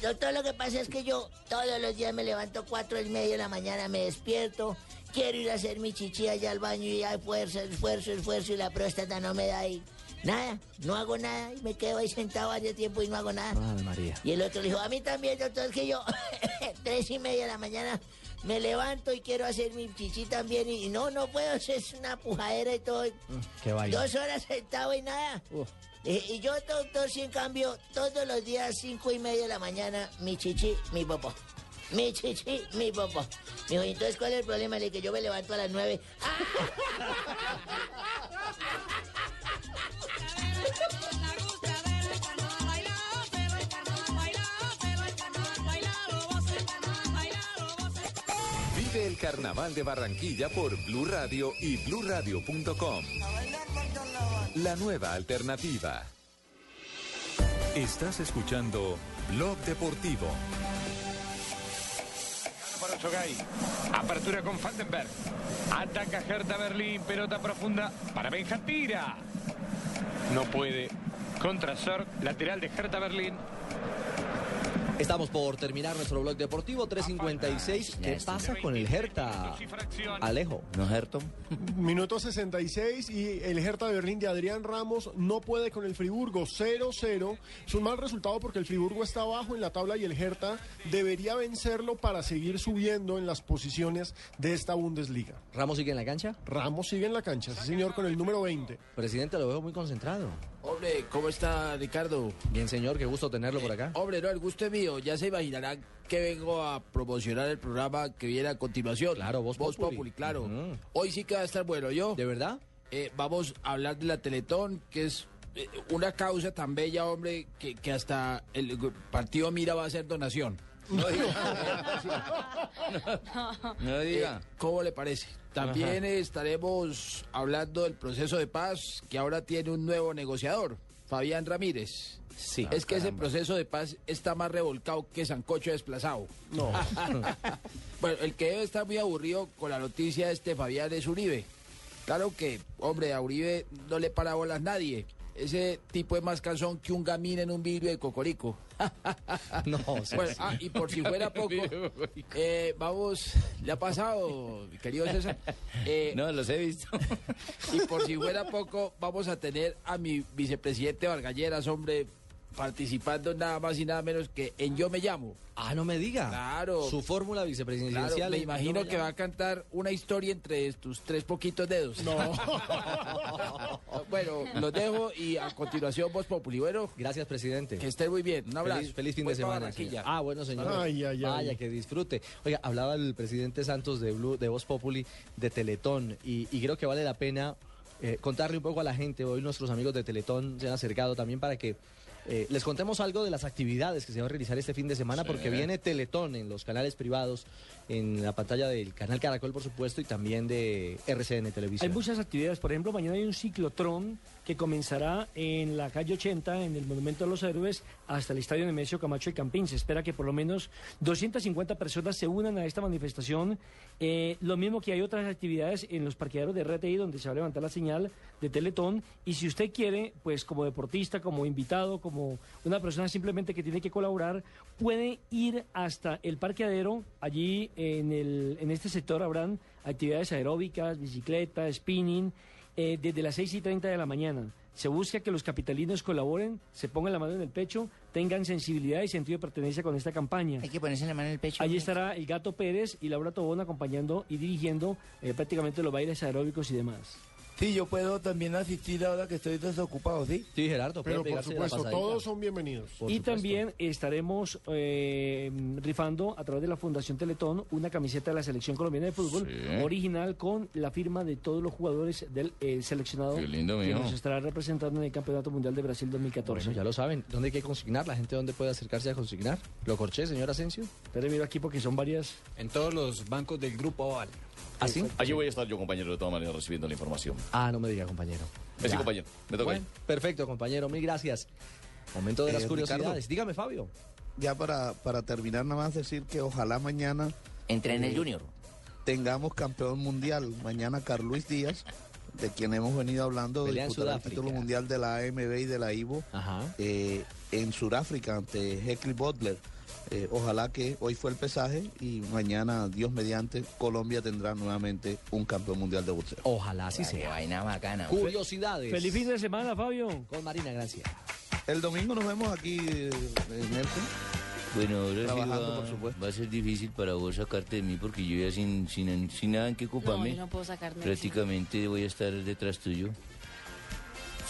Speaker 6: doctor, lo que pasa es que yo todos los días me levanto cuatro y media de la mañana, me despierto, quiero ir a hacer mi chichi allá al baño y hay fuerza, esfuerzo, esfuerzo y la próstata no me da y nada, no hago nada y me quedo ahí sentado varios tiempo y no hago nada.
Speaker 4: Ave María.
Speaker 6: Y el otro le dijo, a mí también, doctor, es que yo tres y media de la mañana me levanto y quiero hacer mi chichi también y, y no, no puedo, es una pujadera y todo.
Speaker 4: Qué vaina.
Speaker 6: Dos horas sentado y nada. Eh, y yo, doctor, sí, en cambio, todos los días, cinco y media de la mañana, mi chichi, mi popó. Mi chichi, mi popó. Me dijo, "¿Y entonces, ¿cuál es el problema? Le dije que yo me levanto a las nueve.
Speaker 18: El carnaval de Barranquilla por Blue Radio y bluradio.com. La nueva alternativa. Estás escuchando Blog Deportivo.
Speaker 77: Apertura con Falkenberg. Ataca Hertha Berlín. Pelota profunda para Benja. Tira. No puede. Contra Sor. Lateral de Hertha Berlín.
Speaker 4: Estamos por terminar nuestro blog deportivo 356. ¿Qué pasa con el Hertha? Alejo.
Speaker 13: ¿No, Herton?
Speaker 9: Minuto 66 y el Hertha de Berlín de Adrián Ramos no puede con el Friburgo 0-0. Es un mal resultado porque el Friburgo está abajo en la tabla y el Hertha debería vencerlo para seguir subiendo en las posiciones de esta Bundesliga.
Speaker 4: ¿Ramos sigue en la cancha?
Speaker 9: Ramos sigue en la cancha, sí señor, con el número 20.
Speaker 4: Presidente, lo veo muy concentrado.
Speaker 78: Hombre, ¿cómo está Ricardo?
Speaker 4: Bien, señor, qué gusto tenerlo por acá.
Speaker 78: Hombre, no, el gusto es mío. Ya se imaginarán que vengo a promocionar el programa que viene a continuación.
Speaker 4: Claro, Voz Populi.
Speaker 78: claro. Hoy sí que va a estar bueno, ¿yo?
Speaker 4: ¿De verdad?
Speaker 78: Eh, vamos a hablar de la Teletón, que es eh, una causa tan bella, hombre, que, que hasta el partido Mira va a hacer donación. No
Speaker 13: No diga.
Speaker 78: Eh, ¿Cómo le parece? También
Speaker 13: Ajá.
Speaker 78: estaremos hablando del proceso de paz que ahora tiene un nuevo negociador, Fabián Ramírez.
Speaker 4: Sí.
Speaker 78: Es que ese
Speaker 4: Caramba.
Speaker 78: proceso de paz está más revolcado que Sancocho desplazado.
Speaker 9: No.
Speaker 78: bueno, el que debe estar muy aburrido con la noticia de este Fabián es Uribe. Claro que, hombre, a Uribe no le para bolas nadie. Ese tipo es más cansón que un gamín en un vidrio de cocorico.
Speaker 4: No,
Speaker 78: Bueno, ah, y por si fuera poco, eh, vamos, le ha pasado, mi querido César. Eh,
Speaker 13: No, los he visto.
Speaker 78: y por si fuera poco, vamos a tener a mi vicepresidente Vargalleras, hombre, participando nada más y nada menos que en Yo Me Llamo.
Speaker 4: Ah, no me diga.
Speaker 78: Claro.
Speaker 4: Su fórmula
Speaker 78: Claro,
Speaker 4: vicepresidencial.
Speaker 78: me imagino
Speaker 4: no,
Speaker 78: que va a cantar una historia entre tus tres poquitos dedos.
Speaker 9: No.
Speaker 78: bueno, los dejo y a continuación Voz Populi. Bueno,
Speaker 4: Gracias, presidente.
Speaker 78: que esté muy bien. Un abrazo.
Speaker 4: Feliz, feliz fin de semana. Señor. Ah, bueno, señor.
Speaker 9: Ay, ay, ay.
Speaker 4: Vaya, que disfrute. Oiga, hablaba el presidente Santos de Blue, de Voz Populi, de Teletón, y, y creo que vale la pena eh, contarle un poco a la gente. Hoy nuestros amigos de Teletón se han acercado también para que Eh, les contemos algo de las actividades que se van a realizar este fin de semana porque viene Teletón en los canales privados, en la pantalla del canal Caracol, por supuesto, y también de RCN Televisión.
Speaker 5: Hay muchas actividades, por ejemplo, mañana hay un ciclotrón que comenzará en la calle 80, en el Monumento a los Héroes, hasta el Estadio Nemesio Camacho y Campín. Se espera que por lo menos 250 personas se unan a esta manifestación. Eh, lo mismo que hay otras actividades en los parqueaderos de RTI, donde se va a levantar la señal de Teletón. Y si usted quiere, pues como deportista, como invitado, como una persona simplemente que tiene que colaborar, puede ir hasta el parqueadero. Allí en, el, en este sector habrán actividades aeróbicas, bicicleta, spinning eh, desde las 6 y 30 de la mañana. Se busca que los capitalinos colaboren, se pongan la mano en el pecho, tengan sensibilidad y sentido de pertenencia con esta campaña.
Speaker 6: Hay que ponerse la mano en el pecho.
Speaker 5: Allí estará el Gato Pérez y Laura Tobón acompañando y dirigiendo eh, prácticamente los bailes aeróbicos y demás.
Speaker 79: Sí, yo puedo también asistir ahora que estoy desocupado, ¿sí?
Speaker 4: Sí, Gerardo.
Speaker 9: Pero por supuesto, todos son bienvenidos.
Speaker 5: y también estaremos eh, rifando a través de la Fundación Teletón una camiseta de la Selección Colombiana de Fútbol
Speaker 12: Sí.
Speaker 5: original con la firma de todos los jugadores del eh, seleccionado
Speaker 12: Qué lindo,
Speaker 5: que
Speaker 12: mijo.
Speaker 5: nos estará representando en el Campeonato Mundial de Brasil 2014.
Speaker 4: Bueno, ya lo saben. ¿Dónde hay que consignar? ¿La gente dónde puede acercarse a consignar? ¿Lo corché, señor Asensio?
Speaker 5: Pero miro aquí porque son varias...
Speaker 74: En todos los bancos del Grupo Oval.
Speaker 4: ¿Ah, sí?
Speaker 12: Allí voy a estar yo, compañero, de todas maneras, recibiendo la información.
Speaker 4: Ah, no me diga, compañero.
Speaker 12: Sí,
Speaker 4: Ya.
Speaker 12: compañero. Me toca.
Speaker 4: Bueno, perfecto, compañero. Mil gracias. Momento de
Speaker 8: Eh,
Speaker 4: las curiosidades.
Speaker 8: Ricardo.
Speaker 4: Dígame, Fabio.
Speaker 8: Ya para, para terminar, nada más decir que ojalá mañana...
Speaker 6: Entre en el Junior.
Speaker 8: Tengamos campeón mundial. Mañana Carluis Díaz, de quien hemos venido hablando,
Speaker 4: Pelea
Speaker 8: disputará el título mundial de la AMB y de la IVO eh, en Sudáfrica ante Heckley Butler. Eh, ojalá que hoy fue el pesaje y mañana, Dios mediante, Colombia tendrá nuevamente un campeón mundial de boxeo.
Speaker 4: Ojalá así
Speaker 6: Qué vaina bacana.
Speaker 4: Curiosidades.
Speaker 5: Feliz fin de semana, Fabio.
Speaker 4: Con Marina Gracia.
Speaker 8: El domingo nos vemos aquí eh, en el
Speaker 13: Bueno, ahora sí
Speaker 8: Trabajando,
Speaker 13: va,
Speaker 8: por supuesto.
Speaker 13: va a ser difícil para vos sacarte de mí porque yo ya sin, sin, sin nada en qué
Speaker 11: No,
Speaker 13: ocuparme,
Speaker 11: yo no puedo sacarme
Speaker 13: prácticamente voy a estar detrás tuyo.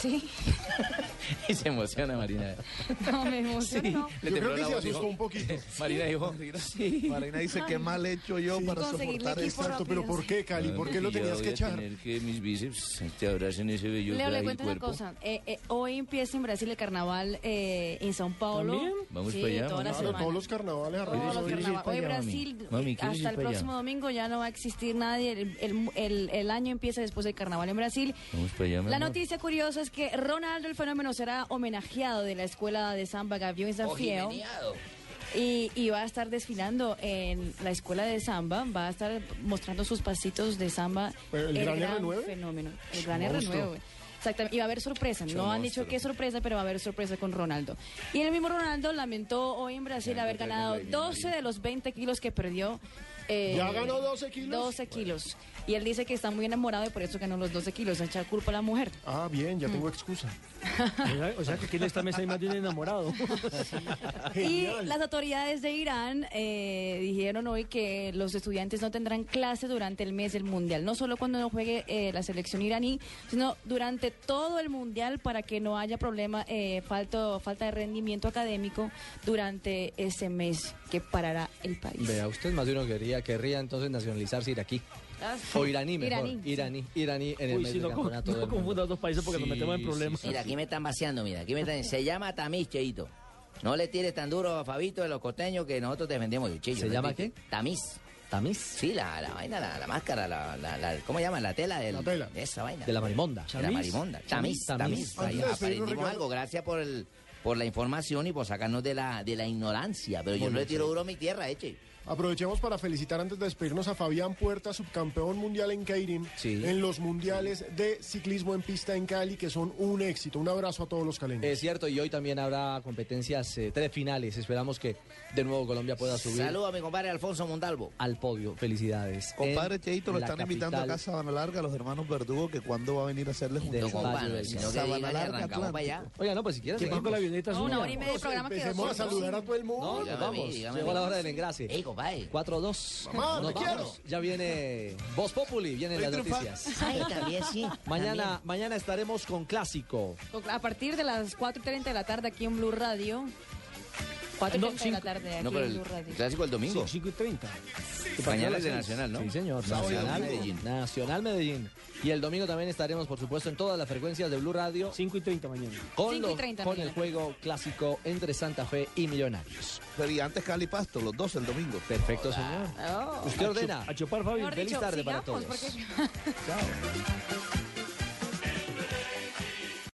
Speaker 11: Sí.
Speaker 13: Y se emociona Marina.
Speaker 11: No, me emociona. no.
Speaker 13: Le
Speaker 8: Yo creo que se asustó un poquito.
Speaker 13: Marina dijo,
Speaker 8: Sí. Marina dice que mal hecho yo para soportar esto.
Speaker 11: rápido, Pero ¿por sí.
Speaker 9: qué, Cali? ¿Por qué lo tenías que echar?
Speaker 13: tener que mis bíceps te abracen ese bello
Speaker 11: Leo, le cuento una cosa. Eh, eh, hoy empieza en Brasil el carnaval eh, en Sao Paulo.
Speaker 9: ¿También?
Speaker 13: Vamos
Speaker 11: sí,
Speaker 13: para allá,
Speaker 11: toda la
Speaker 13: vamos.
Speaker 9: Claro,
Speaker 11: semana.
Speaker 9: todos los carnavales
Speaker 11: los
Speaker 9: hoy.
Speaker 11: Brasil,
Speaker 13: Mami, ¿quieres ir
Speaker 11: hasta el próximo domingo ya no va a existir nadie. El, año empieza después del carnaval en Brasil.
Speaker 13: Vamos para allá, mi
Speaker 11: La noticia curiosa es que Ronaldo el fenómeno será homenajeado de la escuela de samba Gaviões da Fiel. Y, y va a estar desfilando en la escuela de samba, va a estar mostrando sus pasitos de samba.
Speaker 9: Pero el Gran R9?
Speaker 11: fenómeno. El gran
Speaker 9: Monstruo.
Speaker 11: R9. Exactamente. Y va a haber sorpresa. No han dicho qué sorpresa, pero va a haber sorpresa con Ronaldo. Y el mismo Ronaldo lamentó hoy en Brasil haber ganado 12 de los 20 kilos que perdió. Eh,
Speaker 9: ¿Ya ganó 12 kilos?
Speaker 11: 12 kilos. Y él dice que está muy enamorado y por eso ganó los 12 kilos. Echar culpa a la mujer.
Speaker 9: Ah, bien, ya tengo excusa.
Speaker 5: O sea, que aquí en esta mesa hay más de un enamorado.
Speaker 11: Y las autoridades de Irán eh, dijeron hoy que los estudiantes no tendrán clase durante el mes del Mundial. No solo cuando no juegue eh, la selección iraní, sino durante todo el Mundial para que no haya problema, eh, falta, falta de rendimiento académico durante ese mes que parará el país.
Speaker 4: Vea, usted más de uno querría, querría entonces nacionalizarse iraquí.
Speaker 11: Ah,
Speaker 4: O iraní mejor.
Speaker 11: Iraní,
Speaker 4: Iraní,
Speaker 11: sí.
Speaker 4: iraní, en el
Speaker 5: Uy, sí,
Speaker 4: del
Speaker 5: no,
Speaker 4: campeonato
Speaker 5: no
Speaker 4: mundo.
Speaker 5: confundas dos países porque nos metemos en problemas.
Speaker 6: Mira, aquí me están vaciando, mira, aquí me están... Se llama tamiz, Cheito. No le tires tan duro a Fabito de los costeños que nosotros defendemos chillo.
Speaker 4: ¿Se
Speaker 6: ¿no
Speaker 4: llama
Speaker 6: entiendes? Tamiz.
Speaker 4: ¿Tamiz?
Speaker 6: Sí, la, la vaina, la, la máscara, la, la, la- ¿cómo llama? La tela del...
Speaker 9: La tela.
Speaker 6: Esa vaina.
Speaker 4: De la marimonda.
Speaker 6: De la marimonda. Tamiz,
Speaker 4: Tamiz.
Speaker 6: tamiz.
Speaker 9: De
Speaker 6: aprendimos algo. Gracias por el por la información y por sacarnos de la de la ignorancia. Pero yo no le tiro duro a mi tierra, eche.
Speaker 9: Aprovechemos para felicitar antes de despedirnos a Fabián Puerta, subcampeón mundial en Keirin,
Speaker 4: Sí.
Speaker 9: en los mundiales de ciclismo en pista en Cali, que son un éxito. Un abrazo a todos los caleños.
Speaker 4: Es cierto, y hoy también habrá competencias, eh, tres finales. Esperamos que de nuevo Colombia pueda subir
Speaker 6: Saludos a mi compadre Alfonso Mondalvo.
Speaker 4: al podio. Felicidades.
Speaker 8: Compadre Cheito, lo están invitando a Sabana Larga, los hermanos Verdugo, que cuándo va a venir a hacerles un
Speaker 6: No, compadre, que
Speaker 8: Sabana Larga,
Speaker 6: para allá.
Speaker 4: Oiga, no, pues si quieres.
Speaker 5: ¿Qué pasa con la avioneta
Speaker 11: No, una hora y media de programa que
Speaker 9: Empecemos a saludar a todo el mundo.
Speaker 4: No, vamos. Llegó la hora del engrase.
Speaker 6: Compadre.
Speaker 4: 4-2.
Speaker 9: Mamá,
Speaker 4: Nos vamos. Ya viene Voz Populi, vienen las noticias.
Speaker 6: Ay, también sí.
Speaker 4: Mañana, mañana estaremos con Clásico.
Speaker 11: A partir de las 4 y 30 de la tarde aquí en Blue Radio. 4
Speaker 78: No,
Speaker 11: de la tarde aquí
Speaker 13: No, pero
Speaker 11: en
Speaker 13: el
Speaker 11: Blue Radio.
Speaker 13: clásico el domingo.
Speaker 78: 5 y 30.
Speaker 13: Mañana es de Nacional, ¿no?
Speaker 4: Sí, señor. Nacional. Medellín. Nacional Medellín. Y el domingo también estaremos, por supuesto, en todas las frecuencias de Blue Radio.
Speaker 78: 5 y 30 mañana.
Speaker 4: Con,
Speaker 11: 5 y
Speaker 4: los-
Speaker 11: 30
Speaker 4: con
Speaker 11: mañana.
Speaker 4: el juego clásico entre Santa Fe y Millonarios.
Speaker 8: Pero y antes Cali Pasto, los dos el domingo.
Speaker 4: Perfecto, señor.
Speaker 11: Oh.
Speaker 4: Usted ordena.
Speaker 78: A chupar, Fabi.
Speaker 4: Feliz
Speaker 11: dicho,
Speaker 4: tarde para todos.
Speaker 11: porque-
Speaker 4: Chao.